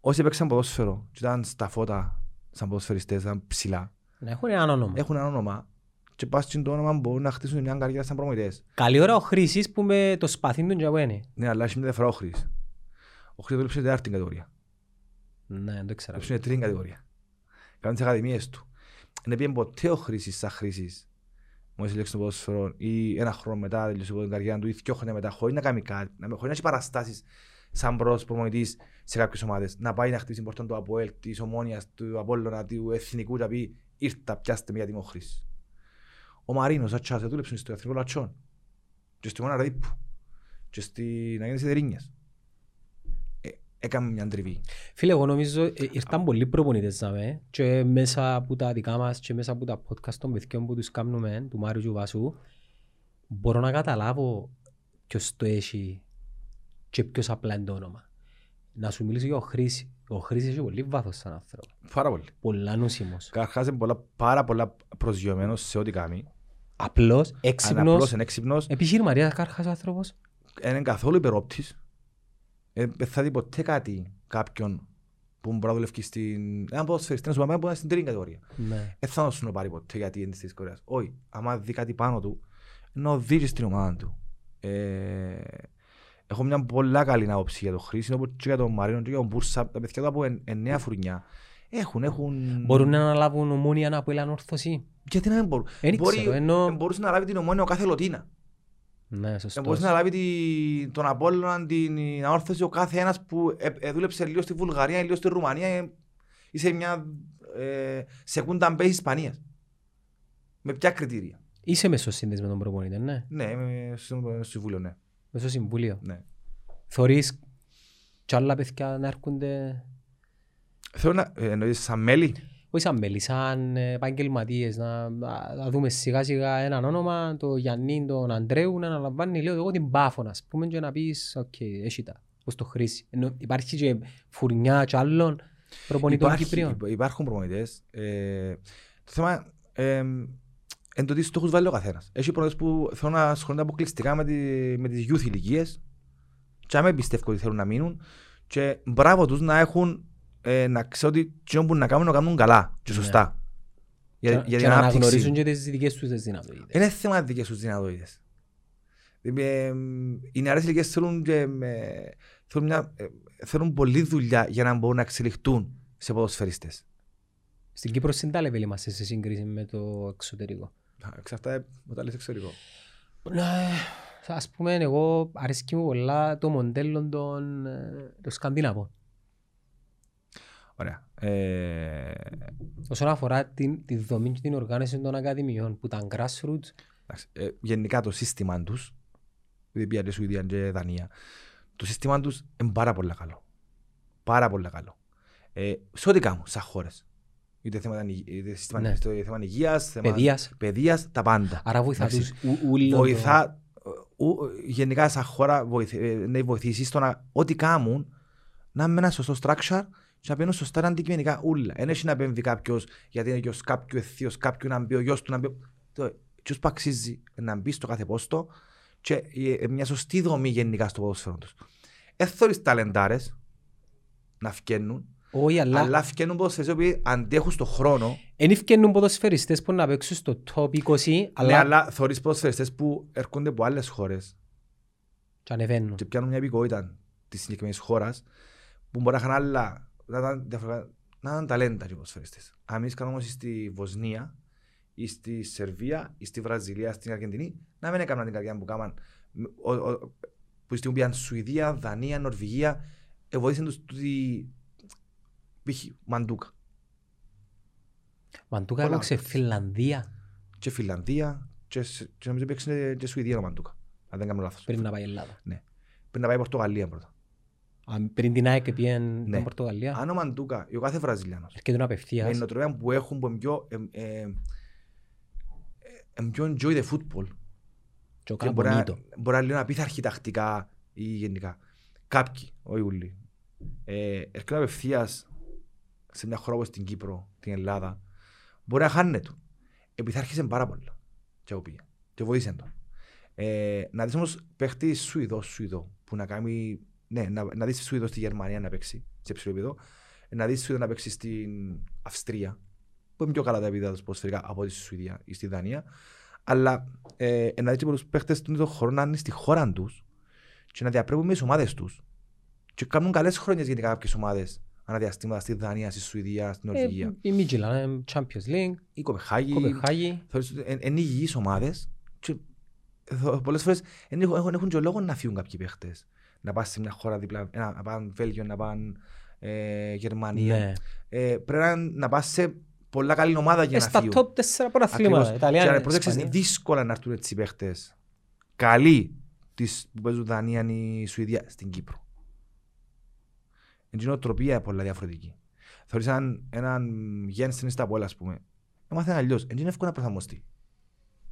Όσοι έπαιξαν ποδόσφαιρο και ήταν στα φώτα, σαν ποδοσφαιριστές, ήταν ψηλά, Να έχουν ένα όνομα. έχουν ένα όνομα και πας στην το όνομα μπορούν να χτίσουν μια καριέρα σαν προμηθευτές. Καλή ώρα ο Χρήσης που με το σπαθί του και είναι. Ναι, αλλά έχει μια διαφορά ο Χρής. Ο Χρής δούλεψε τέταρτη κατηγορία. Ναι, δεν το ξέρω. Δούλεψε τρίτη κατηγορία. Κάνει τις ακαδημίες του. Δεν πήγε ποτέ ο Χρήσης σαν Χρήσης μόλις έλεξε το ποδόσφαιρο ή ένα χρόνο μετά τελειώσει την καριέρα του ή δύο χρόνια μετά χωρίς να κάνει κάτι, να- χωρίς να έχει παραστάσεις σαν πρώτος προπονητής σε κάποιες ομάδες. Να πάει να χτίσει πόρτα του ΑΠΟΕΛ, της Ομόνιας, του Απόλλωνα, του Εθνικού και να πει ήρθα πιάστε με γιατί είμαι ο Χρήσης. Ο Μαρίνος, ο Τσάσε, δούλεψε στο Εθνικό Λατσόν και στη Μόνα Ραδίππου και στην Αγέννηση Δερίνιας. Ε, έκαμε μια τριβή. Φίλε, εγώ νομίζω ε, ήρθαν πολλοί προπονητές να με και μέσα από τα δικά μας και μέσα από τα podcast των παιδιών που τους κάνουμε, του Μάριου και του Βασού, μπορώ να καταλάβω ποιος το έχει και ποιος απλά είναι το όνομα. Να σου μιλήσω για ο Χρήση. Ο Χρήση έχει πολύ βάθος σαν άνθρωπο. Πάρα πολύ. Πολλά νοσίμος. Καταρχάς είναι πολλά, πάρα πολλά προσγειωμένος σε ό,τι κάνει. Απλός, Είναι έξυπνος, απλός, είναι έξυπνος, επιχειρηματίας καρχάς άνθρωπος. δεν είναι καθόλου υπερόπτης. Ε, Δεν θα δει ποτέ κάτι κάποιον που μπορεί να δουλεύει στην... Ένα ποδοσφαιριστή, να σου πάμε που είναι στην τρίτη κατηγορία. Ναι. Δεν θα σου το πάρει ποτέ γιατί είναι της Κορέας. Όχι, άμα δει κάτι πάνω του, να οδηγεί στην ομάδα του. Ε, έχω μια πολλά καλή άποψη για τον Χρήση, όπως και για τον Μαρίνο και για τον Μπούρσα. Τα παιδιά του από εν- εννέα φουρνιά έχουν, έχουν... Μπορούν να αναλάβουν ομόνια να από ορθωσή. Γιατί να μην μπορούν. Δεν Μπορεί, ξέρω, ενώ- ε, μπορούσε να λάβει την ομόνια ο κάθε λωτίνα. Ναι, Ε, σωστός. Μπορούσε να λάβει τη, τον Απόλλωνα, την αόρθωση ο κάθε ένας που ε, ε, δούλεψε λίγο στη Βουλγαρία, λίγο στη Ρουμανία ε, ή σε μια ε, σεκούντα μπέις Ισπανίας. Με ποια κριτήρια. Είσαι μέσω σύνδεση με τον προπονητή, ναι. Ναι, είμαι στο στο συμβούλιο, ναι. Μέσω συμβούλιο. ναι. Θωρείς κι άλλα παιδιά να έρχονται, Θέλω να ε, εννοείς σαν μέλη; Όχι σαν μέλη, σαν ε, επαγγελματίες, να, να, να δούμε σιγά σιγά έναν όνομα, το Γιάννη, τον Αντρέου, να αναλαμβάνει λίγο εγώ την Πάφο, ας πούμε, και να πεις, οκ, έχει τα, πώς το χρήσεις. Ενώ υπάρχει και φουρνιά κι άλλων προπονητών Υπάρχει- Κυπρίων. υπά- Υπάρχουν προπονητές. Ε, το θέμα ε, εν το τι στόχους βάλει ο καθένας. Έχει προπονητές που θέλουν να ασχολούνται αποκλειστικά με, τη, με τις youth ηλικίες και άμα πιστεύω ότι θέλουν να μείνουν και μπράβο τους να έχουν ε, να ξέρουν ότι τι που να κάνουν να κάνουν καλά και Ναι. σωστά. Για, Και- για και την να ανάπτυξη. αναγνωρίζουν και τις δικές τους τις δυνατότητες. Είναι θέμα δικές τους δυνατότητες. Ε, οι νεαρές ηλικίες θέλουν, και, με- θέλουν, μια, ε, θέλουν πολλή δουλειά για να μπορούν να εξελιχθούν σε ποδοσφαιριστές. Στην Κύπρο συντάλευε είμαστε σε σύγκριση με το εξωτερικό. Α, Εξαρτάται όταν λες εξωτερικό. Ναι, ας πούμε, εγώ αρέσκει μου πολλά το μοντέλο των, ε, των Σκανδιναβών. Ωραία. Ε, Όσον αφορά την, τη δομή και την οργάνωση των ακαδημιών που ήταν grassroots, εντάξει, ε, γενικά το σύστημα τους, επειδή πήγανε Σουηδία και Δανία, το σύστημα τους είναι πάρα πολύ καλό. Πάρα πολύ καλό. Ε, σε ό,τι κάνουν, σαν χώρες. Είτε θέμα, είτε σύστημα, Ναι. είτε θέμα υγείας, θέμα Παιδείας. παιδείας, τα πάντα. άρα βοηθάς Εντάξει. τους ου- ούλον το- βοηθά ου, γενικά σαν χώρα βοηθ, ε, να βοηθήσεις στο να ό,τι κάνουν να με ένα σωστό structure και να μπαίνουν σωστά αντικειμενικά ούλα. Δεν έχει να επέμβει κάποιος γιατί είναι γιος κάποιου ευθύος, κάποιου να μπει ο γιος του να μπει. Το- Ποιος που αξίζει να μπει στο κάθε πόστο και ε, μια σωστή δομή γενικά στο ποδόσφαιρο τους. Έθωρεις ταλεντάρες να φκαίνουν, Όχι, αλλά αλλά φκαίνουν ποδοσφαιριστές οι οποίοι αντέχουν στον χρόνο δεν ευκαινούν ποδοσφαιριστές που να παίξουν στο top 20, αλλά, ναι, αλλά αλλά θωρείς ποδοσφαιριστές που έρχονται από άλλες χώρες και ανεβαίνουν. και πιάνουν μια υπηκότητα της συγκεκριμένης χώρας που μπορεί να είχαν άλλα. Να ήταν διαφορετικά. να ήταν ταλέντα και οι ποδοσφαιριστές. Αν εμείς κάνουμε όμως στη Βοσνία ή στη Σερβία ή στη Βραζιλία, στην Αργεντινή, να μην έκαναν την καρδιά που κάμαν. ο- ο- Που στην οποία Σουηδία, Δανία, Νορβηγία, ε, βοήθησαν τους τούτοι π.χ. Μαντούκα Μαντούκα Πολλά έπαιξε παίκτες. Φιλανδία και Φιλανδία και, σ- και νομίζω παίξανε και Σουηδία ο Μαντούκα. Αν δεν κάνω λάθος. πριν να πάει Ελλάδα. Πριν να πάει Πορτογαλία πρώτα. Αν πριν την ΑΕΚ πήγαινε Ναι. την Πορτογαλία, Αν ο Μαντούκα ή ο κάθε Βραζιλιάνος έρχεται με να την απευθείας. νοοτροπία που έχουν που είναι πιο, ε, ε, ε, πιο enjoy the football Και ο και μπορεί να, Καμπονίτο. μπορεί να λέω απίθαρχοι τακτικά ή γενικά. Κάποιοι, όχι όλοι. Ε, έρχονται απευθείας σε μια χώρα όπως την Κύπρο, την Ελλάδα, μπορεί να χάνεται του. Επιθάρχησε πάρα πολλά. Και εγώ πήγα. Και βοήθησε τον. Ε, να δεις όμως παίχτη Σουηδό, Σουηδό, που να κάνει, ναι, να, να δεις Σουηδό στη Γερμανία να παίξει, σε ψηλό επίπεδο, να δεις Σουηδό να παίξει στην Αυστρία, που είναι πιο καλά τα επίπεδα τους ποδοσφαιρικά από τη Σουηδία ή στη Δανία, αλλά ε, να δεις και πολλούς παίχτες των χωρών να είναι στη χώρα τους και να διαπρέπουν με τις ομάδες τους. Και κάνουν καλές χρόνιες γενικά κάποιες ομάδες αναδιαστήματα στη Δανία, στη Σουηδία, στην Νορβηγία. Ε, Η Μίτζιλαν, Champions League, Η Κοπεχάγη, Κοπεχάγη. θεωρείς ότι εν- είναι υγιείς ομάδες και θ- πολλές φορές εν έχουν, έχουν, έχουν και λόγο να φύγουν κάποιοι παίχτες. Να πας σε μια χώρα δίπλα, ε, να, να πάνε Βέλγιο, να πάνε ε, Γερμανία. Ναι. Ε, πρέπει να, να πας σε πολλά καλή ομάδα για Ε, να Στα φύγουν. top 4 πρωταθλήματα. Ακριβώς. Ιταλία, Και να προσέξεις, Ισπανία. δύσκολα να έρθουν έτσι οι παίχτες. Καλοί της, που παίζουν Δανία ή Σουηδία στην Κύπρο. Είναι νοοτροπία πολλά διαφορετική. Θεωρείς έναν, έναν γέννη στα πόλα, ας πούμε. Έμαθε αλλιώς. Είναι εύκολο να προσαρμοστεί.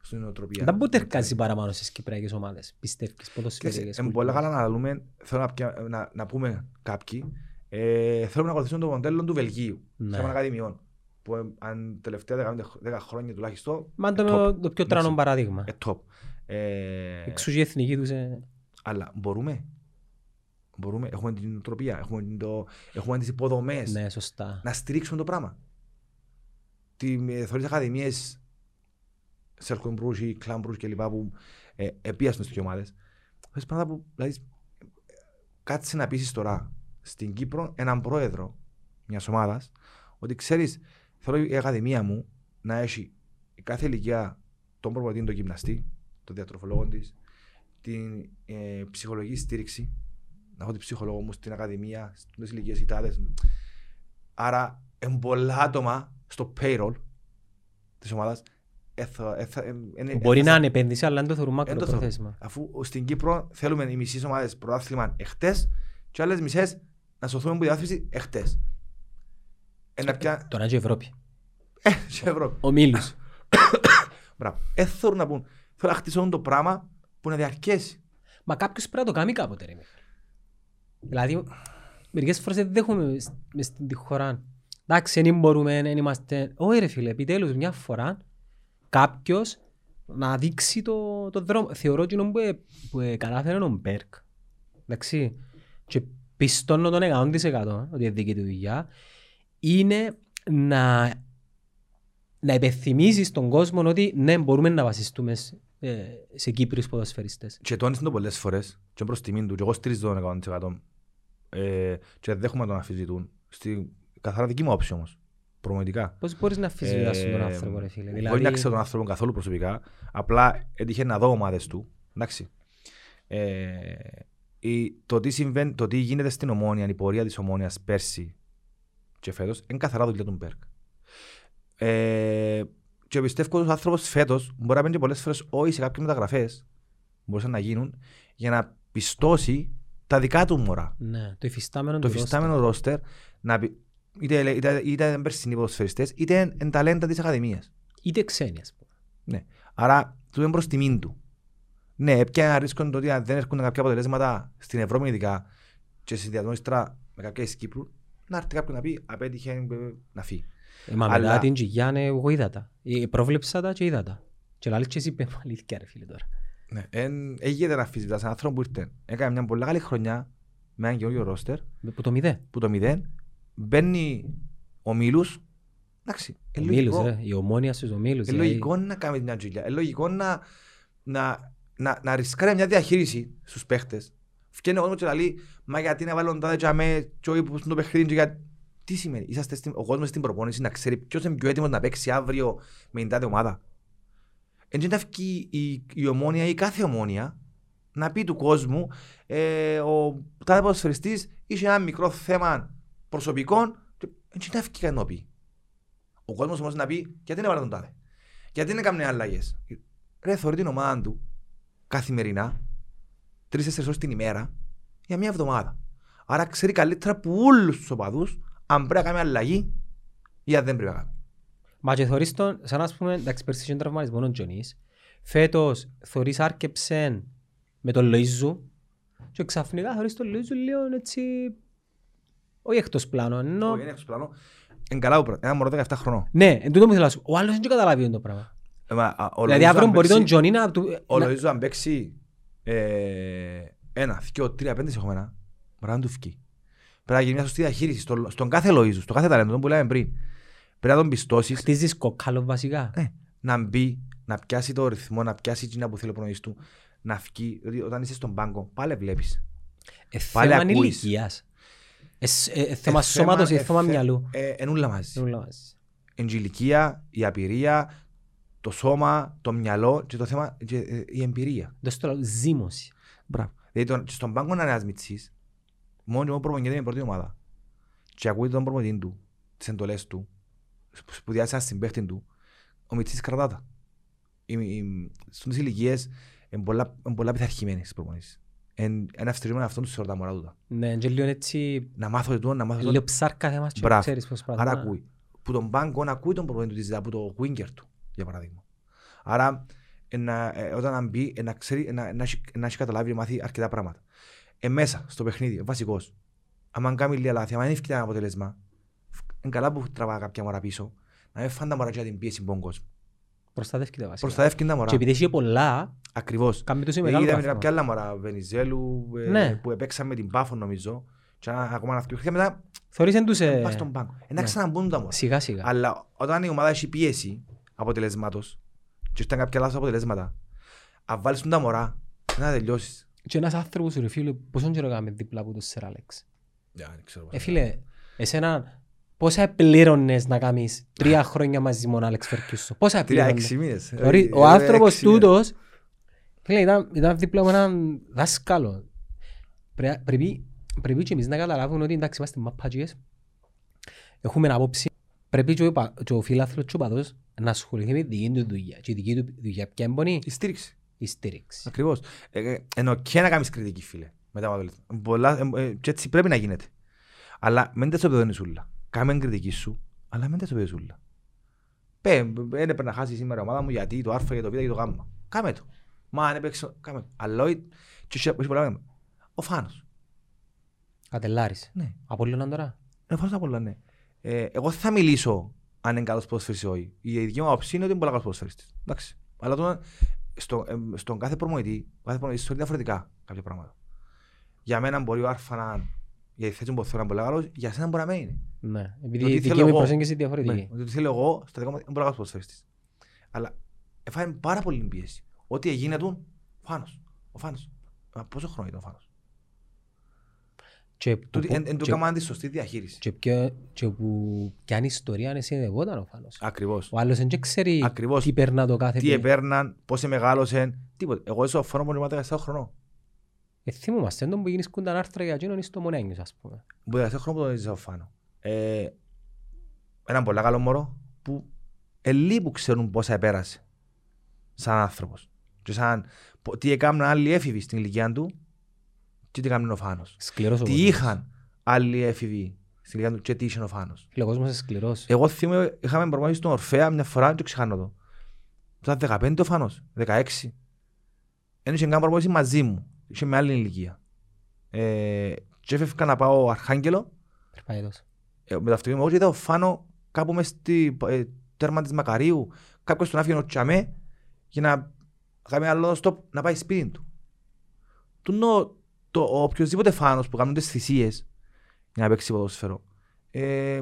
Στην νοοτροπία. Δεν μπορεί τερκάζει παραπάνω στις κυπριακές ομάδες. Πιστεύεις ποδοσφαιρικές. Είναι πολύ καλά να δούμε, θέλω να, πια- να, να πούμε κάποιοι, ε, θέλουμε να ακολουθήσουμε το μοντέλο του Βελγίου, Ναι. ναι. ακαδημιών, που ε, αν τελευταία 15 10 χρόνια τουλάχιστον, Μα ε, το, top. το πιο τρανό Εντάξει. παράδειγμα. Ε, top. Ε, Εξού και η εθνική τους ε, αλλά μπορούμε. Μπορούμε, έχουμε την νοοτροπία, έχουμε, την το, έχουμε τις υποδομές ναι, σωστά. να στηρίξουμε το πράγμα. Τι ε, θεωρείς ακαδημίες Σέρκον Μπρούς ή Κλάν Μπρούς και λοιπά που ε, επίασαν στις ομάδες. Θες πράγματα που, δηλαδή, κάτσε να πείσεις τώρα στην Κύπρο έναν πρόεδρο μιας ομάδας ότι ξέρεις, θέλω η ακαδημία μου να έχει η κάθε ηλικία τον προπονητή, τον γυμναστή, τον διατροφολόγο της, την ε, ψυχολογική στήριξη. Να έχω την ψυχολόγο μου στην ακαδημία, στις ηλικίες ητάδες. Άρα, είναι πολλά άτομα στο payroll της ομάδας. Έθα, έθα, ε, ε, Που Μπορεί ε, να είναι επένδυση, αλλά δεν το θεωρούν Εν το θεωρώ. μακροπρόθεσμα. Αφού στην Κύπρο θέλουμε οι μισές ομάδες πρωτάθλημα εχθές και άλλες μισές να σωθούμε από τη διάθεση εχθές. Ένα πια... Τώρα και η Ευρώπη. Ε, σε Ευρώπη. Ο Μίλους. Μπράβο. Ε, θέλουν να πούν. Θέλω να χτίσουν το πράγμα που να διαρκέσει. Μα κάποιος πρέπει να το κάνει κάποτε ρε Μιχάλη. Δηλαδή, μερικές φορές δεν δέχομαι μες- μες στην τη χώρα. Εντάξει, δεν μπορούμε, δεν είμαστε... Όχι ρε φίλε, επιτέλους μια φορά κάποιος να δείξει το, το δρόμο. Θεωρώ εκείνο που, ε- που ε, κατάφερε ο Μπέρκ. Εντάξει. Και πιστώνω τον 100% ότι είναι δική του δουλειά. Είναι να, να υπενθυμίσεις τον κόσμο ότι ναι, μπορούμε να βασιστούμε σε, ε, σε Κύπριους ποδοσφαιριστές. Και τόνισαν το πολλές φορές και προς τιμήν του και εγώ στηρίζω τον 100% ε, και δεν δέχομαι να τον αφιζητούν. Στη καθαρά δική μου όψη όμως. Προμονητικά. Πώς μπορείς να αφισβητάς τον Ε, άνθρωπο ρε φίλε. Μπορεί Δηλαδή, να ξέρω τον άνθρωπο καθόλου προσωπικά. Απλά έτυχε να δω ομάδες του. Εντάξει. Ε, η- το, τι συμβαίνει, το τι γίνεται στην Ομόνια, η πορεία της Ομόνιας πέρσι και φέτος, είναι καθαρά δουλειά του Μπέρκ. Ε, και πιστεύω ότι ο άνθρωπος φέτος μπορεί να μπαίνει και πολλές φορές όχι σε κάποιες μεταγραφές που μπορούσαν να γίνουν για να πιστώσει τα δικά του μωρά ναι, το υφιστάμενο το του φυστάμενο ρόστερ να πει, είτε, είτε, είτε είναι περσινοί ποδοσφαιριστές είτε είναι ταλέντα της Ακαδημίας. roster. Είτε ξένοι ας πούμε. Ναι. Άρα του είναι προς τιμήν του. Ναι, έπια ρίσκον το ότι αν δεν έρχονται κάποια αποτελέσματα στην Ευρώπη ειδικά και συνδυασμό ύστερα με κάποια της Κύπρου να έρθει κάποιον να πει απέτυχε ε, να φύγει. Ε, μα Αλλά- μετά την Τζιγιάννη εγώ είδα τα. Ε, Πρόβλεψα τα και είδα τα. Και λάλη και εσύ είπε μου αλήθεια ρε φίλε τώρα. Ναι. Εν, έγινε να αφήσει έναν άνθρωπο που ήρθε. Έκανε μια πολύ καλή χρονιά με έναν καινούργιο ρόστερ Που το μηδέ. που το μηδέν μπαίνει ο Μίλους εντάξει, Ο ε, Μίλους λογικό. ρε. Η ομόνια στους ομίλους. Ε, δηλαδή. λογικό να κάνει μια τζιλιά. Ε, λογικό να, να, να, να ρισκάρει μια διαχείριση στους παίχτες. Φτιάχνει ο κόσμος και λέει, μα γιατί να βάλουν τάδε τζαμέ και όχι που στο παιχνίδι και για... Τι σημαίνει, είσαστε στην, ο κόσμος στην προπόνηση να ξέρει ποιος είναι πιο έτοιμος να παίξει αύριο με την τάδε ομάδα. Έτσι να βγει η, η ομόνια ή κάθε ομόνια να πει του κόσμου ε, ο τάδε ποδοσφαιριστής είχε ένα μικρό θέμα προσωπικών και έτσι να βγει κάτι να πει. Ο κόσμος όμως να πει γιατί δεν έβαλε τον τάδε; Γιατί δεν έκανε αλλαγές; Ρε θεωρεί την ομάδα του καθημερινά τρεις-τέσσερις ώρες την ημέρα για μια εβδομάδα. Άρα ξέρει καλύτερα από όλους τους οπαδούς αν πρέπει να κάνει αλλαγή ή αν δεν πρέπει να κάνει. Μα και θωρείς τον, σαν να πούμε, εντάξει πέρσι είχε τραυματισμό ο Τζονής. Φέτος θωρείς άρκεψεν με τον Λοΐζου και ξαφνικά θωρείς τον Λοΐζου λίγο έτσι, όχι εκτός πλάνο, ενώ... Όχι, είναι έξω πλάνο. Είναι καλά, που- ένα μωρό 17 χρονών. Ναι, εν τούτο μου θέλω να σου, ο άλλος δεν καταλάβει το πράγμα. Ε, μα, α, ο Δηλαδή Λοΐζο αύριο αν μπορεί τον παίξει- Τζονί να... του- Ο να- Λοΐζο αν παίξει ε, ένα, δυο, τρία, πέντε συγχωμένα, μπορεί να του φκεί. Πρέπει να γίνει μια σωστή διαχείριση στο- στον κάθε Λοΐζο, στον κάθε ταλέντο, τον που λέμε πριν. Πρέπει να τον πιστώσεις Χτίζεις κοκκάλο βασικά. Ναι, να μπει, να πιάσει το ρυθμό, να πιάσει εκείνα που θέλει ο προνοής του, να φκεί. Δηλαδή, όταν είσαι στον πάγκο, πάλι βλέπεις. Ε, Πάλι θέμα ακούεις. ηλικίας. Ε, σ- ε, ε, θέμα Ε, σώματος, ε, ε, θέμα θε- μυαλού; Ε, εν ούλα μαζί. Δεν μιλάω μαζί. Εν η ηλικία, η απειρία, το σώμα, το μυαλό και το θέμα, και, ε, η εμπειρία. Δεν στο λέω, ζήμωση. Μπράβο. Δηλαδή, τον, και στον πάγκο να είναι ένας μητσής, μόνο και μόνο προπονιέται με πρώτη ομάδα. Και ακούει τον προπονητή του, τις εντολές του, που- που διάσει ένα συμπαίχτη του, ο μητσής κρατά τα. Οι- οι- Στις ηλικίες είναι πολλά, είναι πολλά πειθαρχημένοι στις προπονήσεις. Εν- Ένα ευστηρίζομαι αυτόν του θεωρώ τα μωρά τούτα. Ναι, και λίγο έτσι, Να μάθω τούτο, να μάθω λίγο τούτο. ψάρκα θέμας και Μπράβο. ξέρεις πώς Άρα πράγμα. ακούει. Που τον πάγκο να ακούει τον προπονητή του της από το winger του, για παράδειγμα. Άρα, ε, να, ε, όταν να μπει, ε, να ξέρει, ε, να, να, έχει- να έχει καταλάβει, να μάθει αρκετά πράγματα. Ε, μέσα, στο παιχνίδι, ε, βασικός. Αν κάνει λίγα λάθη, αν δεν ευκαιρία ένα αποτέλεσμα, είναι καλά που τραβά κάποια μωρά πίσω, να μην φάνε τα μωρά για την πίεση από τον κόσμο. Προστατεύκεται βασικά. Προστατεύει τα μωρά. Και επειδή έχει πολλά, Ακριβώς. κάνει το σε Ε, μεγάλο Είδαμε βαθμό. κάποια άλλα μωρά, Βενιζέλου, ε, Ναι. που έπαιξαν με την Πάφο νομίζω, και ένα- ακόμα ένα αυτοκίνητο, και μετά Θεωρείς τους ε, πας στον πάγκο. Ε, να ναι. ξαναμπούν τα μωρά. σιγά σιγά. Αλλά όταν η ομάδα έχει πίεση αποτελεσμάτος και ήταν κάποια λάθος αποτελέσματα, αν βάλεις τον τα μωρά, να τελειώσεις. Και ένας άνθρωπος ρε φίλε, πόσο καιρό έκαμε δίπλα από τον Σερ Άλεξ; δεν ξέρω. Ε φίλε, εσένα πόσα επλήρωνες να κάνεις τρία χρόνια μαζί με τον Άλεξ Φερκιούσο. Πόσα Τρία, επλήρωνες; έξι μήνες. Θεωρεί- Ε, Ο ε, άνθρωπος έξι μήνες. τούτος, φίλε, ήταν, ήταν δίπλα από έναν δάσκαλο. Πρέ- Πρέπει, πρέπει και εμείς να καταλάβουμε ότι εντάξει είμαστε μαπάτζιες. Έχουμε άποψη. Πρέπει και ο, πα- και ο φίλαθλος και ο παδός να ασχοληθεί με τη δική του δουλειά. Και η δική του δουλειά ποια είναι Η στήριξη. η στήριξη. Ακριβώς. Ε, ε, Ενώ και να κάνεις κριτική φίλε. Μετά από αποτελέσματα. Πολλά, ε, ε, και έτσι πρέπει να γίνεται. Αλλά μην τα σοπεδώνεις σούλα. Κάμε κριτική σου, αλλά μην τα σοπεδώνεις σούλα. Πέ, δεν έπρεπε να χάσει σήμερα η ομάδα μου γιατί το α, για το β, για το γ. Κάμε το. Μα αν έπαιξε, κάμε το. Αλλά όχι, και έχει- έχει πολλά πράγματα. Ο Φάνος. Κατελάρης. Ναι. Απόλλωναν τώρα; Είναι φάνος πολλά, ναι. Ε, εγώ θα μιλήσω αν είναι καλός ποδοσφαιριστής ή όχι. Η δική μου άποψη είναι ότι είναι πολύ καλός ποδοσφαιριστής. Εντάξει. Αλλά τώρα, στο, ε, στον κάθε προμονητή, ο κάθε προμονητής θεωρεί διαφορετικά κάποια πράγματα. Για μένα μπορεί ο Άρφα να για τη θέση μου που θέλω να είναι πολύ καλός, για σένα μπορεί να μην είναι. Ναι. Το Επειδή τι η δική θέλω μου εγώ. προσέγγιση είναι Ναι, διαφορετική. ότι το θέλω εγώ, στο δικό μου είναι πολύ καλός ποδοσφαιριστής. Αλλά έφαγε πάρα πολύ πίεση. Ό,τι έγινε του, Φάνος. Ο Φάνος. Μα πόσο χρόνο ήταν ο Φάνος; Και που- Τούτη, εν, εν του και- έκαναν τη σωστή διαχείριση. Και ποιο- και που πιάνει ιστορία αν συνδευόταν ο Φάνος. Ακριβώς. Ο άλλος δεν ξέρει Ακριβώς. τι περνά το κάθε Τι παιδί. επέρναν, πώς μεγάλωσαν, τίποτα. Εγώ έσω φόνο που ήμουν 17 χρονών. Ε, θυμούμαστε τον που γίνεις κούνταν άρθρα για εκείνον στο Μονέγιος ας πούμε. Που 17 χρονών που τον έζησα φάνω. Ε, έναν πολύ καλό μωρό που ελί που ξέρουν πόσα επέρασε σαν άνθρωπος. Και σαν πο- τι έκαναν άλλοι έφηβοι στην ηλικία του και τι έκαναν ο Φάνος. Σκληρός ο Τι κόσμος. είχαν άλλοι έφηβοι στην ηλικία του και τι είχε ο Φάνος. Φίλε, ο κόσμος είναι σκληρός. Εγώ θυμάμαι, είχαμε προγραμματίσει στον Ορφέα μια φορά, δεν το ξεχάνω το. Ήταν 15 ο Φάνος, 16. Δεν είχε καν προγραμματίσει μαζί μου, είχε με άλλη ηλικία. Ε, και έφευκα να πάω Αρχάγγελο, Περπάει τόσο. ε, με το αυτοκίνητο εγώ και είδα ο Φάνο κάπου μες στη ε, τέρμα της Μακαρίου, κάποιος τον άφηγε ο Τσαμέ για να κάνει άλλο stop να πάει σπίτι του. Τουνο, το, ο οποιοσδήποτε Φάνος που κάνουν τις θυσίες για να παίξει ποδόσφαιρο, ε,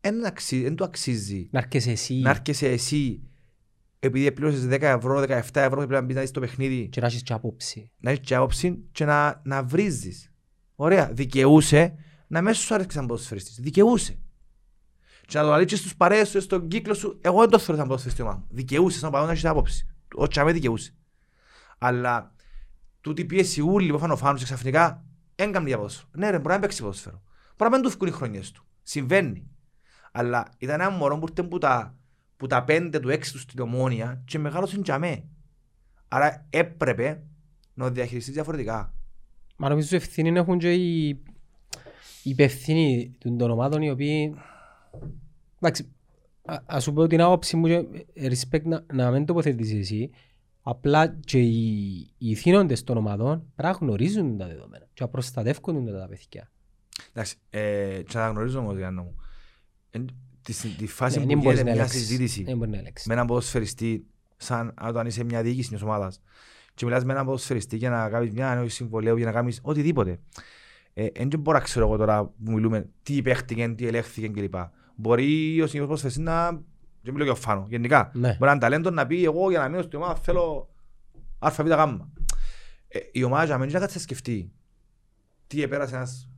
δεν αξι- του αξίζει Να έρχεσαι εσύ να έρχεσαι εσύ επειδή πλήρωσες 10 ευρώ, 17 ευρώ και πρέπει να μπεις να δεις το παιχνίδι και να έχεις και άποψη. να έχεις και άποψη και να, να βρίζεις. Ωραία, δικαιούσε να μέσα σου άρεσε σαν ποδοσφαιριστής. Δικαιούσε. Και να το αλήξεις στους παρέες σου, στον κύκλο σου, εγώ δεν το θέλω σαν ποδοσφαιριστή ομάδα μου. Δικαιούσε σαν παδόν να έχεις άποψη. Ο Τσαμέ δικαιούσε. Αλλά τούτη πίεση ούλη που έφανε ο Φάνος και ξαφνικά έγκαμνε για ποδόσφαιρο. Ναι ρε, μπορεί να παίξει ποδόσφαιρο. Μπορεί να μην του φύγουν οι χρονιές του. Συμβαίνει. Αλλά ήταν ένα μωρό που ήρθε που τα, που τα πέντε του έξι τους στην ομόνια και μεγάλωσε Τσαμέ. Άρα έπρεπε να το διαχειριστείς διαφορετικά. Μα νομίζω ευθύνη έχουν και οι, οι υπευθύνοι των των ομάδων οι οποίοι... Εντάξει, α- ας σου πω την άποψη μου και ε, respect να, να μην τοποθετήσεις εσύ. Απλά και οι, οι ηθήνοντες των ομάδων πρέπει να γνωρίζουν τα δεδομένα και να προστατεύουν τα παιδιά. Εντάξει, ε, και να γνωρίζω όμως, Γιάννο μου, εν- τη, τη φάση Ναι, που δεν μπορείς γίνεται να μια ελέγξεις. συζήτηση Δεν μπορεί να ελέγξεις. με έναν ποδοσφαιριστή, σαν όταν είσαι μια διοίκηση μιας ομάδας και μιλάς με έναν ποδοσφαιριστή για να κάνεις μια ανανέωση συμβολέου, για να κάνεις οτιδήποτε. Ε, Εν δεν μπορώ να ξέρω εγώ τώρα που μιλούμε τι παίχτηκε, τι ελέγχθηκε κλπ. Μπορεί ο συνήθως ποδοσφαιριστής να... Δεν μιλώ για ο Φάνο, γενικά. Ναι. Μπορεί να είναι ταλέντος να πει εγώ για να μείνω στην ομάδα θέλω ΑΒ γ. Ε, η ομάδα για μένα να κάτσει να σκεφτεί τι επέρασε ένας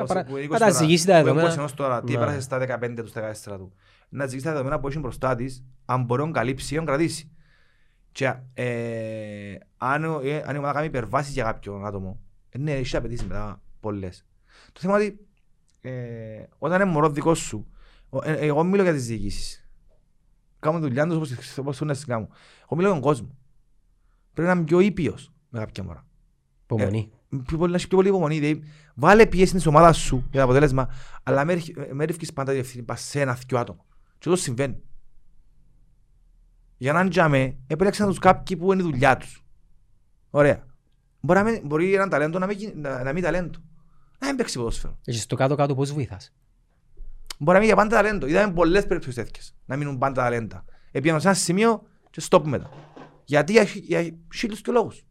Να Όσο παρα- που είναι να 20 τα τώρα, ζυγίσει τα που είναι δεδομένα. 20 ενός τώρα, τι Ναι. έπρασε στα 15 τους, στα 14 του. Να ζυγίσει τα δεδομένα που έχει μπροστά της, αν μπορεί να καλύψει ή να κρατήσει. Και ε, αν, ο- ε, αν η ομάδα κάνει υπερβάσεις για κάποιον άτομο, ε, ναι, έχει απαιτήσεις μετά πολλές. Το θέμα είναι ότι ε, όταν είναι μωρός δικός σου, ο- ε, εγώ μιλώ για τις διοικήσεις. Κάνω δουλειά τους όπως, όπως θέλουν να τις κάνουν. Εγώ μιλώ για τον κόσμο. Πρέπει να είμαι πιο ήπιος με κάποια μωρά. Υπομονή. Πιο πολύ, να έχει πιο πολύ υπομονή. Δηλαδή, βάλε πίεση στην ομάδα σου για το αποτέλεσμα, αλλά με ρίχ- με ρίχνεις πάντα τη ευθύνη πας σε ένα δυο άτομα. Και αυτό συμβαίνει. Για να τζάμε, επέλεξαν τους κάποιοι που είναι η δουλειά τους. Ωραία. Μπορεί, να μην, μπορεί ένα ταλέντο να μην, γίνει- να, να μην ταλέντο. Να μην παίξει ποδόσφαιρο. Και στο κάτω-κάτω πώς βοηθάς; Μπορεί να μην για πάντα ταλέντο. Είδαμε πολλές περιπτώσεις τέτοιες. Να μείνουν πάντα ταλέντα. Επιάνω σε ένα σημείο και stop μετά. Γιατί για, χι- για χίλιους και λόγους.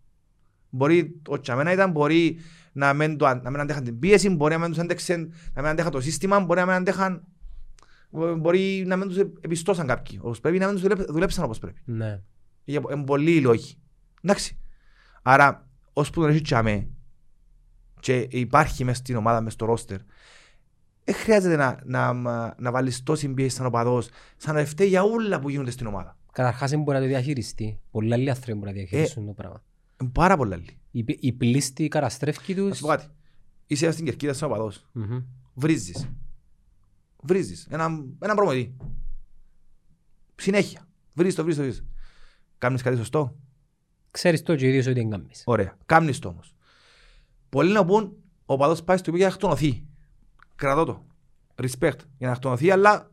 Μπορεί ο Τσαμένα ήταν, μπορεί να μην, το, αν- να μην αντέχαν την πίεση, μπορεί να μην τους άντεξε, να μην αντέχαν το σύστημα, μπορεί να μην αντέχαν, μπορεί να μην τους επιστώσαν κάποιοι. Όπως πρέπει να μην τους δουλέψ- δουλέψαν όπως πρέπει. Ναι. Για είναι πολλοί οι λόγοι. Εντάξει. Άρα, ώσπου τον έχει τσάμε και υπάρχει μέσα στην ομάδα, μέσα στο ρόστερ, δεν χρειάζεται να, να, να βάλεις τόση πίεση σαν οπαδός, σαν να φταίει για όλα που γίνονται στην ομάδα. Καταρχάς δεν μπορεί να το διαχειριστεί. Πολλά άλλοι άνθρωποι μπορεί να διαχειριστούν το πράγμα. Είναι πάρα πολλά άλλοι. Η, πι- η πλήστη καταστρέφει Να τους. σου πω κάτι. Είσαι στην κερκίδα σαν οπαδός. Μμμ. Βρίζεις. Βρίζεις. Έναν ένα προμονητή. Συνέχεια. Βρίζεις το, βρίζεις το, βρίζεις. Κάνεις κάτι σωστό. Ξέρεις το και ο ίδιος ότι δεν κάνεις. Ωραία. Κάμνεις το όμως. Πολλοί να πούν, ο παδός πάει στο οποίο για να χτονωθεί. Κρατώ το. Respect. Για να χτονωθεί, αλλά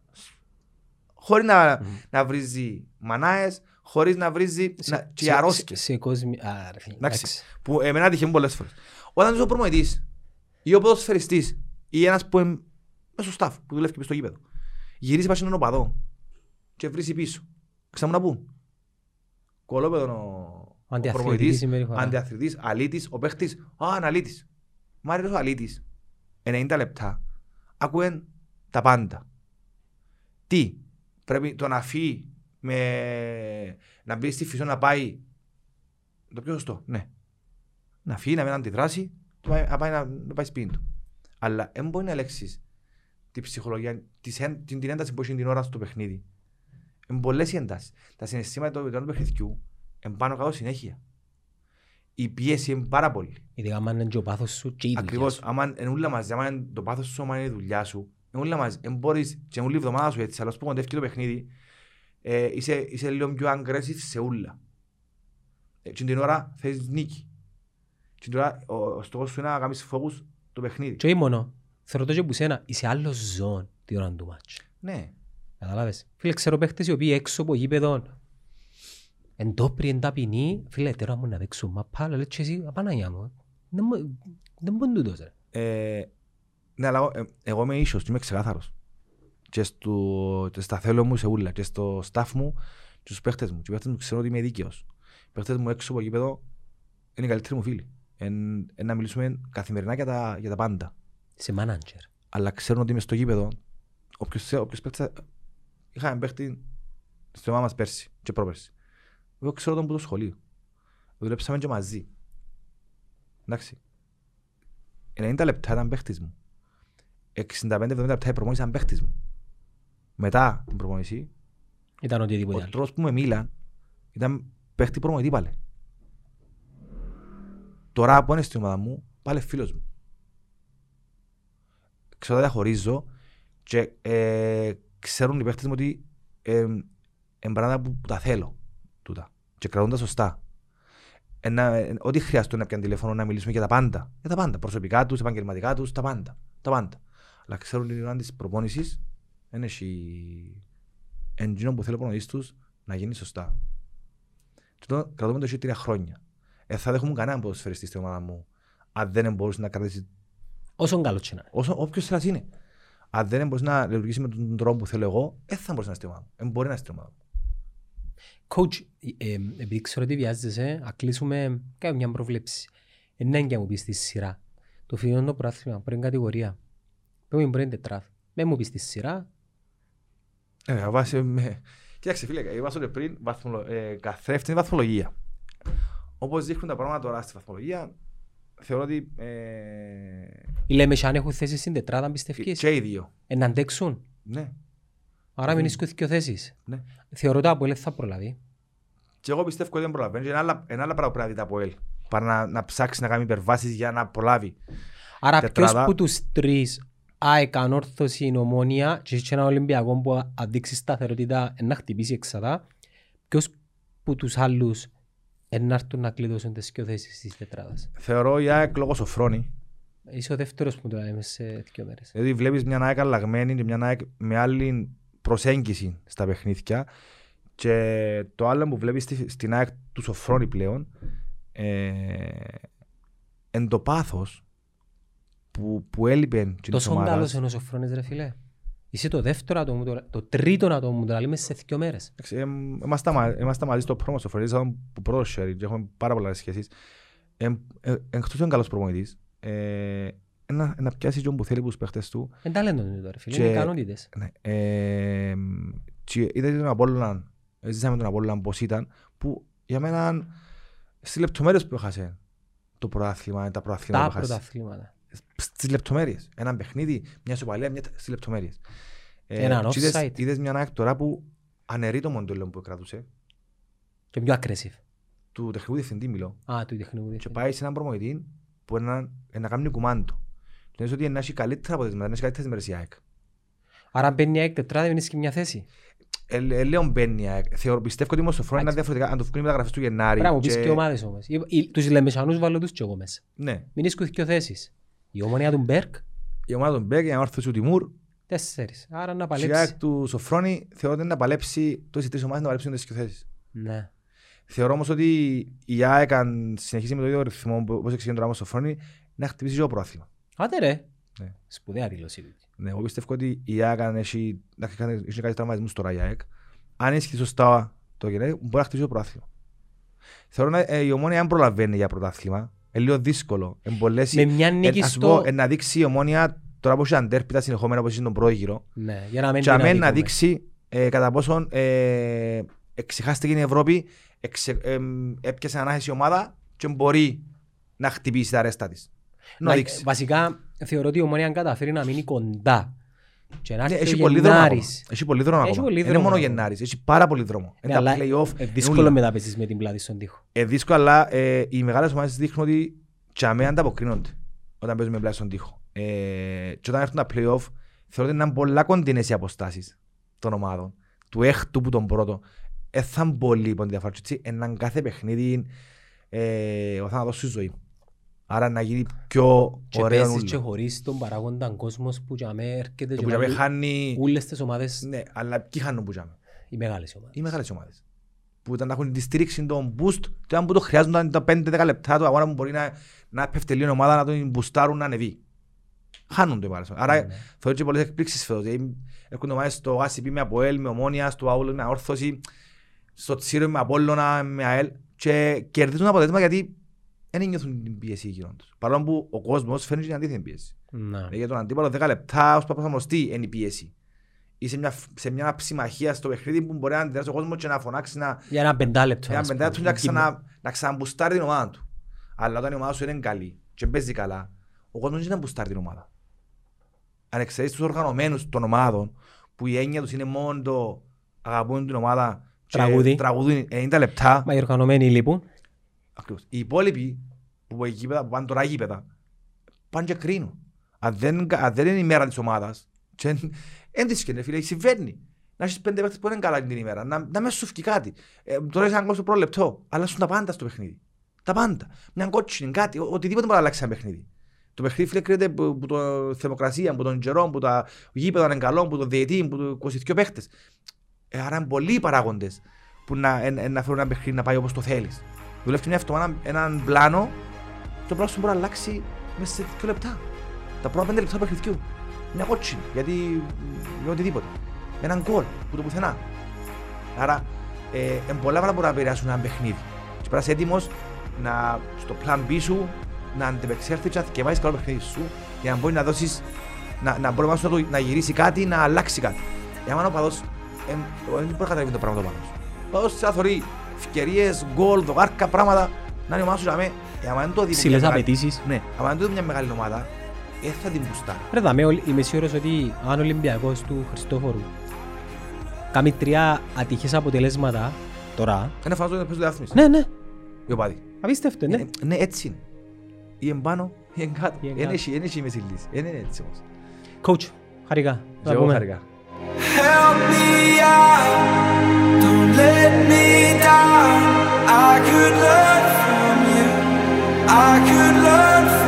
χωρίς να, να βρίζει μανάες, χωρίς να βρίζει να, και Σε- αρρώσκες. Σε, σε κόσμι... Α, ρε φίλε. Εντάξει. εντάξει. Που εμένα τυχαίνει πολλές φορές. Όταν είσαι ο προμονητής ή ο ποδοσφαιριστής ή ένας που είναι μέσα στο staff, που δουλεύει και μες στο γήπεδο, γυρίσει πάει σε έναν οπαδό και βρίσει πίσω. Ξα μου να πούν; Κολόπεδο ο, ο Αντιαθλητική προπονητής, συμπεριφορά. αντιαθλητής, αλήτης, ο παίχτης, α, αναλήτης. Μ' άρεσε ο αλήτης. 90 λεπτά. Ακούεν τα πάντα. Τι, πρέπει το να φύγει με... να μπει στη φυσό να πάει το πιο σωστό, ναι. Να φύγει, να μην αντιδράσει, και πάει- να πάει, να, να πάει σπίτι του. Αλλά δεν μπορεί να ελέγξεις την ψυχολογία, της εν- την, την ένταση που έχει την ώρα στο παιχνίδι. Είναι πολλές οι έντασεις. Τα συναισθήματα του, του άλλου παιχνιδιού είναι πάνω κάτω συνέχεια. Η πίεση είναι πάρα πολύ. Ειδικά άμα είναι και ο πάθος σου και η δουλειά Ακριβώς, σου. άμα είναι όλα μαζί, άμα είναι το πάθος σου, άμα είναι η δουλειά σου, είναι όλα μαζί. Δεν μπορείς και όλη η εβδομάδα σου έτσι, αλλά όσο που κοντεύει το παιχνίδι, ε, είσαι, είσαι λίγο πιο aggressive σε όλα. Ε, και την ώρα θέλεις νίκη. Και την ώρα ο, ο στόχος σου είναι να κάνεις focus το παιχνίδι. Και όχι μόνο. Θεωρώ το και που σένα, είσαι άλλο ζώο τη ώρα του μάτς. Ναι. Καταλάβες. Φίλε, ξέρω παίχτες οι οποίοι έξω από γήπεδο εν τόπροι, εν ταπεινοί, φίλε, τώρα μου να παίξουν μαπά, αλλά λέει και εσύ, απαναγιά μου. Δεν μου- Δεν μπορεί τούτος, ρε. Ε, ναι, αλλά εγώ, ε, εγώ είμαι ίσος και είμαι ξεκάθαρος. Και, στο, και στα θέλω μου σε ούλα, και στο staff μου και στους παίχτες μου. Και οι παίχτες μου ξέρουν ότι είμαι δίκαιος. Οι παίχτες μου έξω από γήπεδο είναι οι καλύτεροι μου φίλοι. Εν, εν να μιλήσουμε καθημερινά για τα, για τα πάντα. Είσαι μάνατζερ. Αλλά ξέρουν ότι είμαι στο γήπεδο. Όποιος, όποιος παίχτης... Είχαμε παίχτη στην ομάδα μας πέρσι και πρόπερσι. Εγώ ξέρω τον από το σχολείο. Δουλέψαμε και μαζί. Εντάξει. 90 λεπτά ήταν παίχτης μου. 65-70 λεπτά η προπόνηση ήταν παίχτης μου. Μετά την προπόνηση, Ήταν οτιδήποτε ο άλλο. τρόπος που με μίλαν ήταν παίχτη προπονητή πάλι. Τώρα που είναι στην ομάδα μου, πάλι φίλος μου. Ξέρω ότι διαχωρίζω και ε, ξέρουν οι παίχτες μου ότι ε, είναι πράγματα που, που τα θέλω τούτα και κρατούν τα σωστά. Ένα, ε, ό,τι χρειάζεται να πιάνει τηλέφωνο να μιλήσουμε για τα πάντα. Για τα πάντα. Προσωπικά τους, επαγγελματικά τους, τα πάντα. Τα πάντα. Αλλά ξέρουν την ώρα της προπόνησης, δεν έχει εντζήνο που θέλει ο προπονητής τους να γίνει σωστά. Και το κρατούμε το εσύ τρία χρόνια. Ε, θα δέχομαι κανέναν ποδοσφαιριστή στην ομάδα μου αν δεν μπορούσε να κρατήσει Όσον καλό και να είναι. όσο, όποιος θέλας είναι. Αν δεν μπορούσε να λειτουργήσει με τον τρόπο που θέλω εγώ, δεν θα μπορούσε να είναι στην ομάδα μου. Δεν μπορεί να είναι στην ομάδα μου. Coach, ε, ε, επειδή ξέρω ότι βιάζεσαι, να κλείσουμε κάνω μια προβλέψη. Είναι έγκαια μου πεις στη σειρά. Το φιλιόν το πράθυμα, πρώτη κατηγορία. Πες μου πρώτη τετράδα. Με μου πεις στη σειρά, Ε, βάσει με... Κοίταξε φίλε, είπα ότι πριν βαθμολο... ε, καθρέφτη βαθμολογία. Όπως δείχνουν τα πράγματα τώρα στη βαθμολογία, θεωρώ ότι ε, ή λέμε και αν έχουν θέσεις στην τετράδα πιστεύεις, και οι δύο. ε, να αντέξουν. Ναι, Άρα μην είσαι δύο θέσεις. ναι. Θεωρώ ότι από ελ θα προλαβεί. Και εγώ πιστεύω ότι δεν προλαβαίνει. Είναι άλλα, είναι άλλα πράγματα που πρέπει να δει τα από ελ. Παρά να, να ψάξει να κάνει υπερβάσεις για να προλάβει. Άρα Τετράδα. ποιος που τους τρεις ΑΕΚ, ανόρθωση, νομόνια και έχει ένα Ολυμπιακό που αδείξει σταθερότητα ε, να χτυπήσει εξαδά, ποιος που τους άλλους Εν να έρθουν να κλειδώσουν τις δυο θέσεις της τετράδας; Θεωρώ η ΑΕΚ λόγω Σοφρόνη. Είσαι ο δεύτερος που το λέμε σε δύο μέρες. Δηλαδή βλέπεις μια ΑΕΚ αλλαγμένη και μια ΑΕΚ με άλλη προσέγγιση στα παιχνίδια και το άλλο που βλέπεις στη- στην ΑΕΚ τους Σοφρόνη πλέον ε, εν το πάθος που, που έλειπε και της Τόσο ομάδας. καλός είναι ο Σοφρόνης ρε φίλε. Είσαι το δεύτερο άτομο, το, το τρίτο άτομο που το λέμε σε δύο μέρες. Εντάξει, εμ, Είμαστε μα- είμαστε μαζί στο πρόμο στο Φροντίδης, ήταν που πρώτο sharing και έχουμε πάρα πολλές σχέσεις. Εμ, ε, Εκτός ότι είναι καλός προπονητής, ε, να, να πιάσει και όπου θέλει τους παίχτες του. Εν ταλέντο είναι το ρε φίλε, Και- είναι ικανότητες. Ναι, ε, και είδατε τον Απόλλωνα, ζήσαμε τον Απόλλωνα πώς ήταν, που για μένα στις λεπτομέρειες που έχασε το πρωτάθλημα, τα πρωταθλήματα Τα που έχασε. πρωταθλήματα. Στις λεπτομέρειες. Ένα παιχνίδι, μια σοπαλία, μια στις λεπτομέρειες. Ε, Έναν και είδες- offside. Είδες μια ΑΕΚ τώρα που αναιρεί το μοντέλο που κρατούσε, Και πιο aggressive. του τεχνικού διευθυντή μιλώ, Α, του τεχνικού και διευθυντή. πάει σε έναν προμονητή που είναι να κάνει κουμάντο. Και λες ότι να έχει καλύτερα αποτελέσματα, να έχει καλύτερες μέρες η ΑΕΚ. Άρα μπαίνει η ΑΕΚ τετράδα, μπαίνεις και μια θέση. Ε, ε, λέω μπαίνει η ΑΕΚ. Θεωρώ, πιστεύω ότι όμως το χρόνο είναι Εντάξει. διαφορετικά. Αν το βγουν οι μεταγραφές του Γενάρη. Πρέπει να μου πεις και- και ομάδες όμως. Οι- οι- Τους λεμεσανούς βάλω τους και εγώ μέσα. Ναι. Μην ίσκουν δύο θέσεις. Η ομονία του Μπέρκ, Η ομάδα του Μπέκ, η Ανόρθωση του Τιμούρ, τέσσερις. Άρα να και η παλέψει. ΑΕΚ του Σοφρόνη, θεωρώ ότι είναι να παλέψει, τόσες οι τρεις ομάδες να παλέψουν τις δύο θέσεις. Ναι. Θεωρώ όμως ότι η ΑΕΚ αν συνεχίσει με το ίδιο ρυθμό που- όπως εξηγεί τώρα με το Σοφρόνη, να χτυπήσει και το πρωτάθλημα. Άντε ρε. Ναι. Σπουδαία δήλωση τούτη. Ναι, εγώ πιστεύω ότι η ΑΕΚ αν έχει, να έχει κάνει- έχει κάτι τραυματισμούς τώρα η ΑΕΚ, αν έχει σωστά το Γενάρη, μπορεί να χτυπήσει το πρωτάθλημα. Θεωρώ να- ε, η ομόνια αν προλαβαίνει για πρωτάθλημα, είναι λίγο δύσκολο. Εν πολλές- Με μια Ε, νίκη ας στο... πω, ε, να δείξει η ομόνια τώρα που έχει αντέρπιτα συνεχόμενα όπως είναι τον πρόγυρο Ναι, για να μην και την αμέν να αδικούμε. δείξει ε, κατά πόσον ε, εξεχάστηκε η Ευρώπη εξε, ε, έπιασε ανάχεση η ομάδα και μπορεί να χτυπήσει τα ρέστα της. Να Να- δείξει. Βασικά θεωρώ ότι η ομονία αν καταφέρει να μείνει κοντά και να Ναι, έρθει έχει ο πολύ δρόμο ακόμα. Γενάρης. Έχει πολύ δρόμο Έχει ακόμα. πολύ Είναι δρόμο μόνο ακόμα. Γενάρης. Έχει πάρα πολύ δρόμο. Ναι, Είναι τα αλλά play-off. ε, είναι δύσκολο ούλα. μετά παίζεις με την πλάτη στον τοίχο. Ε, δύσκολο, αλλά ε, οι μεγάλες ομάδες δείχνουν ότι και αμέ ανταποκρίνονται όταν παίζουν με πλάτη στον τοίχο. Ε, και όταν έρθουν τα play-off, θεωρώ ότι είναι πολλά κοντινές οι αποστάσεις των ομάδων. Του έκτου που τον πρώτο. Ε, θα είναι πολύ πόντι διαφορά. Και έτσι, έναν κάθε παιχνίδι ε, ο θάνατος σου ζωή. Άρα να γίνει πιο Και ωραίο παίζεις και ούλο. χωρίς τον παράγοντα κόσμος που για μέ έρχεται Το και που για μέ βάλει χάνει... όλες τις ομάδες, Ναι, αλλά ποιοι χάνουν που για μέ. οι μεγάλες ομάδες. οι μεγάλες ομάδες. Που ήταν να έχουν τη στήριξη, τον boost, και αν που το χρειάζονταν τα 5-10 λεπτά του αγώνα που μπορεί να, να πέφτει λίγο η ομάδα να τον μπουστάρουν να ανεβεί. Χάνουν το οι μεγάλες ομάδες. Άρα Ναι. θεωρώ και πολλές εκπλήξεις φέτος. Δηλαδή, Έρχονται ομάδες στο ACP με Αποέλ, με Ομόνια, στο Άουλο με Αόρθωση, στο Τσίρο με Απόλλωνα, με ΑΕΛ και κερδίζουν αποτέλεσμα γιατί δεν νιώθουν την πίεση γύρω τους. Παρόλο που ο κόσμος φέρνει την αντίθετη πίεση. Ναι. Ε, Για τον αντίπαλο 10 λεπτά, ως που προσαρμοστεί είναι η πίεση. Ή σε μια, σε μια ψημαχία στο παιχνίδι που μπορεί να αντιδράσει ο κόσμος και να φωνάξει να, Για ένα πεντάλεπτο. ένα ας πούμε. πεντά του να, ξανα, να ξαναμπουστάρει την ομάδα του. Αλλά όταν η ομάδα σου είναι καλή και παίζει καλά, ο κόσμος δεν να μπουστάρει την ομάδα. Αν εξαιρείς τους οργανωμένους των ομάδων, που η έννοια τους είναι μόνο το αγαπούν την ομάδα και Τραγούδι. τραγουδούν 90 λεπτά, Μα οι οργανωμένοι λοιπόν. Ακριβώς. Οι υπόλοιποι που, πάνε γήπεδα, που πάνε τώρα γήπεδα πάνε και κρίνουν. Αν δεν, αν δεν είναι η μέρα της ομάδας, δεν της σκέφτεται, φίλε, συμβαίνει. Να έχεις πέντε παίκτες που δεν είναι καλά την ημέρα, να, να μέσα σου φύγει κάτι. Ε, τώρα είσαι ένα στο πρώτο λεπτό, αλλά σου τα πάντα στο παιχνίδι. Τα πάντα. Μια κότσινη, κάτι, ο- οτιδήποτε μπορεί να αλλάξει ένα παιχνίδι. Το παιχνίδι φίλε κρίνεται από από το θερμοκρασία, από τον καιρό, από τα γήπεδα είναι καλό, από τον διαιτή, από το 22 παίχτες. Ε, άρα είναι πολλοί οι παράγοντες που να, ε, ε, να φέρουν ένα παιχνίδι να πάει όπως το θέλεις. Δουλεύει μια εβδομάδα έναν πλάνο το πλάνο σου μπορεί να αλλάξει μέσα σε δύο λεπτά. Τα πρώτα πέντε λεπτά του παιχνιδιού. Μια κότσινη, γιατί για οτιδήποτε. Έναν γκολ που το πουθενά. Άρα, ε, είναι πολλά πράγματα που μπορούν να επηρεάσουν ένα παιχνίδι. Και πρέπει να είσαι έτοιμος να, στο πλάν B σου να αντιπεξέλθεις και να θυκευάσεις καλό παιχνίδι σου για να μπορεί να δώσεις να, να μπορεί να, το, να γυρίσει κάτι, να αλλάξει κάτι. Για μένα ο παδός ε, δεν μπορεί να καταλάβει το πράγμα το πάνω σου. Ο παδός θα θωρεί ευκαιρίες, γκολ, δοκάρκα, πράγματα να είναι η ομάδας σου για μέ. Ε, άμα δεν το δει που Ψηλές μια μεγάλη- απαιτήσεις. Ναι, άμα δεν το δει μια μεγάλη ομάδα, δεν θα την μπουστάρει. Ρε δαμε, όλη- είμαι σίγουρος ότι αν ο Ολυμπιακός του Χριστόφορου κάνει τρία ατυχές αποτελέσματα τώρα. Είναι φανώς ότι παίζει διάθμιση. Ναι, ναι. Οι οπαδοί. Απίστευτο, ναι. Ε, Ναι, έτσι είναι. Ή εμπάνω ή εγκάτω. Ή εν Δεν κάτω. έχει, δεν έχει μέση λύση. Δεν είναι έτσι όμως. Coach, χαρικά. Και εγώ χαρικά. Help me out, don't let me I could learn